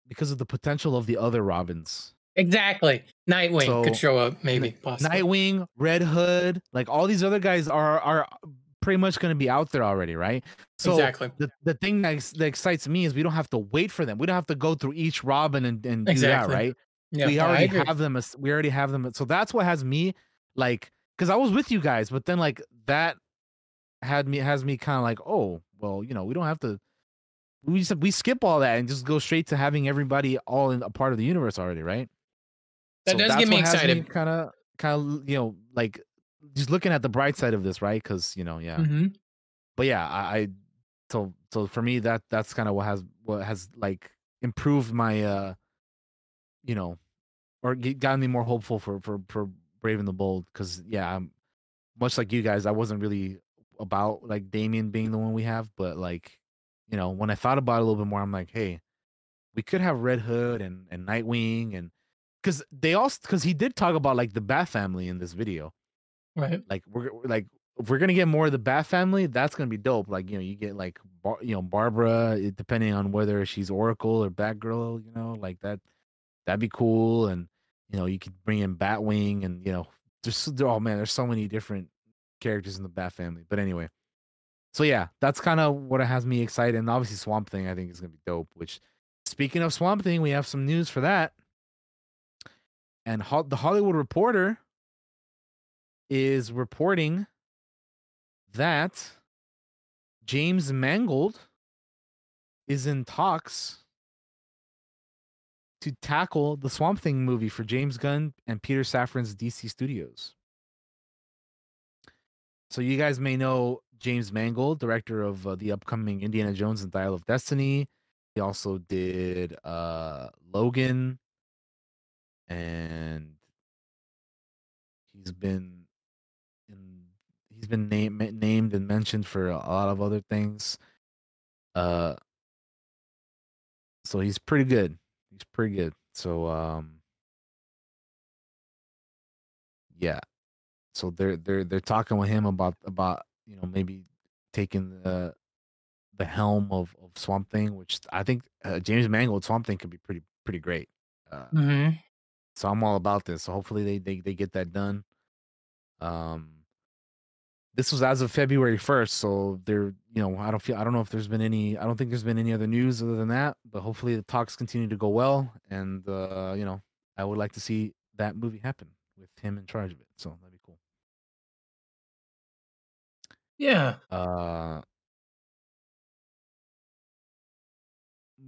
because of the potential of the other Robins. Exactly. Nightwing So, could show up, maybe. Possibly. Nightwing, Red Hood, like all these other guys are are pretty much going to be out there already, right? So Exactly. The, the thing that, that excites me is we don't have to wait for them. We don't have to go through each Robin and, and do that, right? Yeah, we already have them. We already have them. So that's what has me like because I was with you guys, but then like that had me has me kind of like, oh well, you know, we don't have to we just we skip all that and just go straight to having everybody all in a part of the universe already, right? That does get me excited. Kind of, kind of, you know, like just looking at the bright side of this, right? Because you know, yeah. Mm-hmm. But yeah, I, I so so for me that that's kind of what has what has like improved my uh you know or gotten me more hopeful for for for Brave and the Bold because yeah, I'm much like you guys. I wasn't really about like Damian being the one we have, but like you know when I thought about it a little bit more, I'm like, hey, we could have Red Hood and and Nightwing and because they all because he did talk about like the Bat family in this video, right? Like we're like if we're gonna get more of the Bat family, that's gonna be dope. Like you know, you get like Bar- you know Barbara, depending on whether she's Oracle or Batgirl. You know, like that that'd be cool. And you know, you could bring in Batwing, and you know, just oh man, there's so many different characters in the Bat family. But anyway, so yeah, that's kind of what it has me excited. And obviously, Swamp Thing, I think is gonna be dope. Which, speaking of Swamp Thing, we have some news for that. And Ho- the Hollywood Reporter is reporting that James Mangold is in talks to tackle the Swamp Thing movie for James Gunn and Peter Safran's DC Studios. So you guys may know James Mangold, director of uh, the upcoming Indiana Jones and Dial of Destiny. He also did uh, Logan, and he's been in. He's been named named and mentioned for a lot of other things. Uh, so he's pretty good. He's pretty good. So um, yeah. So they're they're they're talking with him about about you know maybe taking the the helm of, of Swamp Thing, which I think uh, James Mangold Swamp Thing could be pretty pretty great. Uh, Mm-hmm. so I'm all about this. So hopefully they they, they get that done. Um, this was as of February 1st, so there, you know, I don't feel I don't know if there's been any. I don't think there's been any other news other than that. But hopefully the talks continue to go well, and uh, you know, I would like to see that movie happen with him in charge of it. So that'd be cool. Yeah. Uh,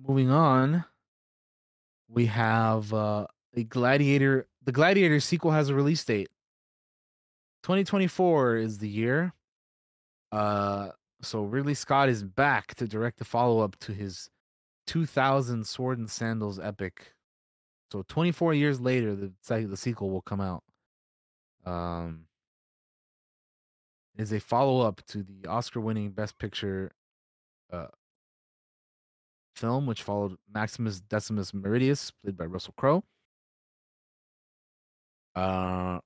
moving on, we have uh, a Gladiator. The Gladiator sequel has a release date. 2024 is the year. Uh, so Ridley Scott is back to direct the follow-up to his 2000 Sword and Sandals epic. So 24 years later, the the sequel will come out. Um, is a follow-up to the Oscar-winning Best Picture uh, film, which followed Maximus Decimus Meridius, played by Russell Crowe. Uh,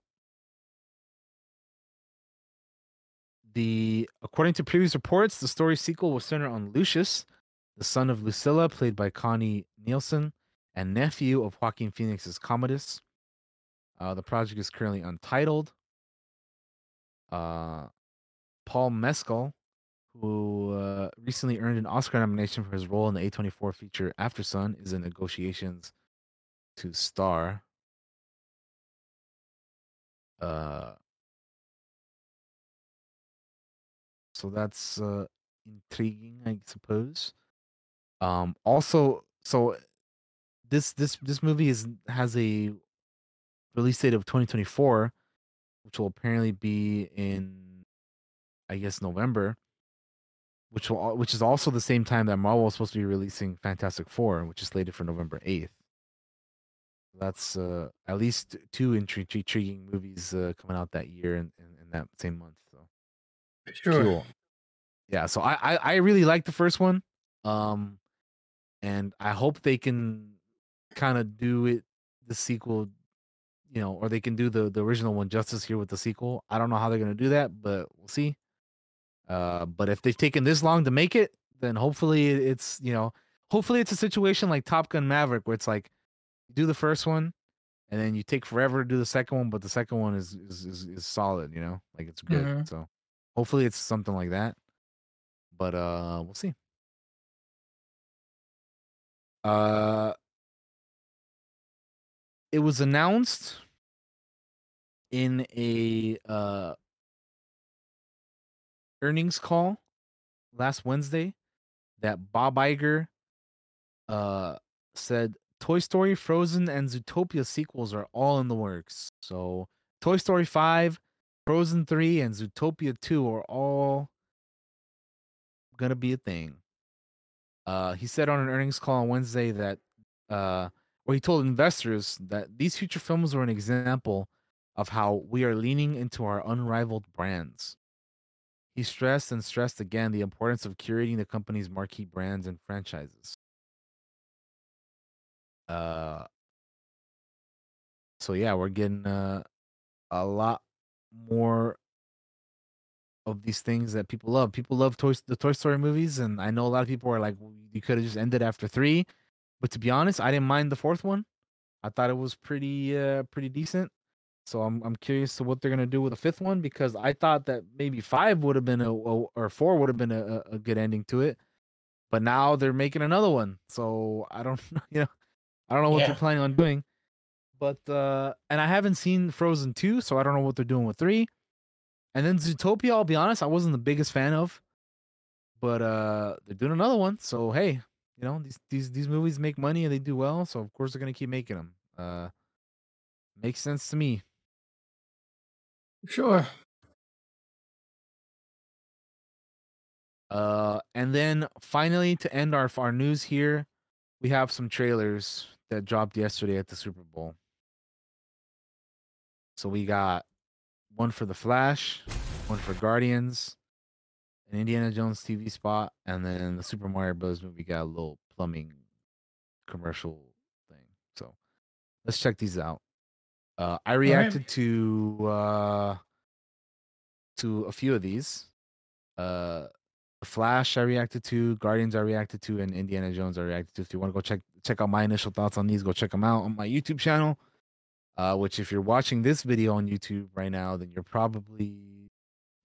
the according to previous reports, the story sequel will center on Lucius, the son of Lucilla, played by Connie Nielsen, and nephew of Joaquin Phoenix's Commodus. Uh, the project is currently untitled. Uh, Paul Mescal, who uh, recently earned an Oscar nomination for his role in the A24 feature Aftersun, is in negotiations to star. Uh, so that's uh, intriguing, I suppose. Um, also, so this this this movie is has a release date of 2024, which will apparently be in, I guess, November. Which will which is also the same time that Marvel is supposed to be releasing Fantastic Four, which is slated for November 8th. That's uh, at least two intri- intriguing movies uh, coming out that year and in, in, that same month. Sure. yeah, so I, I I really like the first one, um, and I hope they can kind of do it the sequel, you know, or they can do the the original one justice here with the sequel. I don't know how they're gonna do that, but we'll see. Uh, but if they've taken this long to make it, then hopefully it's you know, hopefully it's a situation like Top Gun Maverick where it's like you do the first one and then you take forever to do the second one, but the second one is is is, is solid, you know, like it's good. Mhm. So hopefully it's something like that. But uh we'll see. Uh it was announced in a uh earnings call last Wednesday that Bob Iger uh said Toy Story, Frozen, and Zootopia sequels are all in the works. So Toy Story 5, Frozen 3, and Zootopia 2 are all gonna be a thing. Uh he said on an earnings call on Wednesday that uh where he told investors that these future films were an example of how we are leaning into our unrivaled brands. He stressed and stressed again the importance of curating the company's marquee brands and franchises. Uh so yeah, we're getting uh, a lot more of these things that people love. People love Toy the Toy Story movies, and I know a lot of people are like, well, "You could have just ended after three. But to be honest, I didn't mind the fourth one. I thought it was pretty uh pretty decent. So I'm I'm curious to what they're gonna do with the fifth one because I thought that maybe five would have been a, a or four would have been a, a good ending to it, but now they're making another one. So I don't you know I don't know what Yeah. they're planning on doing. But uh and I haven't seen Frozen two, so I don't know what they're doing with three. And then Zootopia, I'll be honest, I wasn't the biggest fan of, but uh they're doing another one. So hey, you know these these these movies make money and they do well, so of course they're gonna keep making them. Uh, makes sense to me. Sure. Uh, and then finally to end our our news here, we have some trailers that dropped yesterday at the Super Bowl. So we got one for The Flash, one for Guardians, an Indiana Jones TV spot, and then the Super Mario Bros. movie got a little plumbing commercial thing. So let's check these out. Uh, I reacted to uh, to a few of these. Uh, the Flash I reacted to, Guardians I reacted to, and Indiana Jones I reacted to. If you want to go check check out my initial thoughts on these, go check them out on my YouTube channel. Uh, which if you're watching this video on YouTube right now, then you're probably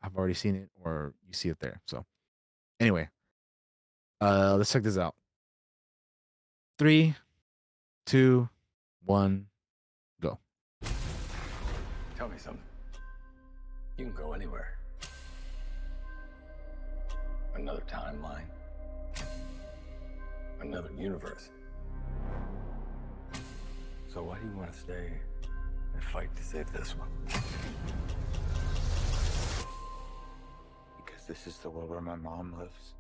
I've already seen it or you see it there. So anyway, uh, let's check this out. Three, two, one, go. Tell me something. You can go anywhere. Another timeline. Another universe. So why do you want to stay and fight to save this one? Because this is the world where my mom lives.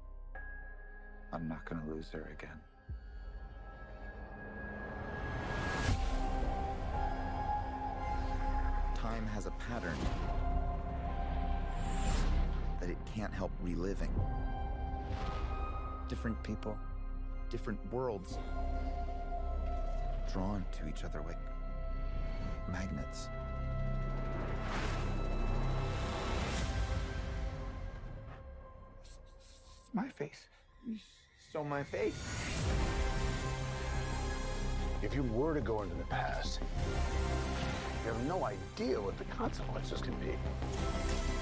I'm not gonna lose her again. Time has a pattern that it can't help reliving. Different people, different worlds, drawn to each other like magnets. It's my face. You stole my face. If you were to go into the past, you have no idea what the consequences can be.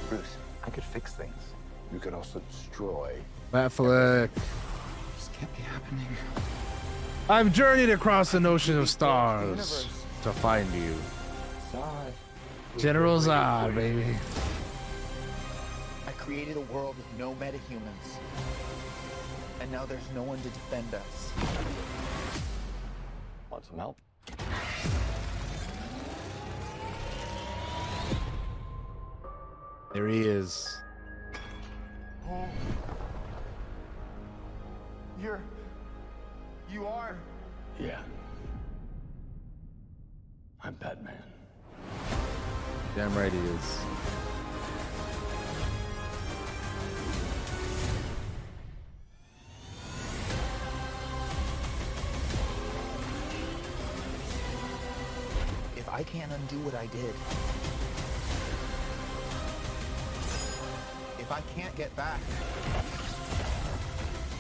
Bruce, I could fix things. You could also destroy. Batfleck. This can't be happening. I've journeyed across an ocean of stars to find you. Zod. General Zod, baby. I created a world with no metahumans. And now there's no one to defend us. Want some help? There he is. Oh. You're. You are. Yeah. I'm Batman. Damn right he is. If I can't undo what I did, if I can't get back,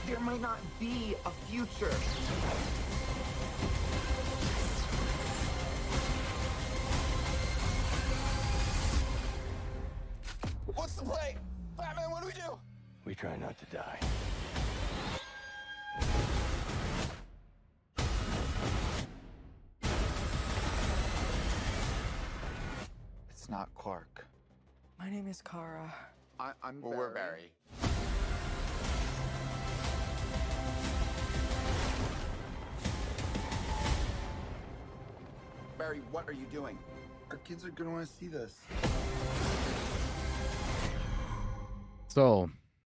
there might not be a future. What's the play? Batman, what do we do? We try not to die. It's not Clark. My name is Kara. I, am Well, Barry. we're Barry. Barry, what are you doing? Our kids are gonna wanna see this. So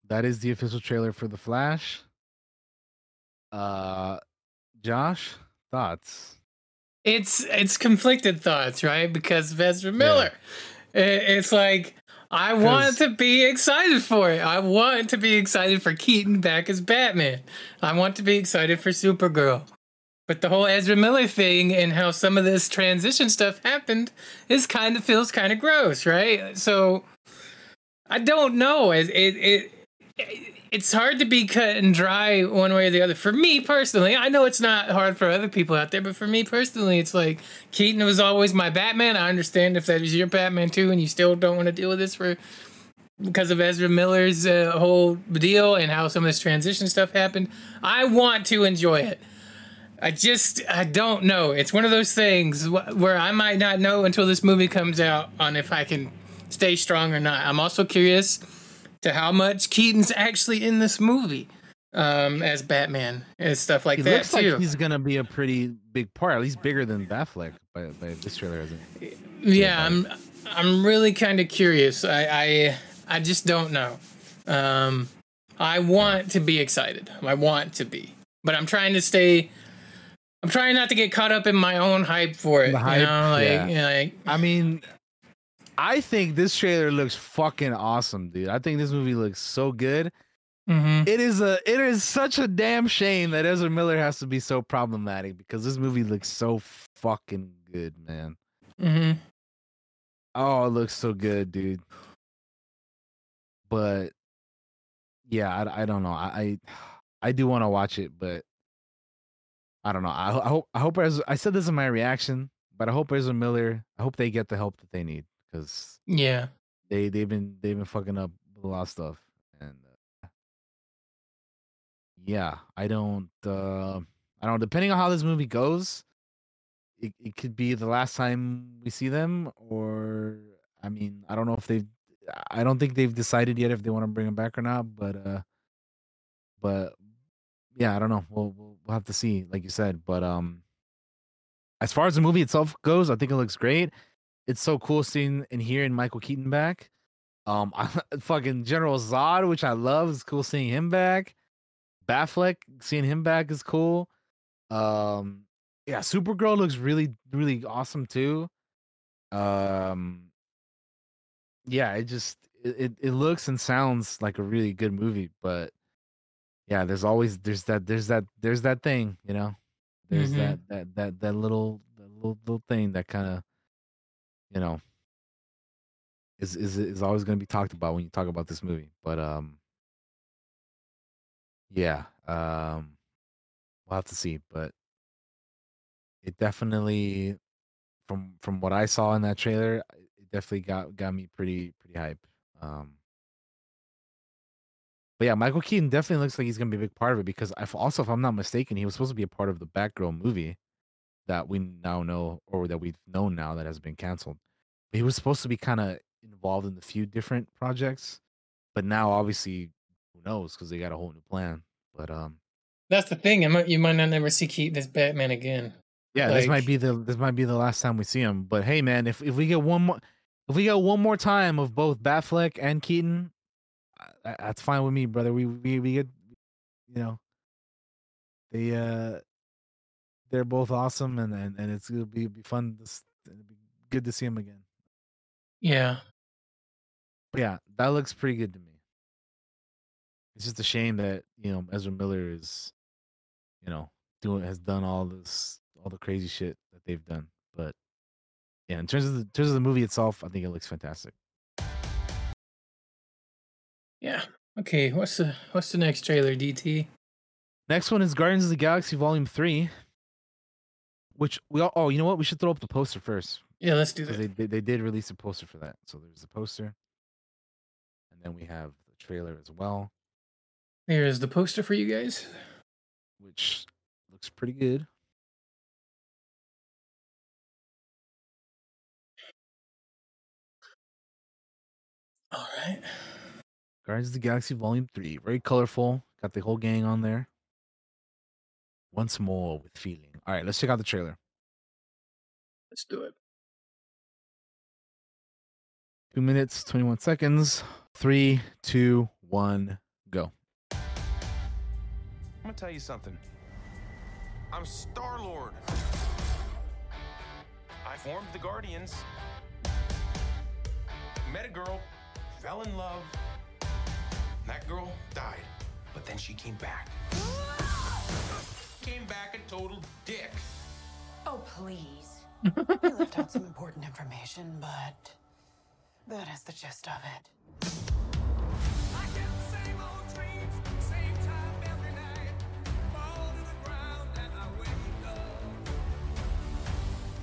that is the official trailer for The Flash. Uh Josh, thoughts? It's it's conflicted thoughts, right? Because of Ezra Miller. I- It's like I want to be excited for it. I want to be excited for Keaton back as Batman. I want to be excited for Supergirl. But the whole Ezra Miller thing and how some of this transition stuff happened is kind of feels kind of gross, right? So I don't know. It, it it it's hard to be cut and dry one way or the other. For me personally, I know it's not hard for other people out there, but for me personally, it's like Keaton was always my Batman. I understand if that is your Batman too, and you still don't want to deal with this for because of Ezra Miller's uh, whole deal and how some of this transition stuff happened. I want to enjoy it. I just I don't know. It's one of those things wh- where I might not know until this movie comes out on if I can stay strong or not. I'm also curious to how much Keaton's actually in this movie um, as Batman and stuff like He that looks too. like he's gonna be a pretty big part, at least bigger than Batfleck by, by this trailer isn't. yeah, I'm I'm really kind of curious. I, I I just don't know. Um, I want to be excited. I want to be, but I'm trying to stay. I'm trying not to get caught up in my own hype for it. The hype, you know, like, yeah. you know, like I mean, I think this trailer looks fucking awesome, dude. I think this movie looks so good. Mhm. It is a it is such a damn shame that Ezra Miller has to be so problematic because this movie looks so fucking good, man. mhm. Oh, it looks so good, dude. But yeah, I, I don't know. I I, I do want to watch it, but I don't know. I, I hope I hope Ezra, I said this in my reaction, but I hope Ezra Miller. I hope they get the help that they need because yeah. they they've been they've been fucking up a lot of stuff and uh, yeah i don't uh i don't depending on how this movie goes it, it could be the last time we see them or i mean i don't know if they've i don't think they've decided yet if they want to bring him back or not but uh but yeah i don't know we'll, we'll we'll have to see like you said but um as far as the movie itself goes i think it looks great it's so cool seeing and hearing michael keaton back um, I, fucking General Zod, which I love, is cool seeing him back. Batfleck, seeing him back is cool. Um, yeah, Supergirl looks really, really awesome too. Um, yeah, it just it, it, looks and sounds like a really good movie, but yeah, there's always there's that there's that there's that thing, you know. There's Mhm. that that that that little that little little thing that kind of you know is is is always going to be talked about when you talk about this movie. But um, yeah, um, we'll have to see. But it definitely, from from what I saw in that trailer, it definitely got got me pretty pretty hype. Um, but yeah, Michael Keaton definitely looks like he's going to be a big part of it because I also, if I'm not mistaken, he was supposed to be a part of the Batgirl movie that we now know or that we've known now that has been canceled. But he was supposed to be kind of involved in a few different projects, but now obviously who knows because they got a whole new plan. But um, That's the thing. I might, you might not never see Keaton as Batman again. yeah, this might be the this might be the last time we see him. But hey, man, if if we get one more if we get one more time of both Batfleck and Keaton, that's fine with me, brother. We we we get you know they uh they're both awesome and and, and it's gonna be be fun. It'll be good to see them again. Yeah. But yeah, that looks pretty good to me. It's just a shame that you know Ezra Miller is, you know, doing has done all this all the crazy shit that they've done. But yeah, in terms of the in terms of the movie itself, I think it looks fantastic. Yeah. Okay. What's the What's the next trailer? DT. Next one is Guardians of the Galaxy Volume Three, which we all. Oh, you know what? We should throw up the poster first. Yeah, let's do that. They, they they did release a poster for that, so there's the poster, and then we have the trailer as well, Here's the poster for you guys. which looks pretty good. All right. Guardians of the Galaxy Volume 3. Very colorful. Got the whole gang on there. Once more with feeling. All right, let's check out the trailer. Let's do it. Two minutes, 21 seconds. Three, two, one, go. I'm gonna tell you something. I'm Star Lord. I formed the Guardians. Met a girl, fell in love. That girl died, but then she came back. Came back a total dick. Oh, please. I left out some important information, but that is the gist of it.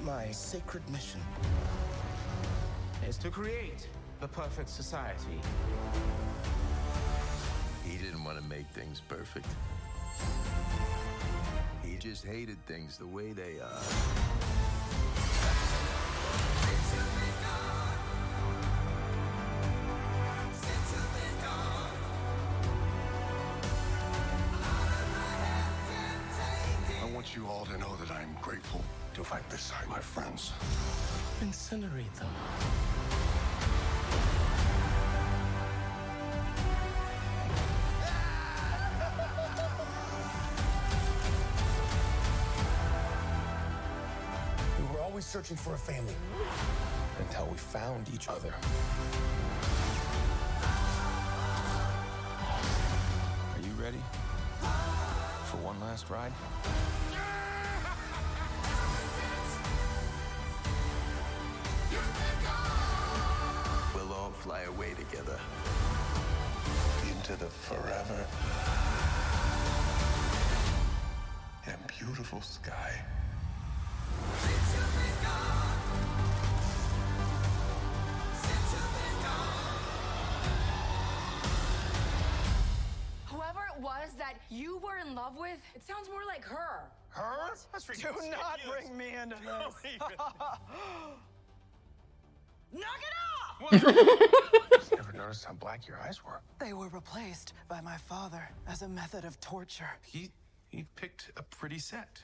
My sacred mission is to create the perfect society. He didn't want to make things perfect. He just hated things the way they are. I want you all to know that I'm grateful to fight beside my friends. Incinerate them. Searching for a family until we found each other. Are you ready for one last ride? We'll all fly away together. Into the forever and beautiful sky. It was that you were in love with, it sounds more like her. Her? That's Do not bring me into this. Knock it off! Never noticed how black your eyes were. They were replaced by my father as a method of torture. He he picked a pretty set.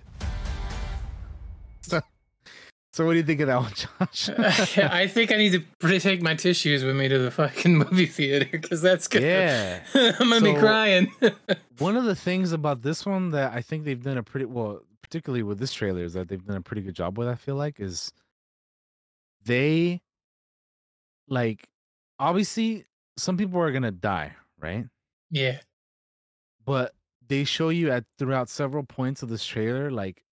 So, what do you think of that one, Josh? I think I need to take my tissues with me to the fucking movie theater because that's good. Yeah. I'm gonna be crying. one of the things about this one that I think they've done a pretty well, particularly with this trailer, is that they've done a pretty good job with. I feel like is they like obviously some people are gonna die, right? yeah. But they show you at throughout several points of this trailer, like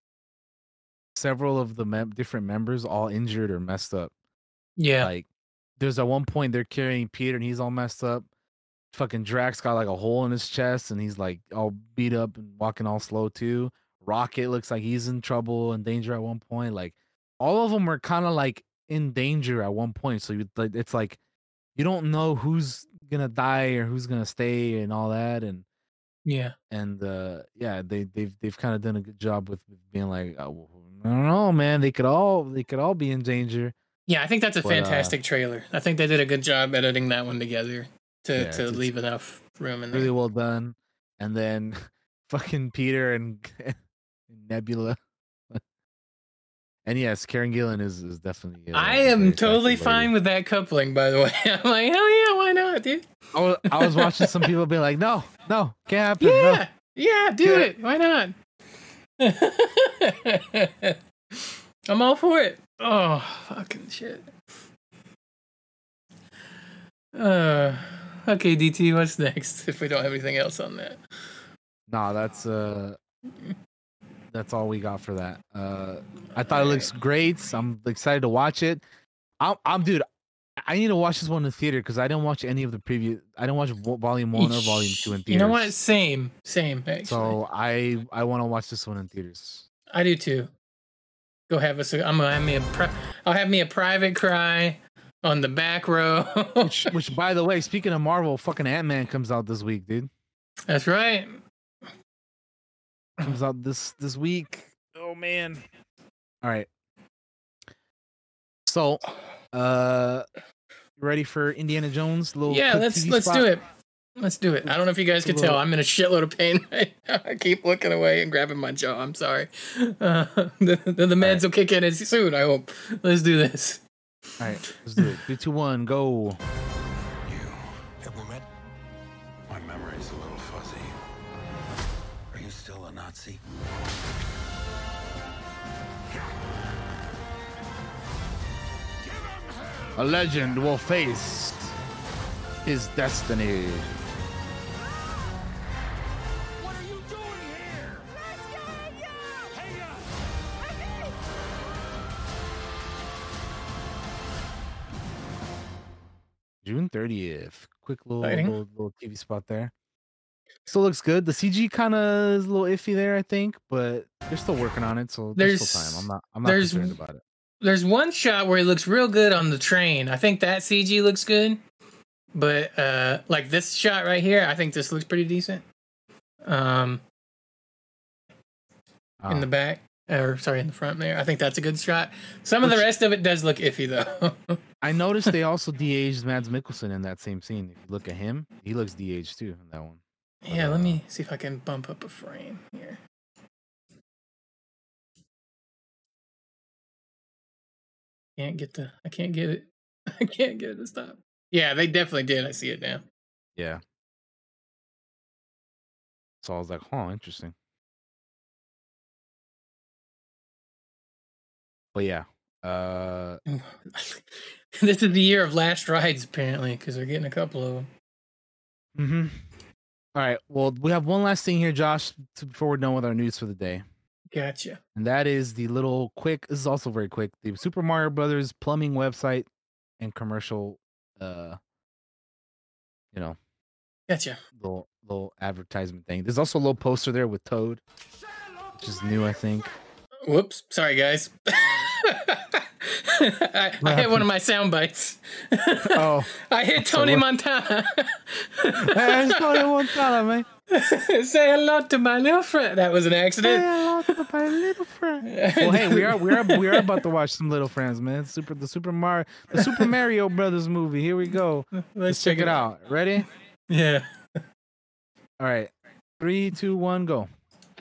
several of the mem- different members all injured or messed up. Yeah. Like there's at one point they're carrying Peter and he's all messed up. Fucking Drax got like a hole in his chest and he's like all beat up and walking all slow too. Rocket looks like he's in trouble and danger at one point. Like all of them are kind of like in danger at one point. So you it's like you don't know who's gonna die or who's gonna stay and all that. And Yeah. and uh yeah, they they've they've kind of done a good job with, being like, oh, I don't know, man. They could all they could all be in danger. Yeah, I think that's a But, uh, fantastic trailer. I think they did a good job editing that one together to, Yeah, to leave enough room in there. really well done. And then fucking Peter and Nebula. And yes, Karen Gillan is is definitely. uh, I am totally lady. fine with that coupling, by the way. I'm like, hell yeah, why not, dude? I was, I was watching some people be like, "No, no, can't happen." Yeah, yeah, do it. Why not? I'm all for it. Oh, fucking shit. Uh, okay, DT, what's next? If we don't have anything else on that. Nah, that's uh, that's all we got for that. Uh, I thought it looks great. I'm excited to watch it. I'm, I'm, dude. I need to watch this one in the theater because I didn't watch any of the previous. I didn't watch volume one or volume two in theaters. You know what? Same, same. Actually, So I I want to watch this one in theaters. I do too. Go have us. I'm gonna have me a. Pri- I'll have me a private cry on the back row. which, which, by the way, speaking of Marvel, fucking Ant Man comes out this week, dude. That's right. Comes out this this week. Oh man. All right. So, uh, ready for Indiana Jones? Little Yeah, let's TV let's spot? do it. Let's do it. I don't know if you guys can tell. I'm in a shitload of pain right now. I keep looking away and grabbing my jaw. I'm sorry. Uh, the, the, the meds will kick in soon, I hope. Let's do this. All right, let's do it. Three, two, one, go. A legend will face his destiny. June 30th. Quick little, little little TV spot there. Still looks good. The CG kind of is a little iffy there, I think, but they're still working on it, so there's, still time. I'm not I'm not there's- concerned about it. There's one shot where he looks real good on the train. I think that CG looks good. But uh like this shot right here, I think this looks pretty decent. Um in the back or sorry, in the front there. I think that's a good shot. Some of the rest of it does look iffy though. I noticed they also de-aged Mads Mikkelsen in that same scene. If you look at him, he looks de-aged too in that one. yeah, let me see if I can bump up a frame here. Can't get the I can't get it. I can't get it to stop. Yeah, they definitely did. I see it now. Yeah. So I was like, huh, interesting. But yeah. Uh this is the year of last rides apparently because they're getting a couple of them. Mm-hmm. All right. Well, we have one last thing here, Josh, before we're done with our news for the day. Gotcha. And that is the little quick. This is also very quick. The Super Mario Brothers plumbing website and commercial. Uh, you know, Gotcha. little little advertisement thing. There's also a little poster there with Toad, which is new, I think. Whoops. Sorry, guys. I, I hit one of my sound bites. oh. I hit Tony Montana. Hey, it's Tony Montana, man. Say hello to my little friend. That was an accident. Say hello to my little friend. Well, hey, we are we are we are about to watch some Little Friends, man. Super the Super Mario the Super Mario Brothers movie. Here we go. Let's, check, it out. Ready? Yeah. All right. Three, two, one, go.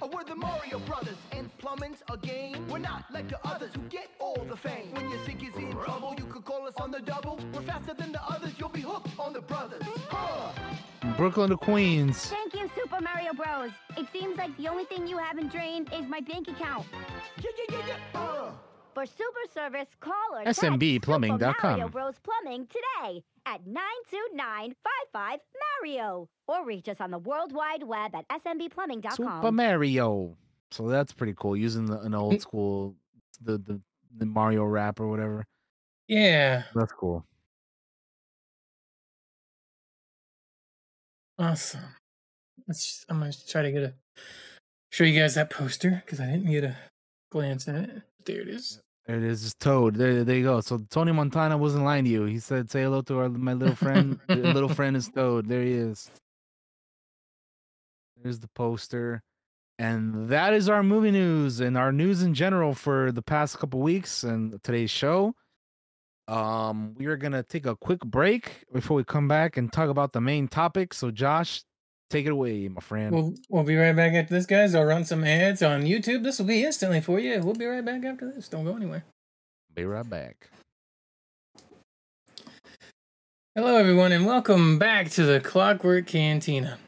Oh, we're the Mario Brothers, and plumbing's a game. We're not like the others who get all the fame. When your sink is in trouble, you could call us on the double. We're faster than the others, you'll be hooked on the brothers. Huh. Brooklyn to Queens. Thank you, Super Mario Bros. It seems like the only thing you haven't drained is my bank account. Yeah, yeah, yeah, yeah. Uh. For super service, call or text SMBplumbing.com. Super Mario Bros. Plumbing today at 92955 Mario or reach us on the World Wide Web at smbplumbing.com. Super Mario. So that's pretty cool. Using the, an old school the, the the Mario rap or whatever. Yeah. That's cool. Awesome. Let's. I'm gonna try to get a show you guys that poster because I didn't get a glance at it. There it is. There it is, it's Toad. There, there you go. So Tony Montana wasn't lying to you. He said, "Say hello to our my little friend. Little friend is Toad." There he is. There's the poster, and that is our movie news and our news in general for the past couple weeks and today's show. Um, we are gonna take a quick break before we come back and talk about the main topic. So, Josh, take it away, my friend. We'll we'll be right back after this, guys. I'll run some ads on YouTube. This will be instantly for you. We'll be right back after this. Don't go anywhere. Be right back. Hello, everyone, and welcome back to the Clockwork Cantina.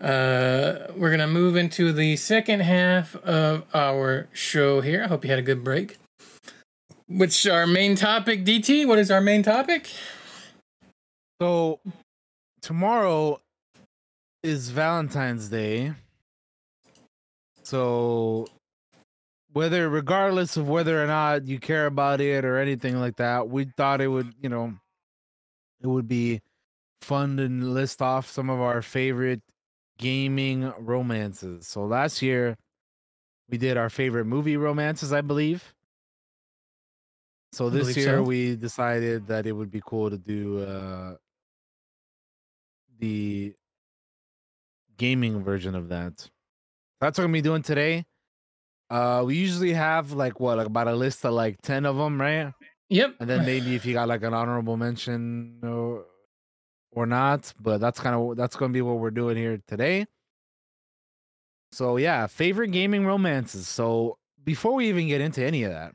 Uh, we're gonna move into the second half of our show here. I hope you had a good break. Which our main topic, DT? What is our main topic? So tomorrow is Valentine's Day. So whether regardless of whether or not you care about it or anything like that, we thought it would, you know, it would be fun to list off some of our favorite gaming romances. So last year we did our favorite movie romances, I believe. So this year so. we decided that it would be cool to do uh the gaming version of that. That's what I'm gonna be doing today. Uh we usually have like what like about a list of like 10 of them, right? Yep. And then maybe if you got like an honorable mention or or not, but that's kind of that's to be what we're doing here today. So yeah, favorite gaming romances. So before we even get into any of that,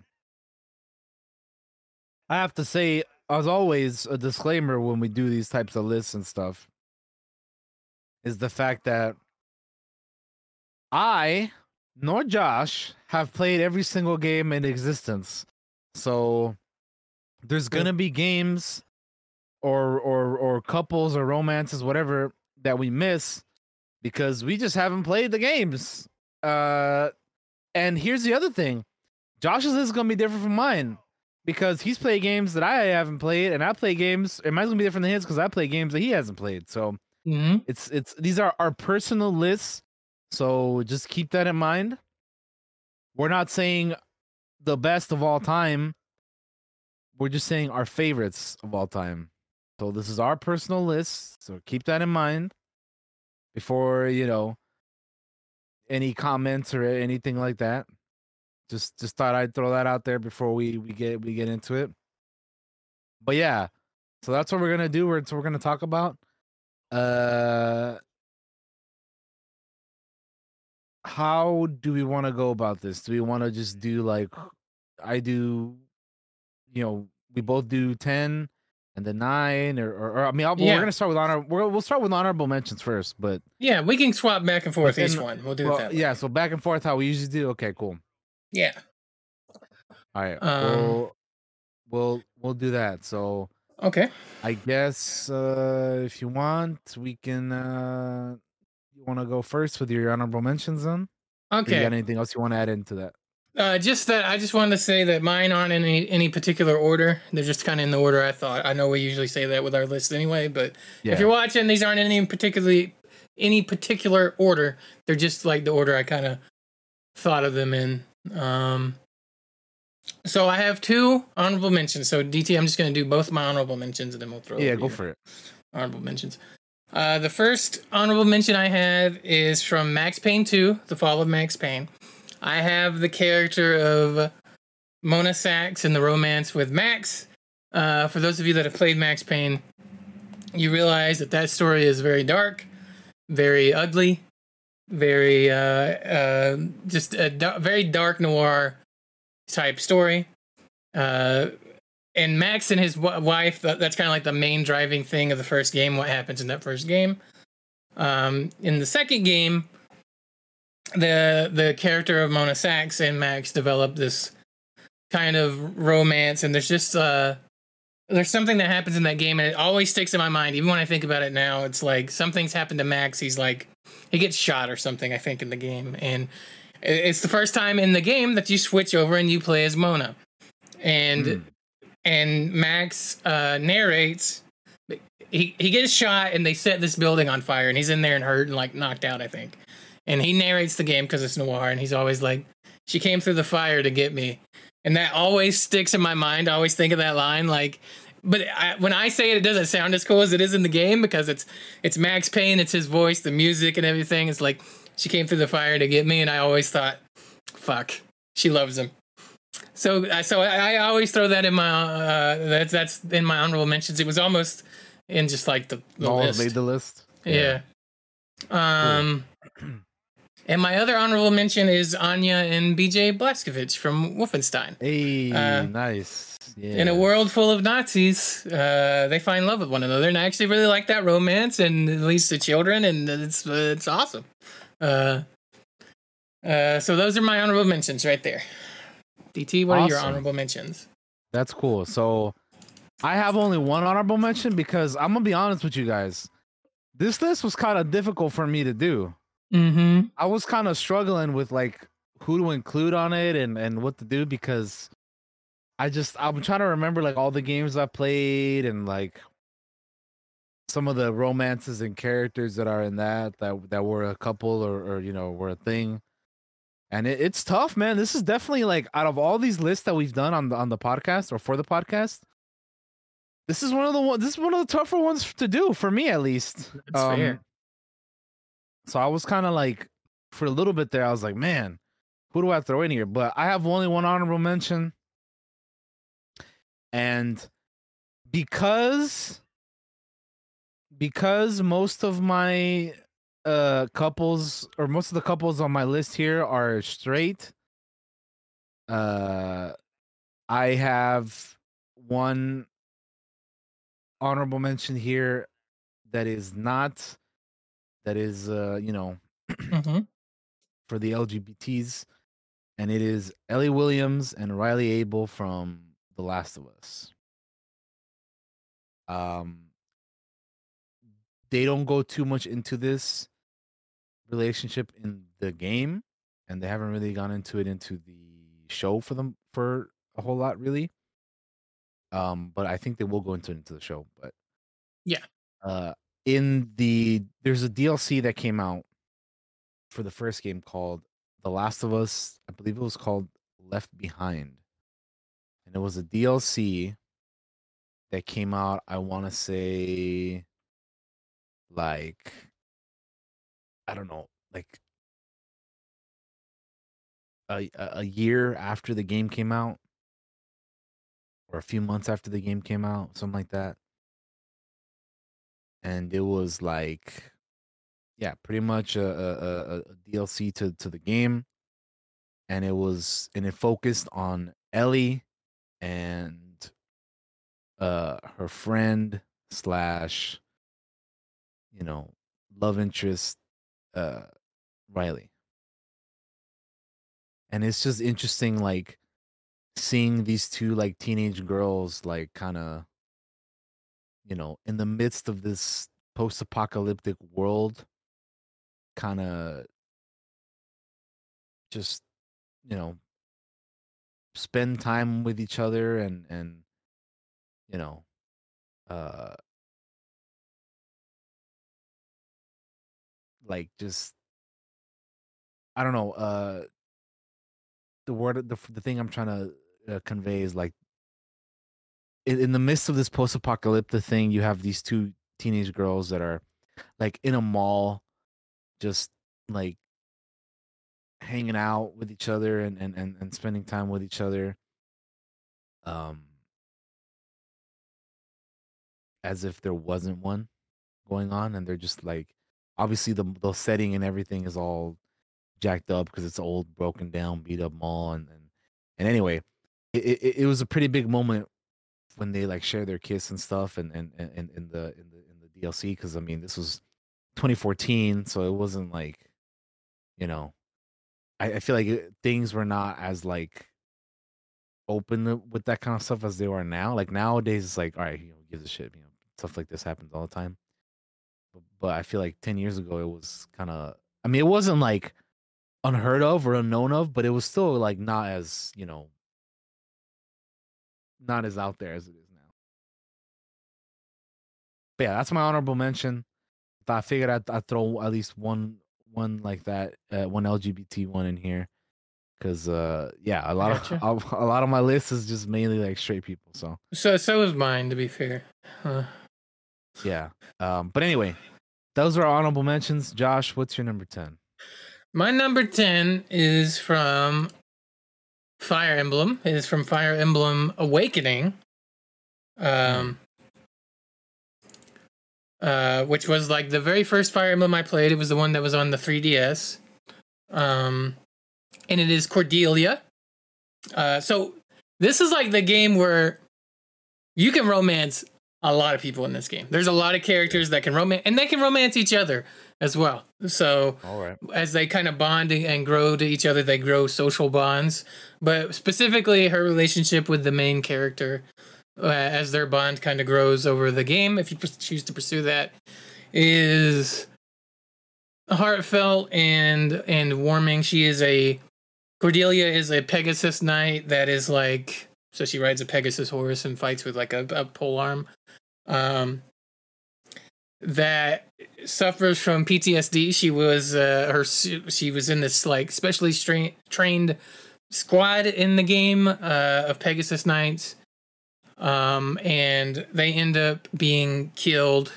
I have to say, as always, a disclaimer when we do these types of lists and stuff is the fact that I nor Josh have played every single game in existence. So there's gonna be games or or or couples or romances, whatever, that we miss because we just haven't played the games. Uh and here's the other thing. Josh's is gonna be different from mine because he's played games that I haven't played, and I play games. And mine's gonna be different than his because I play games that he hasn't played. So mm-hmm. it's it's these are our personal lists. So just keep that in mind. We're not saying the best of all time. We're just saying our favorites of all time. So this is our personal list. So keep that in mind before you know any comments or anything like that. Just just thought I'd throw that out there before we we get we get into it. But yeah, so that's what we're gonna do. We're so we're gonna talk about. Uh, how do we want to go about this? Do we want to just do like I do? You know, we both do ten and then nine, or, or, or I mean, I'll, Yeah. we're gonna start with honor. We're, we'll start with honorable mentions first, but Yeah, we can swap back and forth each one. We'll do well, it that way. Yeah, so back and forth how we usually do. Okay, cool. Yeah. All right, Um, we'll we'll we'll do that. So Okay. I guess uh if you want, we can. uh You want to go first with your honorable mentions, then? Or Okay. You got anything else you want to add into that? Uh, just that I just wanted to say that mine aren't in any, any particular order. They're just kind of in the order I thought. I know we usually say that with our list anyway, but Yeah. if you're watching, these aren't in any particularly any particular order. They're just like the order I kind of thought of them in. Um, so I have two honorable mentions. So DT, I'm just going to do both my honorable mentions, and then we'll throw. Yeah, go for it. Honorable mentions. Uh, the first honorable mention I have is from Max Payne 2, The Fall of Max Payne. I have the character of Mona Sax in the romance with Max. Uh, for those of you that have played Max Payne, you realize that that story is very dark, very ugly, very uh, uh, just a da- very dark noir type story. Uh, and Max and his w- wife, th- that's kind of like the main driving thing of the first game, what happens in that first game. Um, in the second game, the the character of Mona Sax and Max develop this kind of romance, and there's just uh, there's something that happens in that game, and it always sticks in my mind. Even when I think about it now, it's like something's happened to Max. He's like he gets shot or something, I think, in the game, and it's the first time in the game that you switch over and you play as Mona, and and Max uh, narrates. He he gets shot and they set this building on fire and he's in there and hurt and like knocked out I think, and he narrates the game because it's noir and he's always like, "She came through the fire to get me," and that always sticks in my mind. I always think of that line like. But I, when I say it, it doesn't sound as cool as it is in the game because it's it's Max Payne, it's his voice, the music, and everything. It's like she came through the fire to get me, and I always thought, "Fuck, she loves him." So, uh, so I, I always throw that in my uh, that's that's in my honorable mentions. It was almost in just like the, the list. made the list. Yeah. Um, and my other honorable mention is Anya and BJ Blazkowicz from Wolfenstein. Hey, Uh, nice. Yeah. In a world full of Nazis, uh, they find love with one another, and I actually really like that romance, and it leads to children, and it's uh, it's awesome. Uh, uh, so those are my honorable mentions right there. DT, what are your honorable mentions? That's cool. So I have only one honorable mention because I'm gonna be honest with you guys. This list was kind of difficult for me to do. Mm-hmm. I was kind of struggling with like who to include on it and and what to do because I just I'm trying to remember like all the games I played and like some of the romances and characters that are in that that that were a couple or or you know were a thing. And it, it's tough, man. This is definitely like out of all these lists that we've done on the on the podcast or for the podcast, this is one of the one. This is one of the tougher ones to do for me, at least. That's fair. So I was kind of like, for a little bit there, I was like, man, who do I throw in here? But I have only one honorable mention, and because because most of my uh couples or most of the couples on my list here are straight. Uh, I have one honorable mention here that is not that is uh you know Mhm. for the LGBTs, and it is Ellie Williams and Riley Abel from The Last of Us. Um, they don't go too much into this relationship in the game, and they haven't really gone into it into the show for them for a whole lot, really. Um, but I think they will go into into the show. But Yeah. uh, in the there's a DLC that came out for the first game called The Last of Us. I believe it was called Left Behind, and it was a DLC that came out. I want to say like I don't know, like a a year after the game came out, or a few months after the game came out, something like that. And it was like, yeah, pretty much a, a, a, DLC to to the game, and it was and it focused on Ellie and uh her friend slash you know love interest uh Riley. And it's just interesting like seeing these two like teenage girls like kind of you know in the midst of this post-apocalyptic world kind of just you know spend time with each other and and you know uh like just I don't know. Uh, the word, the the thing I'm trying to uh, convey is like, in, the midst of this post-apocalyptic thing, you have these two teenage girls that are like in a mall, just like hanging out with each other and and and, and spending time with each other. Um, as if there wasn't one going on, and they're just like, obviously the the setting and everything is all jacked up because it's old, broken down, beat up mall, and and, and anyway, it, it it was a pretty big moment when they like share their kiss and stuff, and and and in the in the in the DLC because I mean this was 2014, so it wasn't like, you know, I, I feel like it, things were not as like open with that kind of stuff as they are now. Like nowadays, it's like all right, you know, gives a shit, you know, stuff like this happens all the time. But, but I feel like 10 years ago it was kind of I mean it wasn't like unheard of or unknown of, but it was still like not as, you know, not as out there as it is now. But yeah, that's my honorable mention. I figured I'd, I'd throw at least one one like that, uh, one LGBT one in here, because uh, yeah, a lot Gotcha. of a, a lot of my list is just mainly like straight people. So So so is mine, to be fair. Uh, yeah, um, but anyway, those are honorable mentions. Josh, what's your number ten? my number ten is from Fire Emblem. It is from Fire Emblem Awakening. Um. Uh, which was like the very first Fire Emblem I played. It was the one that was on the 3DS. Um, and it is Cordelia. Uh, so this is like the game where you can romance a lot of people in this game. There's a lot of characters that can romance, and they can romance each other as well. So right. as they kind of bond and grow to each other, they grow social bonds. But specifically, her relationship with the main character, uh, as their bond kind of grows over the game, if you choose to pursue that, is heartfelt and and warming. She is a Cordelia is a Pegasus knight that is like so she rides a Pegasus horse and fights with like a, a pole arm. Um, that suffers from PTSD. She was uh, her she was in this like specially stra- trained squad in the game uh, of Pegasus Knights, um, and they end up being killed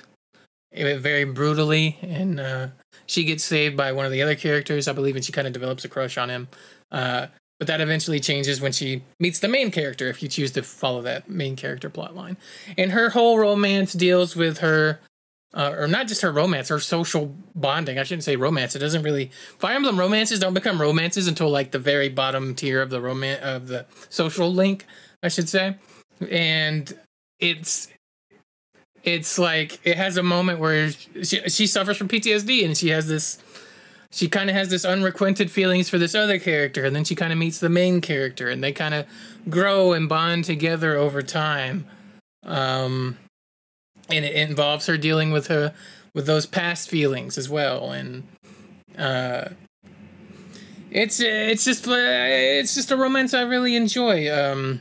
uh, very brutally. And uh, she gets saved by one of the other characters, I believe, and she kind of develops a crush on him. Uh, but that eventually changes when she meets the main character if you choose to follow that main character plot line. And her whole romance deals with her uh, or not just her romance, her social bonding. I shouldn't say romance. It doesn't really Fire Emblem romances don't become romances until like the very bottom tier of the romance of the social link, I should say. And it's it's like it has a moment where she she suffers from PTSD and she has this she kind of has this unrequited feelings for this other character and then she kind of meets the main character and they kind of grow and bond together over time. Um and it involves her dealing with her with those past feelings as well and uh it's it's just uh, it's just a romance i really enjoy um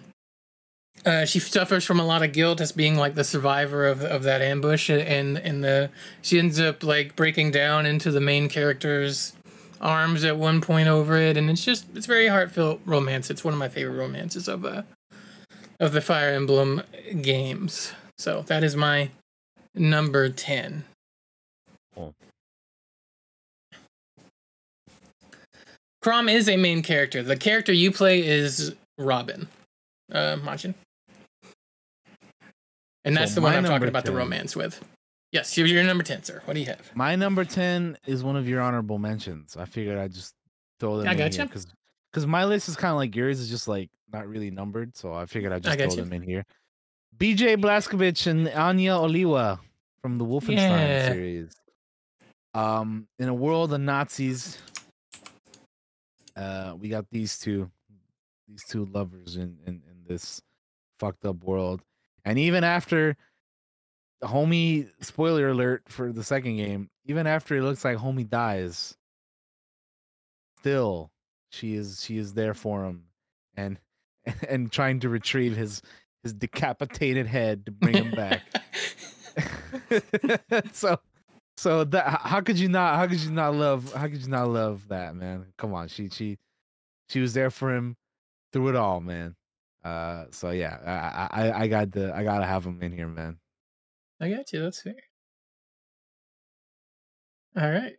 uh, she suffers from a lot of guilt as being like the survivor of of that ambush, and and the she ends up like breaking down into the main character's arms at one point over it, and it's just it's very heartfelt romance. It's one of my favorite romances of uh of the Fire Emblem games. So that is my number ten. Cool. Chrom is a main character. The character you play is Robin. Uh, Machin. And that's So the one I'm talking number about the romance with. Yes, you're, you're number 10, sir. What do you have? My number ten is one of your honorable mentions. I figured I'd just throw them I in gotcha. because because my list is kind of like yours is just like not really numbered, so I figured I'd I just throw gotcha. them in here. BJ Blazkowicz and Anya Oliwa from the Wolfenstein Yeah. series. Um, in a world of Nazis, uh, we got these two, these two lovers in in, in this fucked up world, and even after homie spoiler alert for the second game even after it looks like homie dies still she is she is there for him and and trying to retrieve his his decapitated head to bring him back. So so that how could you not how could you not love how could you not love that man? Come on she she she was there for him through it all man uh so yeah i i i got the i gotta have him in here man I got you. That's fair. All right.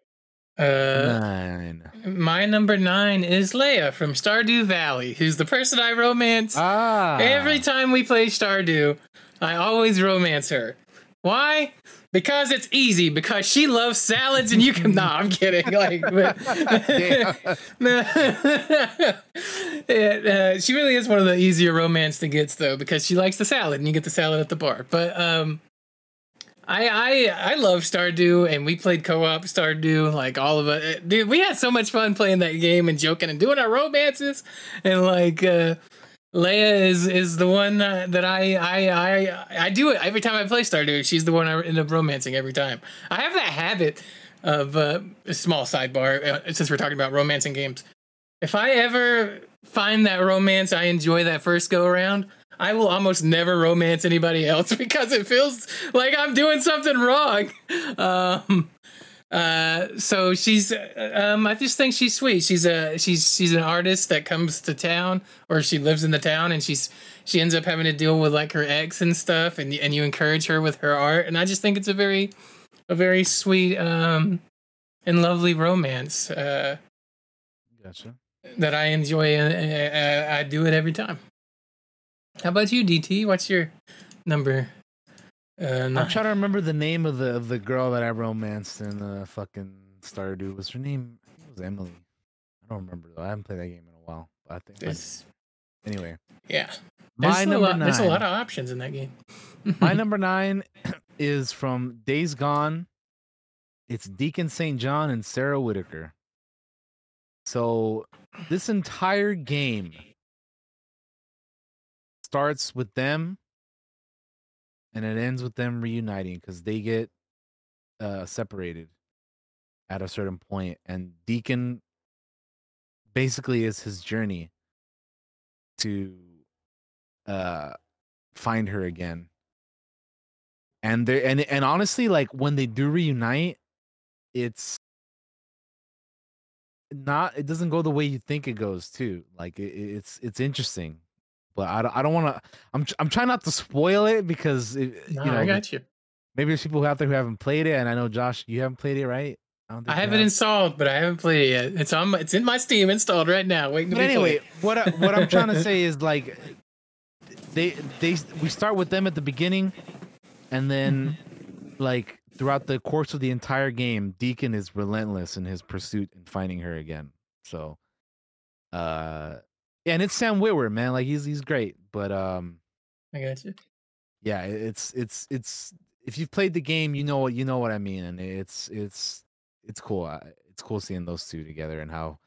Uh, nine my number nine is Leia from Stardew Valley, who's the person I romance. Ah. Every time we play Stardew, I always romance her. Why? Because it's easy. Because she loves salads, and you can. nah, I'm kidding. Like, but, It, uh, she really is one of the easier romance to get, though, because she likes the salad, and you get the salad at the bar. But um, I I I love Stardew, and we played co-op Stardew, like all of us, Dude, we had so much fun playing that game and joking and doing our romances, and like uh, Leia is is the one that I I I I do it every time I play Stardew. She's the one I end up romancing every time. I have that habit of uh, a small sidebar uh, since we're talking about romancing games. If I ever find that romance I enjoy that first go around, I will almost never romance anybody else because it feels like I'm doing something wrong. Um, uh, so she's, um, I just think she's sweet. She's a she's she's an artist that comes to town, or she lives in the town, and she's she ends up having to deal with like her ex and stuff, and and you encourage her with her art, and I just think it's a very a very sweet um and lovely romance. Uh, gotcha that I enjoy. Uh, uh, I do it every time. How about you, DT? What's your number? Uh, I'm trying to remember the name of the of the girl that I romanced in the fucking Stardew. Was her name? I think it was Emily. I don't remember though. I haven't played that game in a while. But I think. Anyway, yeah. There's my number lot, nine. There's a lot of options in that game. my number nine is from Days Gone. It's Deacon St. John and Sarah Whitaker. So this entire game starts with them and it ends with them reuniting because they get uh separated at a certain point and Deacon basically is his journey to uh find her again. And they and and honestly like when they do reunite it's not it doesn't go the way you think it goes too like it, it's it's interesting but i don't, I don't want to i'm i'm trying not to spoil it because it, No, you know I got you. maybe there's people out there who haven't played it and i know josh you haven't played it right i don't I have it installed, but I haven't played it yet. It's on. It's in my Steam installed right now, waiting But anyway, played. what I, what I'm trying to say is like they they we start with them at the beginning, and then like throughout the course of the entire game, Deacon is relentless in his pursuit in finding her again. So, uh, yeah, and it's Sam Witwer, man. Like he's he's great, but um, I got you. Yeah, it's it's it's if you've played the game, you know what you know what I mean, and it's it's it's cool. It's cool seeing those two together and how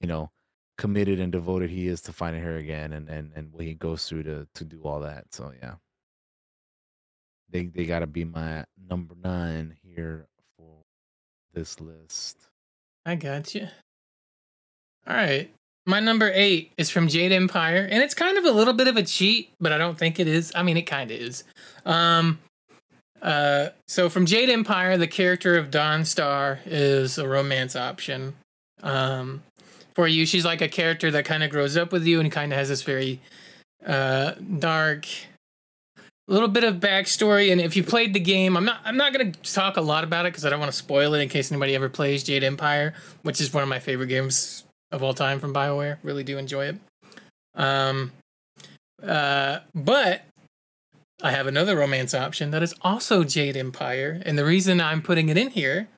you know committed and devoted he is to finding her again, and and and what he goes through to to do all that. So yeah, they they got to be my number nine here for this list. I got you. All right. My number eight is from Jade Empire, and it's kind of a little bit of a cheat, but I don't think it is. I mean, it kind of is. Um, uh, so from Jade Empire, the character of Dawn Star is a romance option. Um, for you, she's like a character that kind of grows up with you and kind of has this very uh, dark, little bit of backstory. And if you played the game, I'm not I'm not gonna talk a lot about it because I don't want to spoil it in case anybody ever plays Jade Empire, which is one of my favorite games of all time from BioWare. Really do enjoy it. Um, uh, but I have another romance option that is also Jade Empire, and the reason I'm putting it in here,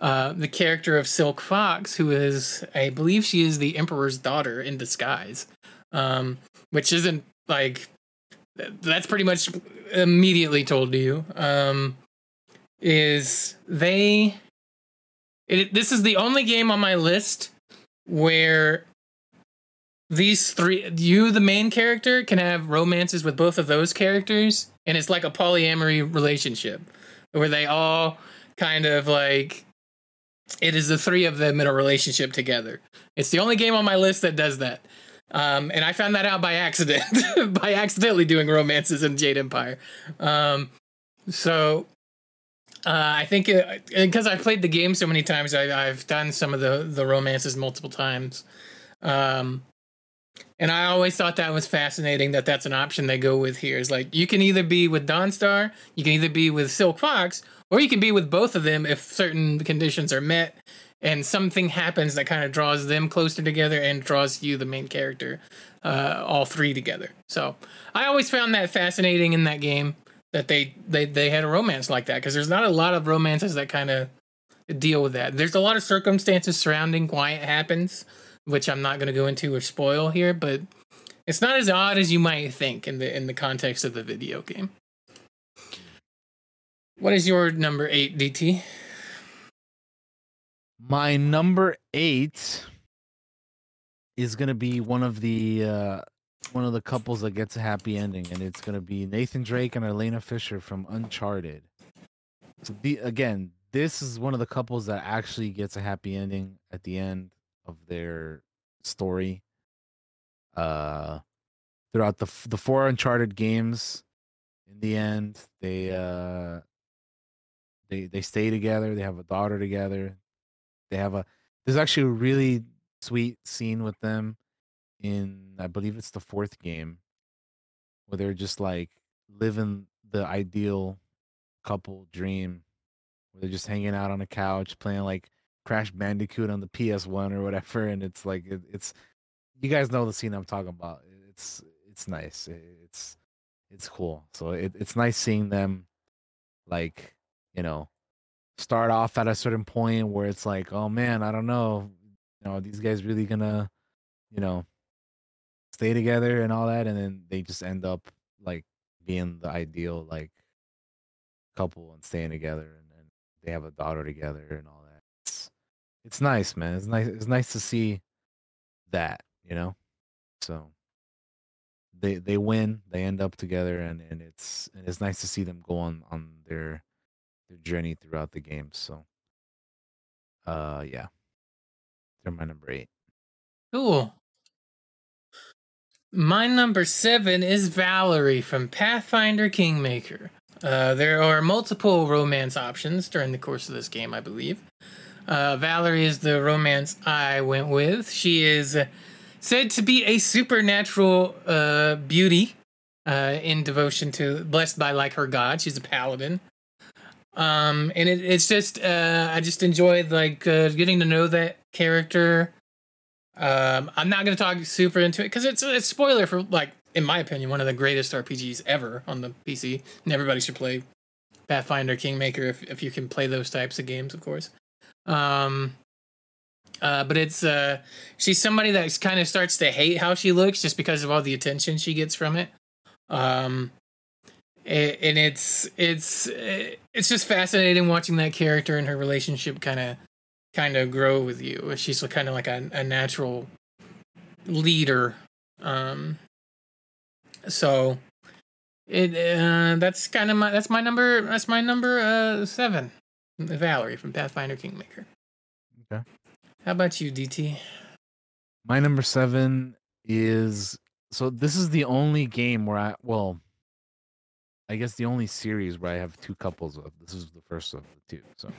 uh, the character of Silk Fox, who is, I believe, she is the Emperor's daughter in disguise, um, which isn't like that's pretty much immediately told to you. Um, is they? It, this is the only game on my list where these three you the main character can have romances with both of those characters and it's like a polyamory relationship where they all kind of like it is the three of them in a relationship together. It's the only game on my list that does that. Um, and i found that out by accident by accidentally doing romances in jade empire. Um, so uh, I think because I've played the game so many times, I, have done some of the the romances multiple times, um, and I always thought that was fascinating. That that's an option they go with here. Is like you can either be with Dawnstar, you can either be with Silk Fox, or you can be with both of them if certain conditions are met, and something happens that kind of draws them closer together and draws you, the main character, uh, all three together. So I always found that fascinating in that game that they they they had a romance like that because there's not a lot of romances that kind of deal with that. There's a lot of circumstances surrounding why it happens, which I'm not going to go into or spoil here, but it's not as odd as you might think in the in the context of the video game. What is your number 8 DT? My number 8 is going to be one of the uh one of the couples that gets a happy ending, and it's gonna be Nathan Drake and Elena Fisher from Uncharted. So the again, this is one of the couples that actually gets a happy ending at the end of their story. Uh, throughout the the four Uncharted games, in the end, they uh they they stay together. They have a daughter together. They have a there's actually a really sweet scene with them in I believe it's the fourth game where they're just like living the ideal couple dream where they're just hanging out on a couch playing like Crash Bandicoot on the PS1 or whatever and it's like it, it's you guys know the scene I'm talking about. It's it's nice. It's it's cool. So it, it's nice seeing them like you know start off at a certain point where it's like oh man I don't know. You know these guys really gonna you know stay together and all that, and then they just end up like being the ideal like couple and staying together, and, and they have a daughter together and all that. It's it's nice, man. It's nice. It's nice to see that, you know. So they they win, they end up together, and and it's and it's nice to see them go on on their their journey throughout the game. So, uh, yeah, they're my number eight. Cool. My number seven is Valerie from Pathfinder Kingmaker. Uh, there are multiple romance options during the course of this game, I believe. Uh, Valerie is the romance I went with. She is said to be a supernatural uh, beauty uh, in devotion to, blessed by like her god. She's a paladin. Um, and it, it's just, uh, I just enjoyed like getting to know that character um, I'm not going to talk super into it because it's a spoiler for like, in my opinion, one of the greatest RPGs ever on the PC, and everybody should play Pathfinder Kingmaker if if you can play those types of games, of course. Um, uh, but it's uh, she's somebody that kind of starts to hate how she looks just because of all the attention she gets from it. Um, and it's it's it's just fascinating watching that character and her relationship kind of kind of grow with you. She's kind of like a, a natural leader. Um, so it uh, that's kind of my that's my number that's my number uh seven, Valerie from Pathfinder Kingmaker. Okay. How about you, DT? My number seven is so this is the only game where I well, I guess the only series where I have two couples of. This is the first of the two. So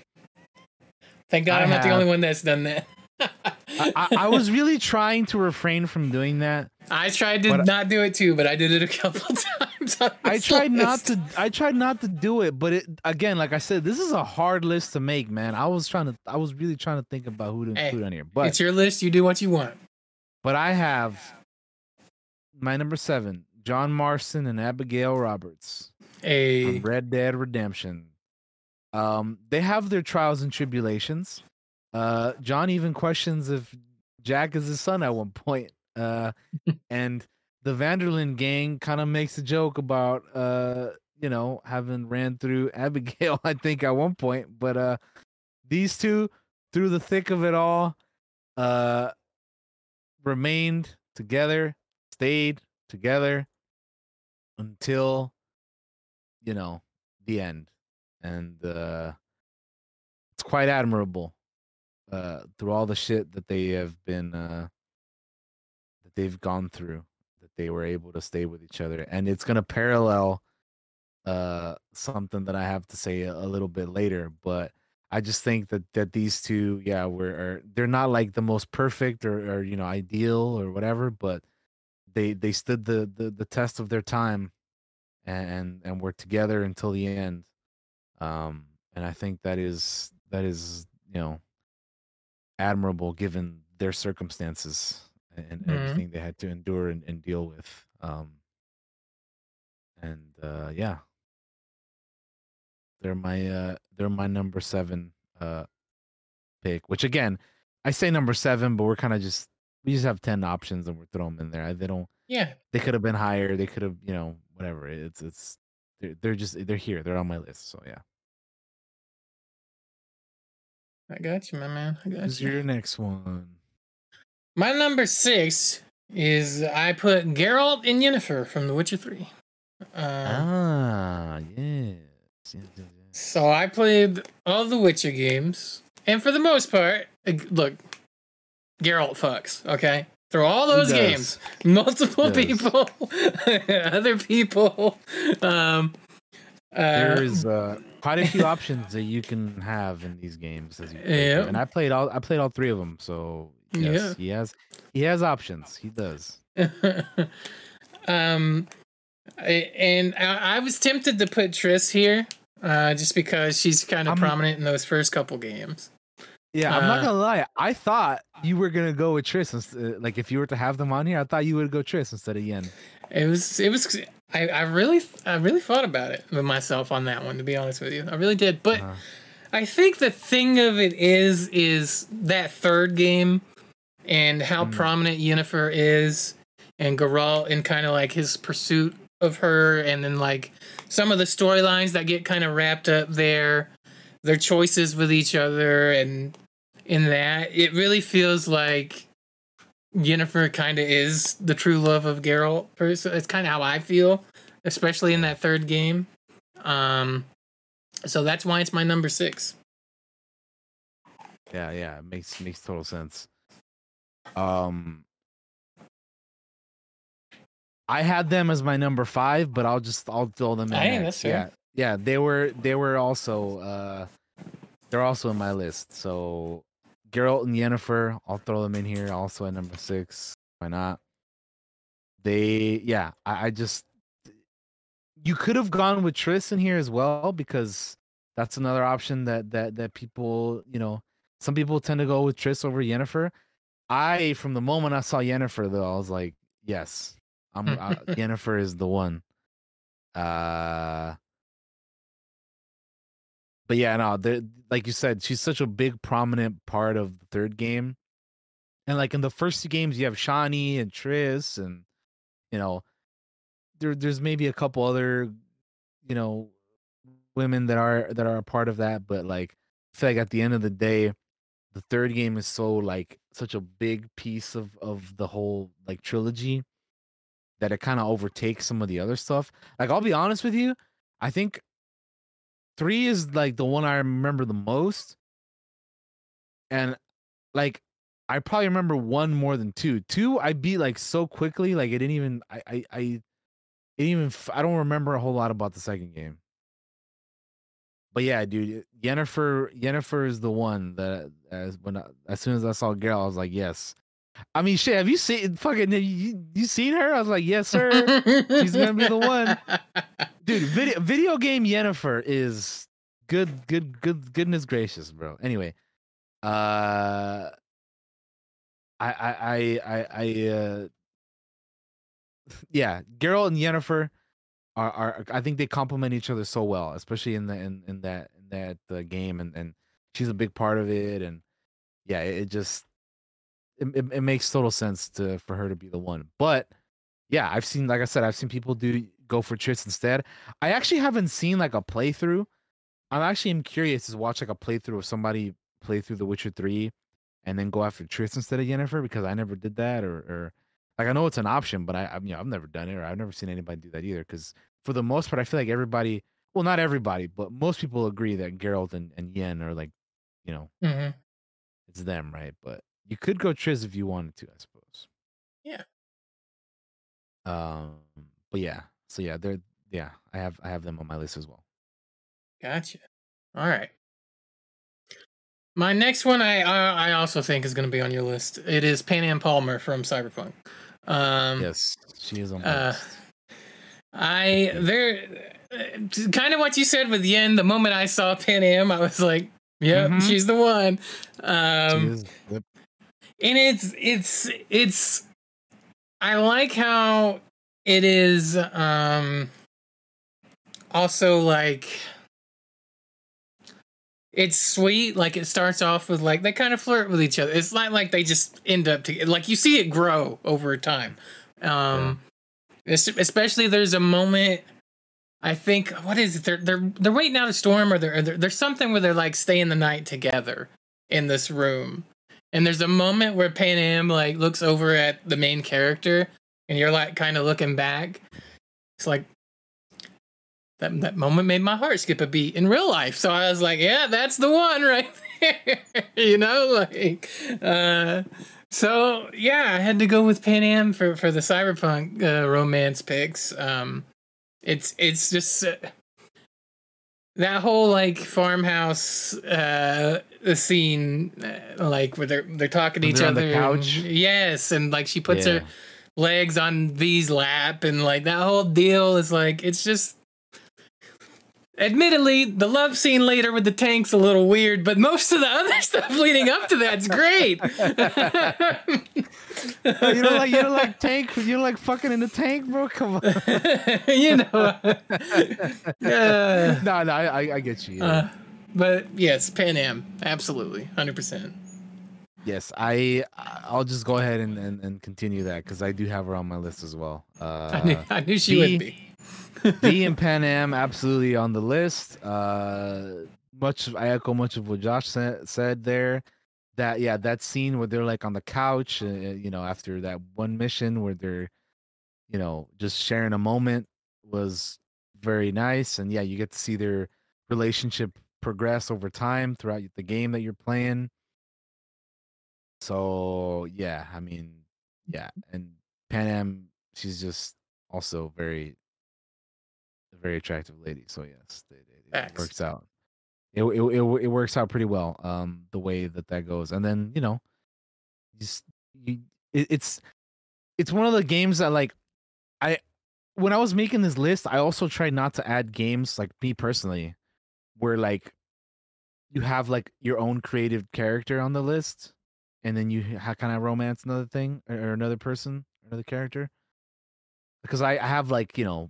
Thank God I I'm not the only one that's done that. I, I, was really trying to refrain from doing that. I tried to not do it too, but I did it a couple times. I tried not to. I tried not to do it, but it again, like I said, this is a hard list to make, man. I was trying to. I was really trying to think about who to Hey, include on here, but it's your list. You do what you want. but I have my number seven, John Marston and Abigail Roberts. A from Red Dead Redemption. Um, they have their trials and tribulations. Uh, John even questions if Jack is his son at one point. Uh, and the Van der Linde gang kind of makes a joke about uh, you know, having ran through Abigail, I think, at one point. But uh, these two, through the thick of it all, uh, remained together, stayed together until you know the end and uh it's quite admirable uh through all the shit that they have been uh that they've gone through that they were able to stay with each other and it's going to parallel uh something that i have to say a, a little bit later but i just think that that these two yeah were are, they're not like the most perfect or, or you know ideal or whatever but they they stood the the, the test of their time and and we're together until the end um and i think that is that is you know admirable given their circumstances and Mhm. everything they had to endure and, and deal with um and uh yeah they're my uh they're my number seven uh pick which again i say number seven but we're kind of just we just have 10 options and we're throwing them in there I- they don't Yeah. they could have been higher. They could have, you know, whatever. It's it's they're, they're just they're here. They're on my list. So yeah. I got you, my man. I got Who's you. your next one? My number six is I put Geralt and Yennefer from The Witcher Three. Uh, Ah, yes. yes, yes, yes. So I played all the Witcher games, and for the most part, look, Geralt fucks. Okay, through all those games, multiple people, other people. Um, uh, There's uh, quite a few options that you can have in these games as you play through, Yeah. and I played all I played all three of them. So yes, Yeah. he has he has options. He does. um, I- and I, I was tempted to put Triss here, uh, just because she's kind of I'm- prominent in those first couple games. Yeah, I'm not Uh, gonna lie. I thought you were gonna go with Triss. ins- uh, Like if you were to have them on here, I thought you would go Triss instead of Yen. It was, it was. I, I really, I really thought about it with myself on that one. To be honest with you, I really did. But Uh-huh. I think the thing of it is, is that third game and how Mm. prominent Yennefer is, and Geralt, and kind of like his pursuit of her, and then like some of the storylines that get kind of wrapped up there, their choices with each other, and in that, it really feels like Yennefer kind of is the true love of Geralt. Person, it's kind of how I feel, especially in that third game. Um, so that's why it's my number six. Yeah, yeah, it makes makes total sense. Um I had them as my number five, but I'll just I'll throw them in. Hey, that's fair. Yeah, yeah, they were they were also uh they're also in my list. So Geralt and Yennefer, I'll throw them in here also at number six. Why not? They yeah, I, I just you could have gone with Triss in here as well because that's another option that that that people you know some people tend to go with Triss over Yennefer. I from the moment I saw Yennefer though I was like yes I'm uh, Yennefer is the one. Uh but yeah, no, like you said, she's such a big prominent part of the third game. And like in the first two games, you have Shani and Triss, and you know, there there's maybe a couple other, you know, women that are that are a part of that, but like I feel like at the end of the day, the third game is so like such a big piece of of the whole like trilogy that it kind of overtakes some of the other stuff. Like I'll be honest with you, I think three is like the one I remember the most. And like I probably remember one more than two. Two I beat like so quickly, like it didn't even I I I didn't even I don't remember a whole lot about the second game. But yeah, dude, Yennefer Yennefer is the one that as when I, as soon as I saw Geralt, I was like, yes. I mean, shit. Have you seen fucking? You, you seen her? I was like, yes, sir. She's gonna be the one, dude. Video video game Yennefer is good, good, good. Goodness gracious, bro. Anyway, uh, I I I I, I uh, yeah, Geralt and Yennefer are are I think they complement each other so well, especially in the in in that in that uh, game, and and she's a big part of it, and yeah, it, it just it, it, it makes total sense to for her to be the one. But yeah, I've seen like I said, I've seen people do go for Triss instead. I actually haven't seen like a playthrough. I'm actually am curious to watch like a playthrough of somebody play through The Witcher Three and then go after Triss instead of Yennefer because I never did that or or like I know it's an option, but I, I you know I've never done it or I've never seen anybody do that either. Because for the most part, I feel like everybody, well, not everybody, but most people agree that Geralt and, and Yen are like, you know, mm-hmm. it's them, right? But you could go Triss if you wanted to, I suppose. Yeah. Um, but yeah, so yeah, they're yeah, I have I have them on my list as well. Gotcha. All right. My next one, I I, I also think is going to be on your list. It is Panam Palmer from Cyberpunk. Um, yes, she is on my uh, list. I there, kind of what you said with Yen. The moment I saw Panam, I was like, "Yep, Mhm. she's the one." She Um, is- yep. And it's it's it's i like how it is um also like it's sweet like it starts off with like they kind of flirt with each other. It's not like they just end up together like you see it grow over time. Um es- especially there's a moment i think what is it? They're they're they're waiting out a storm or they're, they're there's something where they're like staying the night together in this room and there's a moment where Panam like looks over at the main character, and you're like kind of looking back. It's like that that moment made my heart skip a beat in real life. So I was like, yeah, that's the one right there. you know, like uh so yeah, I had to go with Pan Am for for the cyberpunk uh, romance picks. Um it's it's just uh, that whole like farmhouse uh scene uh, like where they're they're talking to each they're on the other couch? yes and like she puts Yeah. her legs on v's lap and like that whole deal is like it's just admittedly the love scene later with the tank's a little weird but most of the other stuff leading up to that's great you don't like you don't like tank you don't like fucking in the tank, bro. Come on. you know Uh, no, no, I, I, get you. yeah. uh, but yes Panam absolutely 100% yes, I I'll just go ahead and, and, and continue that because I do have her on my list as well. Uh, I knew, I knew she V- would be V and Panam absolutely on the list. Uh, much I echo much of what Josh said, said there. That yeah, that scene where they're like on the couch, uh, you know, after that one mission where they're, you know, just sharing a moment was very nice, and yeah, you get to see their relationship progress over time throughout the game that you're playing. So yeah, I mean, yeah, and Panam, she's just also very very attractive lady. So yes, they, they, it works out. It, it it it works out pretty well. Um, the way that that goes, and then you know, just you, it, it's it's one of the games that like I when I was making this list, I also tried not to add games like me personally, where like you have like your own creative character on the list, and then you ha- kind of romance another thing or, or another person, another character. Because I, I have like you know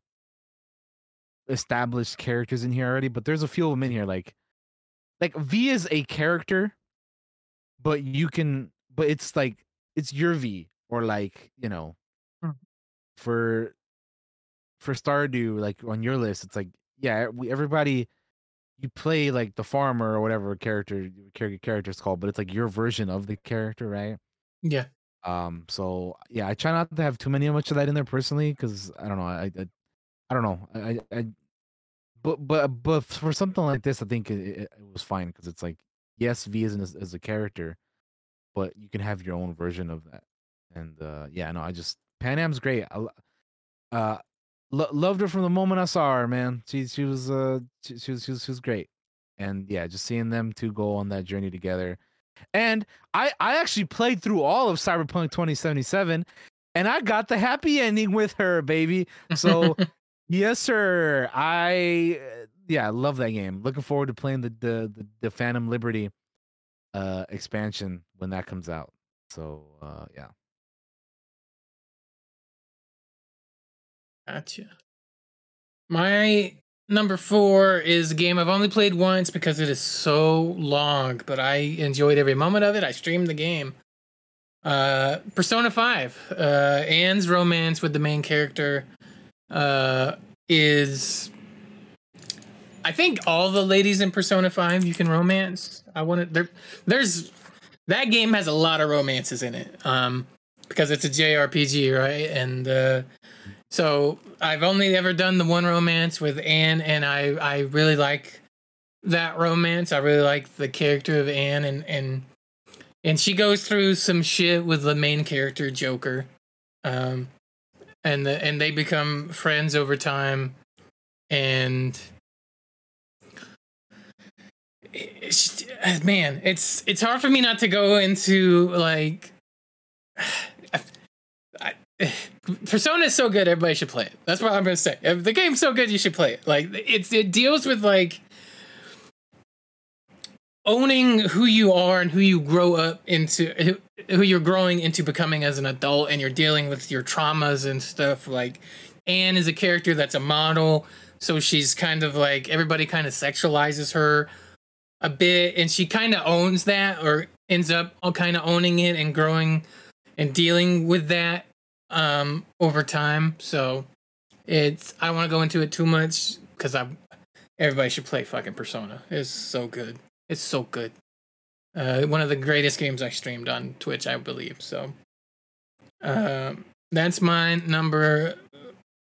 established characters in here already, but there's a few of them in here like like V is a character, but you can but it's like it's your V or like, you know, Hmm. for for Stardew, like on your list, it's like, yeah, we everybody you play like the farmer or whatever character character character's called, but it's like your version of the character, right? Yeah. Um. So yeah, I try not to have too many much of that in there personally, because I don't know. I I don't know. I I. I but but but for something like this, I think it, it, it was fine because it's like yes, V is as, as a character, but you can have your own version of that. And uh yeah, no, I just Panam's great. I, uh, lo- loved her from the moment I saw her. Man, she she was uh she, she was she was she was great. And yeah, just seeing them two go on that journey together. And I I actually played through all of Cyberpunk 2077 and I got the happy ending with her, baby. So yes, sir. I uh, yeah, I love that game. Looking forward to playing the the the, the Phantom Liberty uh expansion when that comes out. So uh yeah. Gotcha. My number four is a game I've only played once because it is so long, but I enjoyed every moment of it. I streamed the game. Uh, Persona 5. Uh, Anne's romance with the main character uh, is. I think all the ladies in Persona 5 you can romance. I want to. There, there's. That game has a lot of romances in it. Um, because it's a JRPG, right? And uh, so I've only ever done the one romance with Anne, and I I really like that romance. I really like the character of Anne, and and and she goes through some shit with the main character Joker, um, and the and they become friends over time, and. It's, uh, man, it's it's hard for me not to go into like Persona is so good, everybody should play it. That's what I'm gonna say. If the game's so good, you should play it. Like it's it deals with like owning who you are and who you grow up into, who, who you're growing into becoming as an adult, and you're dealing with your traumas and stuff. Like Anne is a character that's a model, so she's kind of like everybody kind of sexualizes her a bit, and she kind of owns that or ends up all kind of owning it and growing and dealing with that um over time so it's i don't want to go into it too much because i everybody should play fucking persona it's so good it's so good uh one of the greatest games i streamed on twitch i believe so um that's my number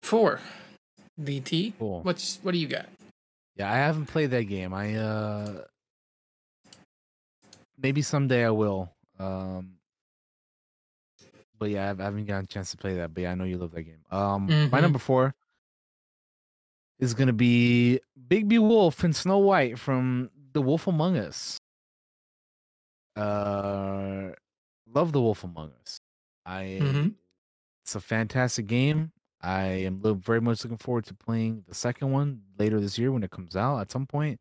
four dt Cool. what's what do you got Yeah, I haven't played that game. I uh maybe someday I will. Um but yeah, I hav- I haven't gotten a chance to play that. But yeah, I know you love that game. Um my Mhm. number four is gonna be Bigby Wolf and Snow White from The Wolf Among Us. Uh love The Wolf Among Us. I Mhm. it's a fantastic game. I am very much looking forward to playing the second one later this year when it comes out at some point.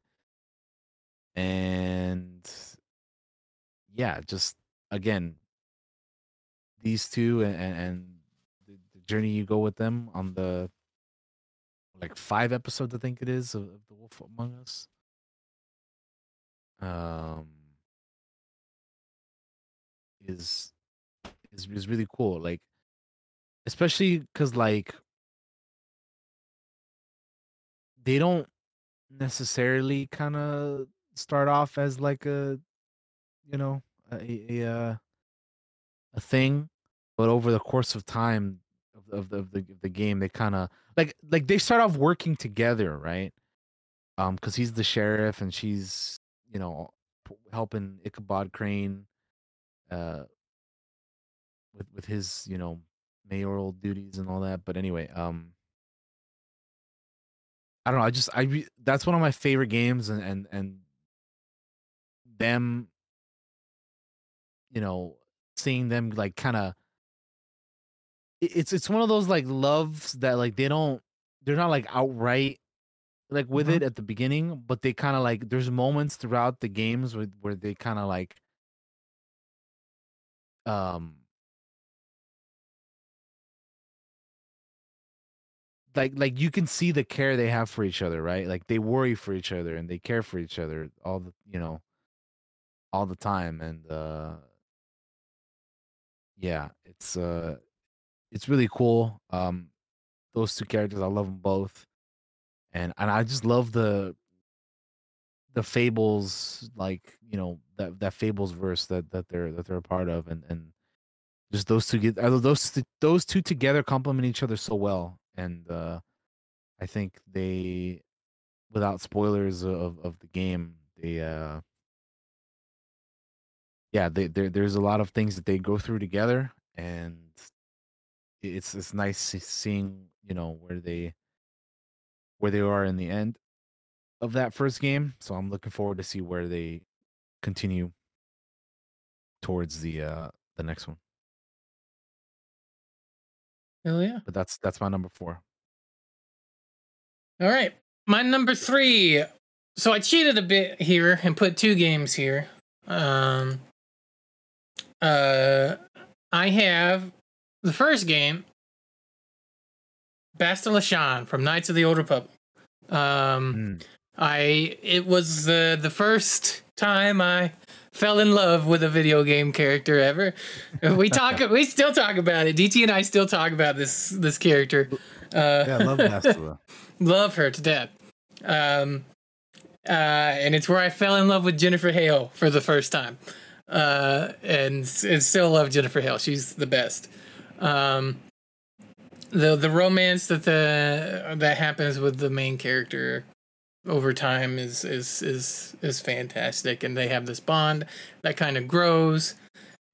And yeah, just again, these two and, and, and the, the journey you go with them on the like five episodes, I think it is of, of The Wolf Among Us. Um, is is is really cool. Like, especially because like they don't necessarily kind of start off as like a you know a a, a, a thing but over the course of time of, of the of the, of the game they kind of like like they start off working together right um because he's the sheriff and she's you know helping ichabod crane uh with with his you know mayoral duties and all that but anyway um I don't know. I just I that's one of my favorite games, and and and them, you know, seeing them like kind of. It's it's one of those like loves that like they don't they're not like outright like with Mhm. it at the beginning, but they kind of like there's moments throughout the games where where they kind of like um like like you can see the care they have for each other, right? Like they worry for each other and they care for each other all the you know all the time and uh yeah, it's uh it's really cool. Um those two characters, I love them both. And and I just love the the fables like, you know, that that fables verse that that they're that they're a part of and and just those two get uh, those those two together complement each other so well and uh I think they without spoilers of of the game, they uh yeah, they, there there's a lot of things that they go through together, and it's it's nice seeing you know where they where they are in the end of that first game. So I'm looking forward to see where they continue towards the uh the next one. Hell yeah! But that's that's my number four. All right, my number three. So I cheated a bit here and put two games here. Um, uh, I have the first game, Bastila Shan from Knights of the Old Republic. Um, mm. I it was the the first time I fell in love with a video game character ever. We talk, we still talk about it. DT and I still talk about this this character. Uh, yeah, I love Bastila. love her to death. Um, uh, and it's where I fell in love with Jennifer Hale for the first time uh, and and still love Jennifer Hale. She's the best. Um, the the romance that the that happens with the main character over time is is is is fantastic, and they have this bond that kind of grows.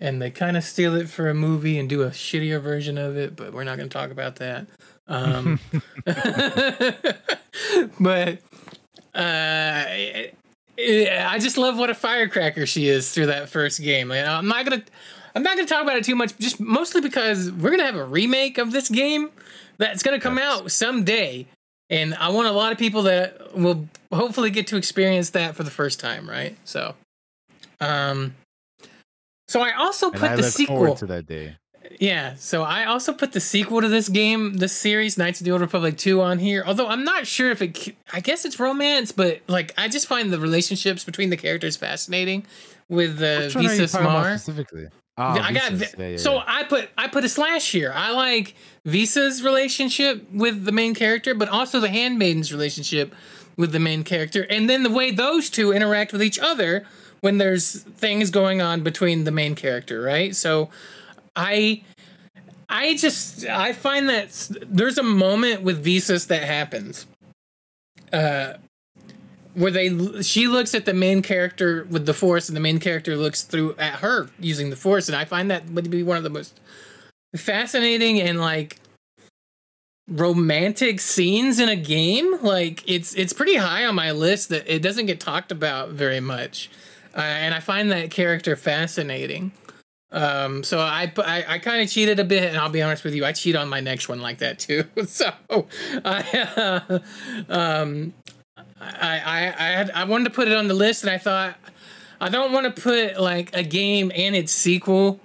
And they kind of steal it for a movie and do a shittier version of it, but we're not going to talk about that. Um, but uh, I just love what a firecracker she is through that first game. Like, I'm not gonna, I'm not gonna talk about it too much, just mostly because we're gonna have a remake of this game that's gonna come out someday, and I want a lot of people that will hopefully get to experience that for the first time, right? So, um, so I also put I the sequel to that day. Yeah, so I also put the sequel to this game, this series, Knights of the Old Republic 2 on here. Although I'm not sure if it I guess it's romance, but like I just find the relationships between the characters fascinating with uh, Which one are you Visas talking about Marr. specifically? I got Yeah, yeah, so yeah. I put I put a slash here. I like Visa's relationship with the main character, but also the handmaiden's relationship with the main character, and then the way those two interact with each other when there's things going on between the main character, right? So I I just I find that there's a moment with Visas that happens. Uh where they she looks at the main character with the force and the main character looks through at her using the force. And I find that would be one of the most fascinating and like romantic scenes in a game. Like it's it's pretty high on my list that it doesn't get talked about very much. Uh, and i find that character fascinating. Um so i i, I kind of cheated a bit and i'll be honest with you i cheat on my next one like that too. So uh, um i i i, had, I wanted to put it on the list and i thought i don't want to put like a game and its sequel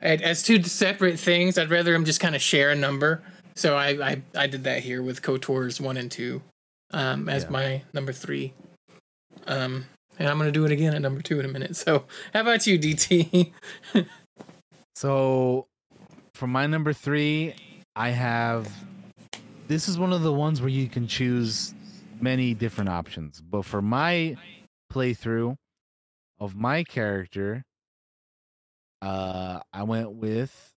as two separate things. I'd rather them just kind of share a number. So I, I i did that here with kotor's one and two um as Yeah. my number three. Um and i'm gonna do it again at number two in a minute. So how about you dt So for my number three, I have this is one of the ones where you can choose many different options. But for my playthrough of my character, uh I went with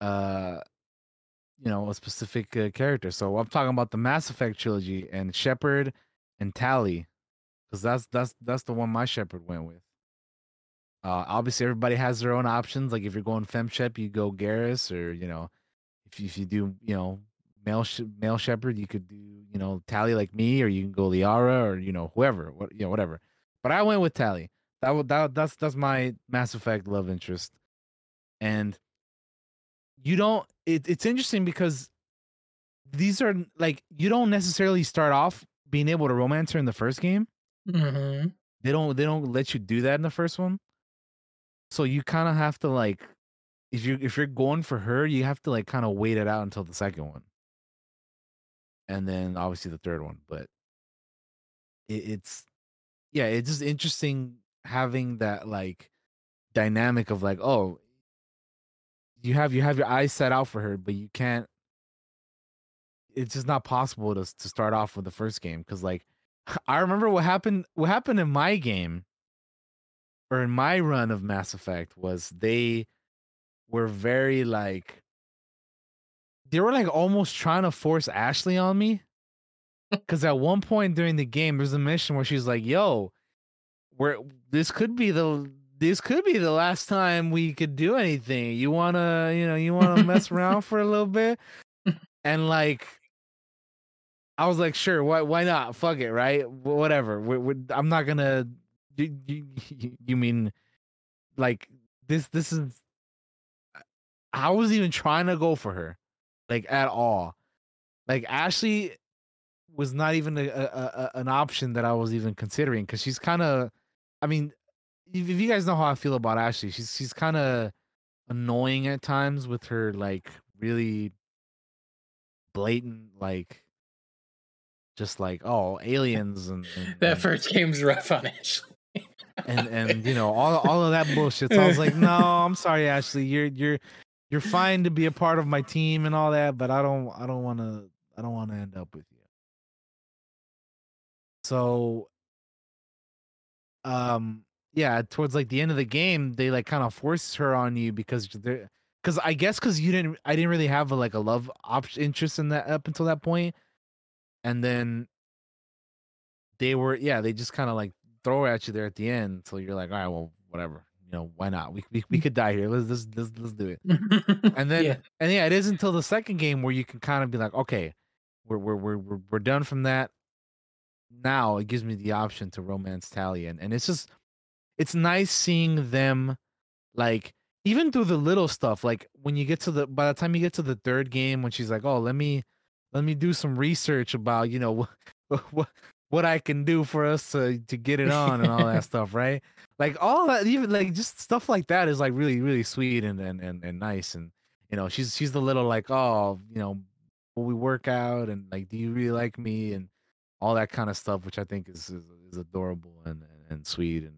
uh you know a specific uh, character. So I'm talking about the Mass Effect trilogy and Shepard and Tali because that's that's that's the one my Shepard went with. Uh, obviously, everybody has their own options. Like if you're going femshep, you go Garrus, or you know, if you, if you do you know male sh- male Shepard, you could do you know Tali like me, or you can go Liara, or you know whoever, what you know whatever. But I went with Tali. That would that that's that's my Mass Effect love interest, and you don't. It, it's interesting because these are like you don't necessarily start off being able to romance her in the first game. mm-hmm. They don't they don't let you do that in the first one. So you kind of have to like if you if you're going for her, you have to like kind of wait it out until the second one. And then obviously the third one. But it, it's yeah, it's just interesting having that like dynamic of like, oh, you have you have your eyes set out for her, but you can't. It's just not possible to to start off with the first game because like I remember what happened. What happened in my game or in my run of Mass Effect was they were very like they were like almost trying to force Ashley on me. Cause at one point during the game, there's a mission where she's like, "Yo, where this could be the this could be the last time we could do anything. You wanna, you know, you wanna mess around for a little bit?" And like, I was like, "Sure, why why not? Fuck it, right? Whatever. We're, we're, I'm not gonna." You, you, you mean like this? This is. I was even trying to go for her, like at all. Like Ashley was not even a, a, a an option that I was even considering because she's kind of, I mean, if you guys know how I feel about Ashley, she's she's kind of annoying at times with her like really blatant like just like oh aliens and, and that and, first game's rough on Ashley. and and you know all all of that bullshit. So I was like, no, I'm sorry, Ashley. You're you're you're fine to be a part of my team and all that, but I don't I don't want to I don't want to end up with you. So um yeah, towards like the end of the game, they like kind of force her on you because they're because I guess because you didn't I didn't really have a, like a love op- interest in that up until that point, and then they were yeah they just kind of like throw her at you there at the end, so you're like all right well whatever know why not? We we, we mm. could die here. Let's let's let's, let's do it. And then Yeah. and yeah it is until the second game where you can kind of be like okay we're we're we're we're, we're done from that. Now it gives me the option to romance Tali and and it's just it's nice seeing them like even through the little stuff like when you get to the by the time you get to the third game when she's like oh let me let me do some research about you know what what what I can do for us to to get it on and all that stuff right? Like all that even like just stuff like that is like really really sweet and and and, and nice and you know she's she's the little like oh you know will we work out? and like do you really like me? and all that kind of stuff which I think is is, is adorable and, and and sweet and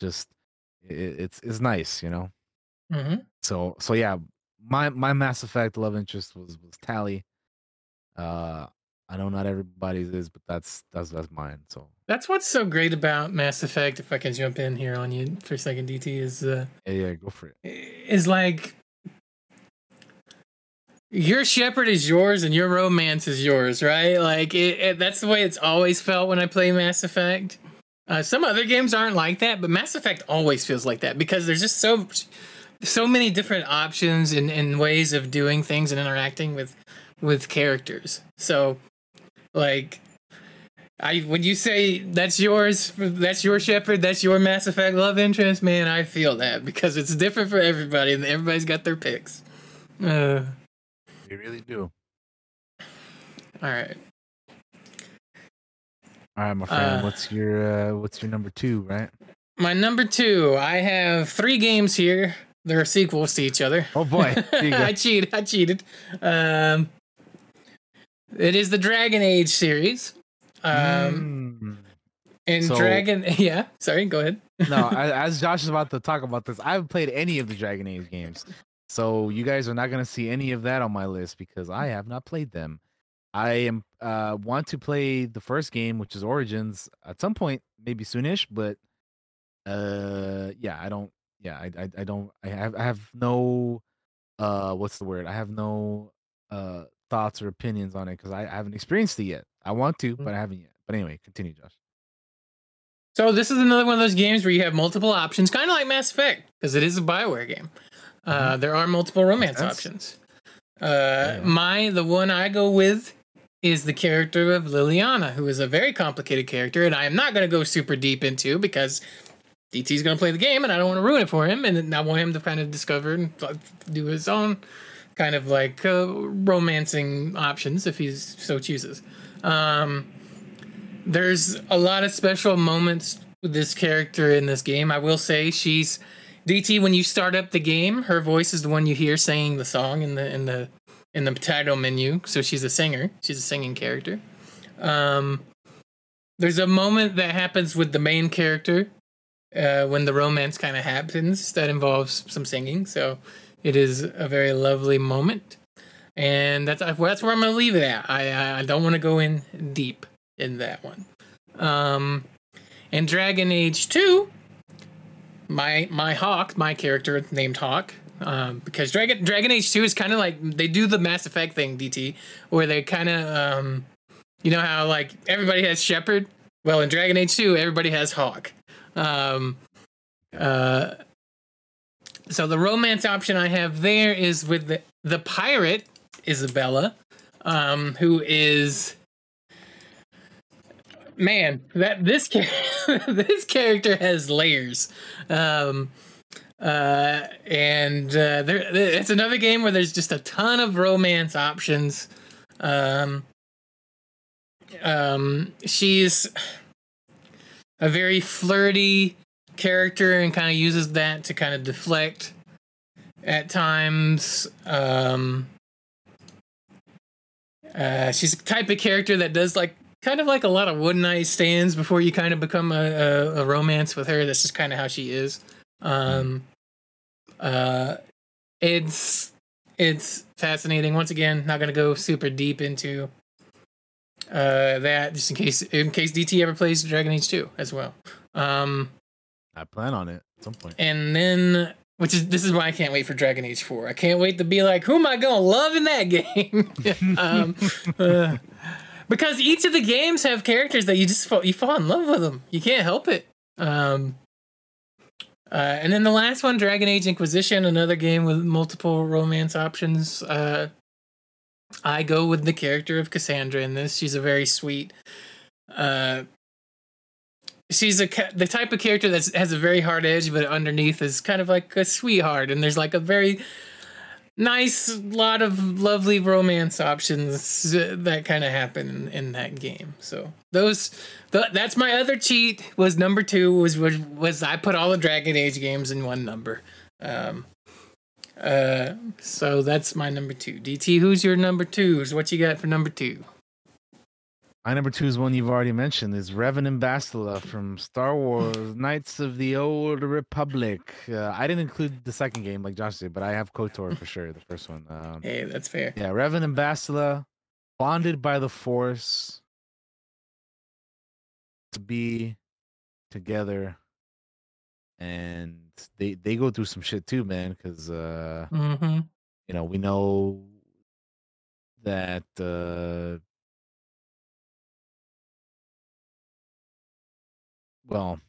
just it, it's it's nice you know? Hmm so so yeah my my mass effect love interest was was tali. Uh i know not everybody's is but that's that's that's mine so That's what's so great about Mass Effect. If I can jump in here on you for a second, DT is uh, yeah yeah go for it is like your Shepard is yours and your romance is yours, right? Like it, it, that's the way it's always felt when I play Mass Effect. Uh, some other games aren't like that, but Mass Effect always feels like that because there's just so so many different options and, and ways of doing things and interacting with with characters. So, like, I when you say that's yours, that's your Shepard, that's your Mass Effect love interest, man, I feel that because it's different for everybody and everybody's got their picks. Uh, you really do all right. all right my friend Uh, what's your uh what's your number two right My number two, I have three games here. They're sequels to each other. Oh boy, Here you go. I cheated. I cheated. Um, it is the Dragon Age series. Um, and Mm. So- Dragon, yeah. Sorry, go ahead. no as josh is about to talk about this i haven't played any of the dragon age games so you guys are not going to see any of that on my list because i have not played them i am uh want to play the first game which is origins at some point maybe soonish but uh yeah i don't yeah i i, I don't i have i have no uh what's the word i have no uh thoughts or opinions on it because I, I haven't experienced it yet i want to but i haven't yet but anyway continue josh So this is another one of those games where you have multiple options, kind of like Mass Effect, because it is a Bioware game. Uh, there are multiple romance sense. options. Uh, My the one I go with is the character of Leliana, who is a very complicated character, and I am not going to go super deep into because DT is going to play the game, and I don't want to ruin it for him, and I want him to kind of discover and do his own kind of like uh, romancing options if he so chooses. Um, there's a lot of special moments with this character in this game. I will say she's DT when you start up the game, her voice is the one you hear saying the song in the in the in the title menu. So she's a singer. She's a singing character. Um, there's a moment that happens with the main character uh, when the romance kind of happens that involves some singing. So it is a very lovely moment, and that's that's where I'm gonna leave it at. I I don't want to go in deep in that one. Um, and Dragon Age Two, my my Hawke, my character named Hawke. Um, because Dragon Dragon Age Two is kind of like they do the Mass Effect thing, DT, where they kind of um, you know how like everybody has Shepard. Well, in Dragon Age Two, everybody has Hawke. Um, uh, so the romance option I have there is with the the pirate Isabela, um, who is man that this char- this character has layers. Um, uh, and uh, there, it's another game where there's just a ton of romance options. Um, um, she's a very flirty character and kind of uses that to kind of deflect at times. Um, uh, she's a type of character that does like kind of like a lot of one night stands before you kind of become a, a, a romance with her. That's just kind of how she is. Um, uh, it's it's fascinating. Once again, not gonna go super deep into uh that just in case in case DT ever plays Dragon Age 2 as well. Um I plan on it at some point. and then which is this is why I can't wait for Dragon Age 4. I can't wait to be like, who am I gonna love in that game? um, uh, because each of the games have characters that you just fall, you fall in love with them. You can't help it. Um, uh, and then the last one, Dragon Age Inquisition, another game with multiple romance options. Uh, I go with the character of Cassandra in this. She's a very sweet. Uh, she's a the type of character that has a very hard edge, but underneath is kind of like a sweetheart, and there's like a very nice lot of lovely romance options that kind of happen in, that game. So those th- that's my other cheat was number two was, was was I put all the Dragon Age games in one number. Um, uh, so that's my number two. DT, who's your number two? Is What you got for number two? My number two is one you've already mentioned. Is Revan and Bastila from Star Wars Knights of the Old Republic. Uh, I didn't include the second game like Josh did, but I have KOTOR for sure. The first one. Um, Hey, that's fair. yeah, Revan and Bastila, bonded by the Force to be together, and they they go through some shit too, man. Because uh, Mm-hmm. you know we know that uh, well,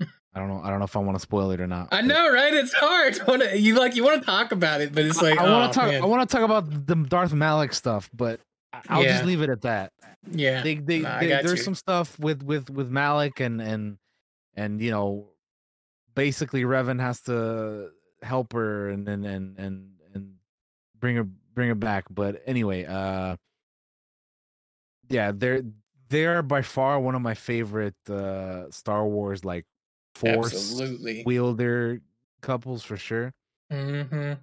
I don't know. I don't know if I want to spoil it or not. I know, right? It's hard. You like you want to talk about it, but it's like I, want oh, to talk. man. I want to talk about the Darth Malak stuff, but I- I'll just leave it at that. Yeah, They, they, Nah, they- there's you. some stuff with with with Malak and and and you know, basically Revan has to help her and and and and and bring her bring her back. But anyway, uh, yeah, they're they're by far one of my favorite uh Star Wars like force Absolutely. wielder couples for sure. Mm-hmm.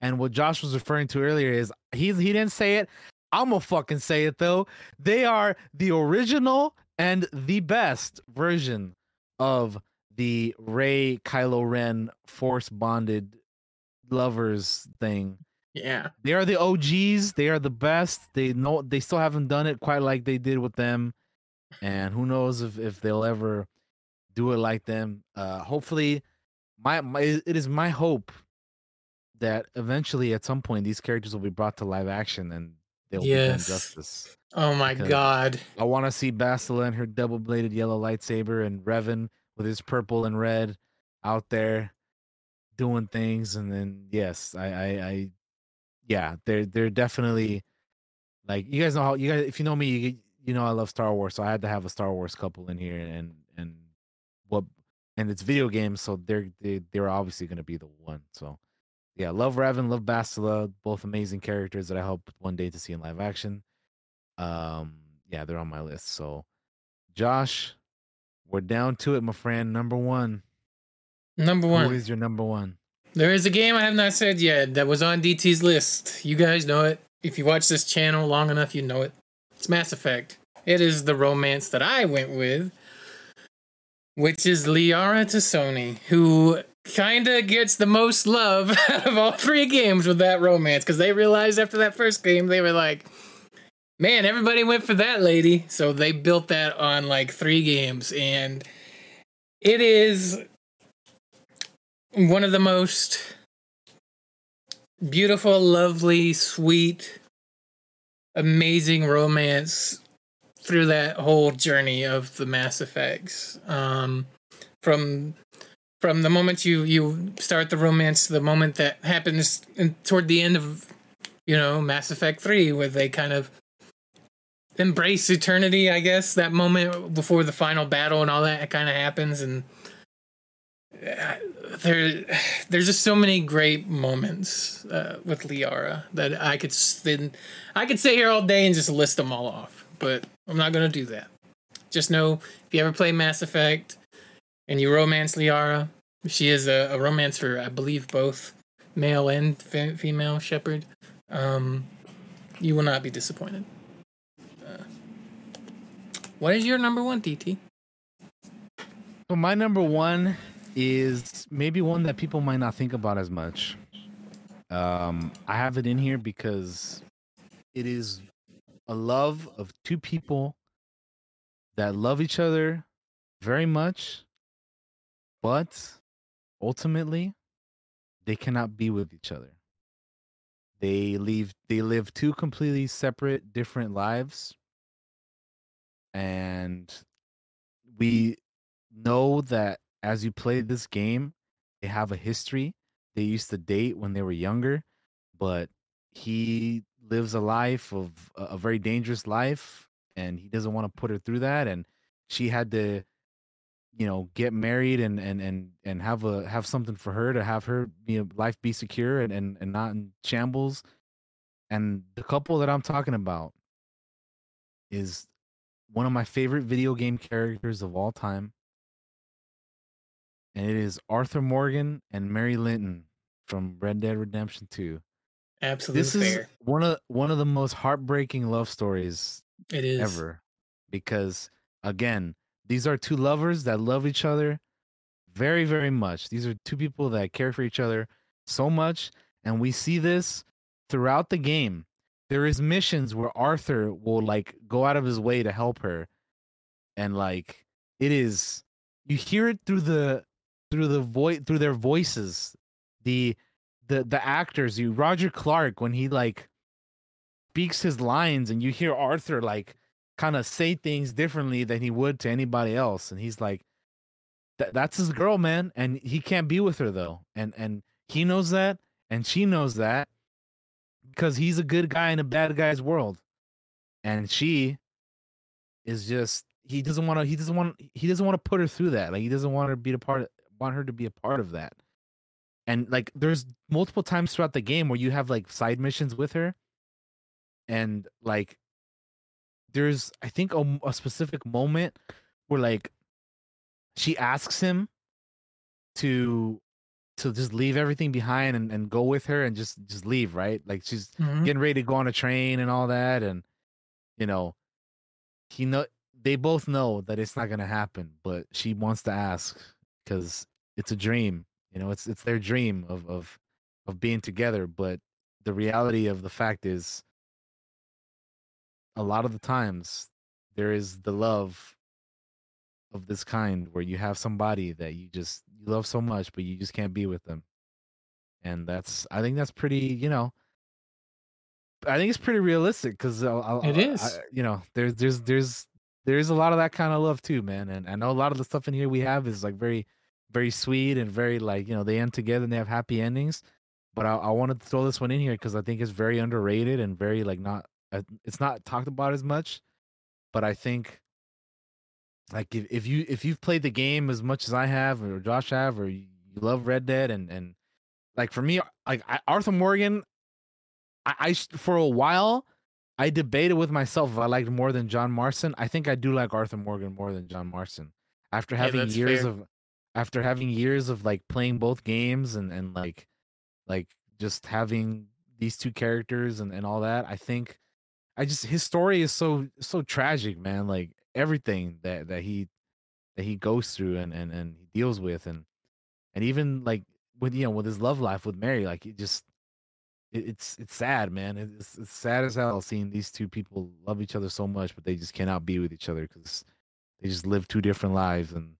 And what Josh was referring to earlier is he he didn't say it. I'm gonna fucking say it though. They are the original and the best version of the Rey Kylo Ren force bonded lovers thing. Yeah. They are the OGs. They are the best. They know they still haven't done it quite like they did with them. And who knows if, if they'll ever do it like them. Uh hopefully my, my it is my hope that eventually at some point these characters will be brought to live action and they'll be done justice. Oh my god. I want to see Bastila and her double bladed yellow lightsaber and Revan with his purple and red out there doing things. And then yes, I I, I yeah, they're they're definitely like you guys know how you guys if you know me, you you know I love Star Wars, so I had to have a Star Wars couple in here and and what and it's video games, so they're they, they're obviously gonna be the one. So yeah, love Revan, love Bastila, both amazing characters that I hope one day to see in live action. Um, yeah, they're on my list. So, Josh, we're down to it, my friend. Number one. Number one. Who is your number one? There is a game I have not said yet that was on DT's list. You guys know it. if you watch this channel long enough, you know it. It's Mass Effect. It is the romance that I went with, which is Liara T'Soni, who kind of gets the most love out of all three games with that romance because they realized after that first game they were like man everybody went for that lady so they built that on like three games and it is one of the most beautiful lovely sweet amazing romance through that whole journey of the mass effects. Um, from from the moment you you start the romance to the moment that happens in, toward the end of you know Mass Effect 3 where they kind of embrace eternity I guess that moment before the final battle and all that kind of happens and uh, there there's just so many great moments uh, with Liara that I could spend I could sit here all day and just list them all off but I'm not to do that just know if you ever play Mass Effect and you romance Liara. She is a, a I believe, both male and fe- female Shepard. Um, you will not be disappointed. Uh, what is your number one, DT? So my number one is maybe one that people might not think about as much. Um, I have it in here because it is a love of two people that love each other very much but ultimately they cannot be with each other they leave they live two completely separate different lives and we know that as you play this game they have a history. They used to date when they were younger but he lives a life of a very dangerous life and he doesn't want to put her through that and she had to you know get married and and and and have a have something for her to have her be life be secure and and, and not in shambles. And the couple that i'm talking about is one of my favorite video game characters of all time and it is arthur morgan and mary linton from red dead redemption 2 Absolutely this fair. is one of one of the most heartbreaking love stories It is. ever because again these are two lovers that love each other very very much these are two people that care for each other so much and we see this throughout the game there is missions where arthur will like go out of his way to help her and like it is you hear it through the through the voice through their voices the the the actors you roger clark when he like speaks his lines and you hear arthur like kind of say things differently than he would to anybody else and he's like that that's his girl man and he can't be with her though and and he knows that and she knows that because he's a good guy in a bad guy's world and she is just he doesn't want to he doesn't want he doesn't want to put her through that like he doesn't want her to be a part want her to be a part of that. And like there's multiple times throughout the game where you have like side missions with her. And like there's i think a, a specific moment where like she asks him to to just leave everything behind and, and go with her and just just leave right? Like she's Mhm. getting ready to go on a train and all that and you know he know they both know that it's not gonna happen but she wants to ask because it's a dream you know it's it's their dream of of of being together but the reality of the fact is a lot of the times there is the love of this kind where you have somebody that you just you love so much but you just can't be with them and that's i think that's pretty you know i think it's pretty realistic because It is. you know there's there's there's there's a lot of that kind of love too man and i know a lot of the stuff in here we have is like very very sweet and very like you know they end together and they have happy endings but i, I wanted to throw this one in here because i think it's very underrated and very like not uh, it's not talked about as much but i think like if, if you if you've played the game as much as I have or Josh have or you love Red Dead and and like for me like I, Arthur Morgan I for a while I debated with myself if I liked more than John Marston. I think I do like Arthur Morgan more than John Marston. After having that's years fair. of after having years of like playing both games and and like like just having these two characters and, and all that. I think I just his story is so so tragic, man. Like everything that that he that he goes through and and and he deals with and and even like with you know with his love life with Mary, like it just it, it's it's sad, man. It's, it's sad as hell seeing these two people love each other so much, but they just cannot be with each other because they just live two different lives, and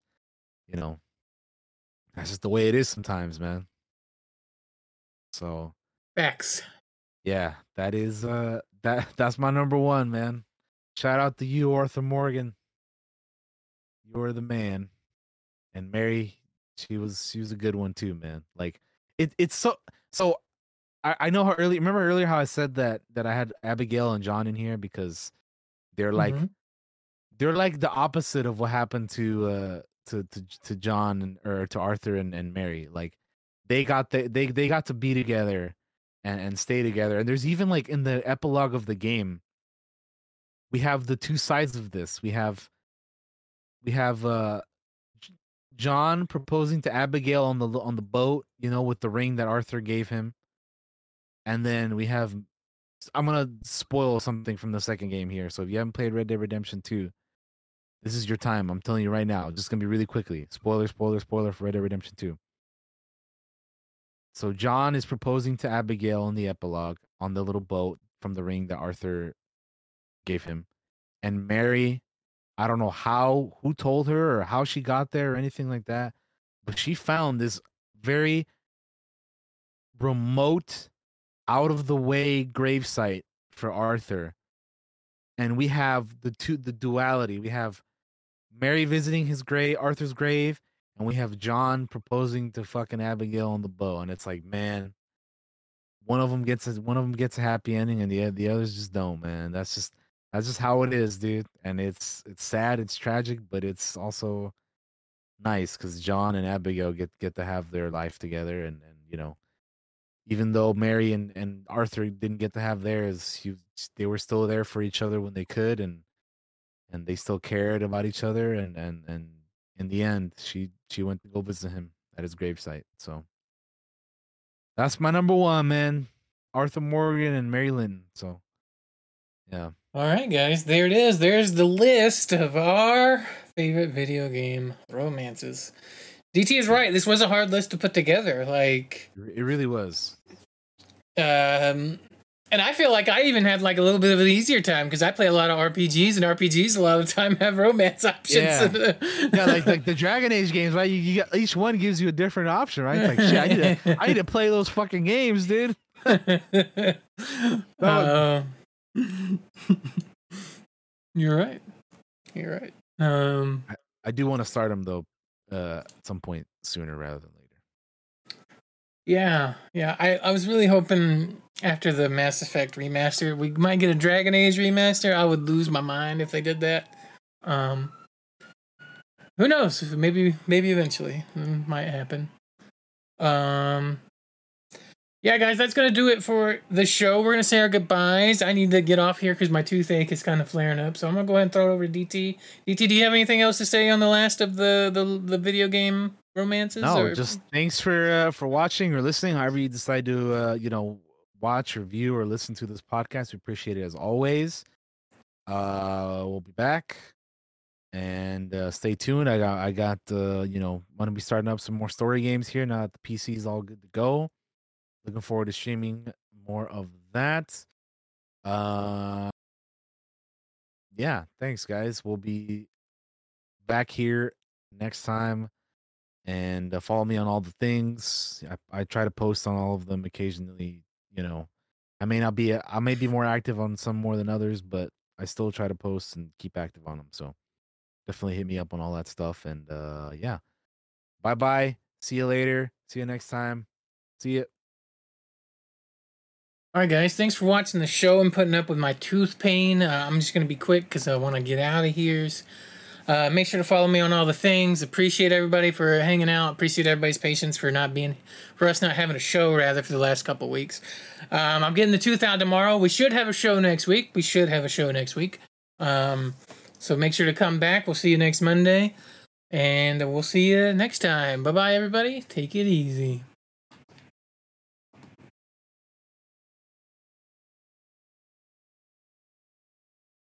you know that's just the way it is sometimes, man. So facts. Yeah, that is uh that that's my number one, man. Shout out to you, Arthur Morgan. You're the man. And Mary, she was she was a good one too, man. Like it it's so so I, I know how early remember earlier how I said that that I had Abigail and John in here because they're like Mm-hmm. they're like the opposite of what happened to uh to to, to John and or to Arthur and, and Mary. Like they got the, they they got to be together and, and stay together. And there's even like in the epilogue of the game, we have the two sides of this. We have we have uh John proposing to Abigail on the on the boat, you know, with the ring that Arthur gave him. And then we have I'm gonna spoil something from the second game here. So if you haven't played Red Dead Redemption 2, this is your time. I'm telling you right now. Just gonna be really quickly. Spoiler, spoiler, spoiler for Red Dead Redemption 2. So John is proposing to Abigail in the epilogue on the little boat from the ring that Arthur gave him. And Mary, I don't know how who told her or how she got there or anything like that, but she found this very remote out of the way gravesite for Arthur. And we have the two the duality. We have Mary visiting his grave, Arthur's grave, and we have John proposing to fucking Abigail on the bow. And it's like, man, one of them gets a, one of them gets a happy ending, and the the others just don't. Man, that's just that's just how it is, dude. And it's it's sad, it's tragic, but it's also nice because John and Abigail get get to have their life together, and and you know, even though Mary and, and Arthur didn't get to have theirs, he, they were still there for each other when they could, and and they still cared about each other, and and and in the end, she she went to go visit him at his gravesite. So that's my number one, man. Arthur Morgan and Mary Lynn. So yeah. All right, guys, there it is. There's the list of our favorite video game romances. DT is right. This was a hard list to put together. Like, it really was. Um, and I feel like I even had like a little bit of an easier time because I play a lot of RPGs, and RPGs a lot of the time have romance options. Yeah, yeah, like like the Dragon Age games, right? You, you got, each one gives you a different option, right? It's like shit. I need to I need to play those fucking games, dude. Uh, you're right. You're right. Um, I, I do want to start them though, uh, at some point sooner rather than later. Yeah, yeah. I, I was really hoping after the Mass Effect remaster, we might get a Dragon Age remaster. I would lose my mind if they did that. Um, who knows? Maybe, maybe eventually it might happen. Um, yeah, guys, that's gonna do it for the show. We're gonna say our goodbyes. I need to get off here because my toothache is kind of flaring up. So I'm gonna go ahead and throw it over to DT. DT, do you have anything else to say on the last of the the, the video game romances? No, or- just thanks for uh, for watching or listening. However you decide to uh, you know watch, review, or listen to this podcast, we appreciate it as always. Uh, we'll be back and uh, stay tuned. I got I got uh, you know want to be starting up some more story games here now that the PC is all good to go. Looking forward to streaming more of that. Uh, yeah, thanks guys. We'll be back here next time and uh, follow me on all the things. I, I try to post on all of them occasionally. You know, I may not be I may be more active on some more than others, but I still try to post and keep active on them. So definitely hit me up on all that stuff. And uh, yeah, bye bye. See you later. See you next time. See you. All right, guys. Thanks for watching the show and putting up with my tooth pain. Uh, I'm just gonna be quick because I want to get out of here. Uh, make sure to follow me on all the things. Appreciate everybody for hanging out. Appreciate everybody's patience for not being, for us not having a show rather for the last couple weeks. Um, I'm getting the tooth out tomorrow. We should have a show next week. We should have a show next week. Um, so make sure to come back. We'll see you next Monday, and we'll see you next time. Bye bye, everybody. Take it easy.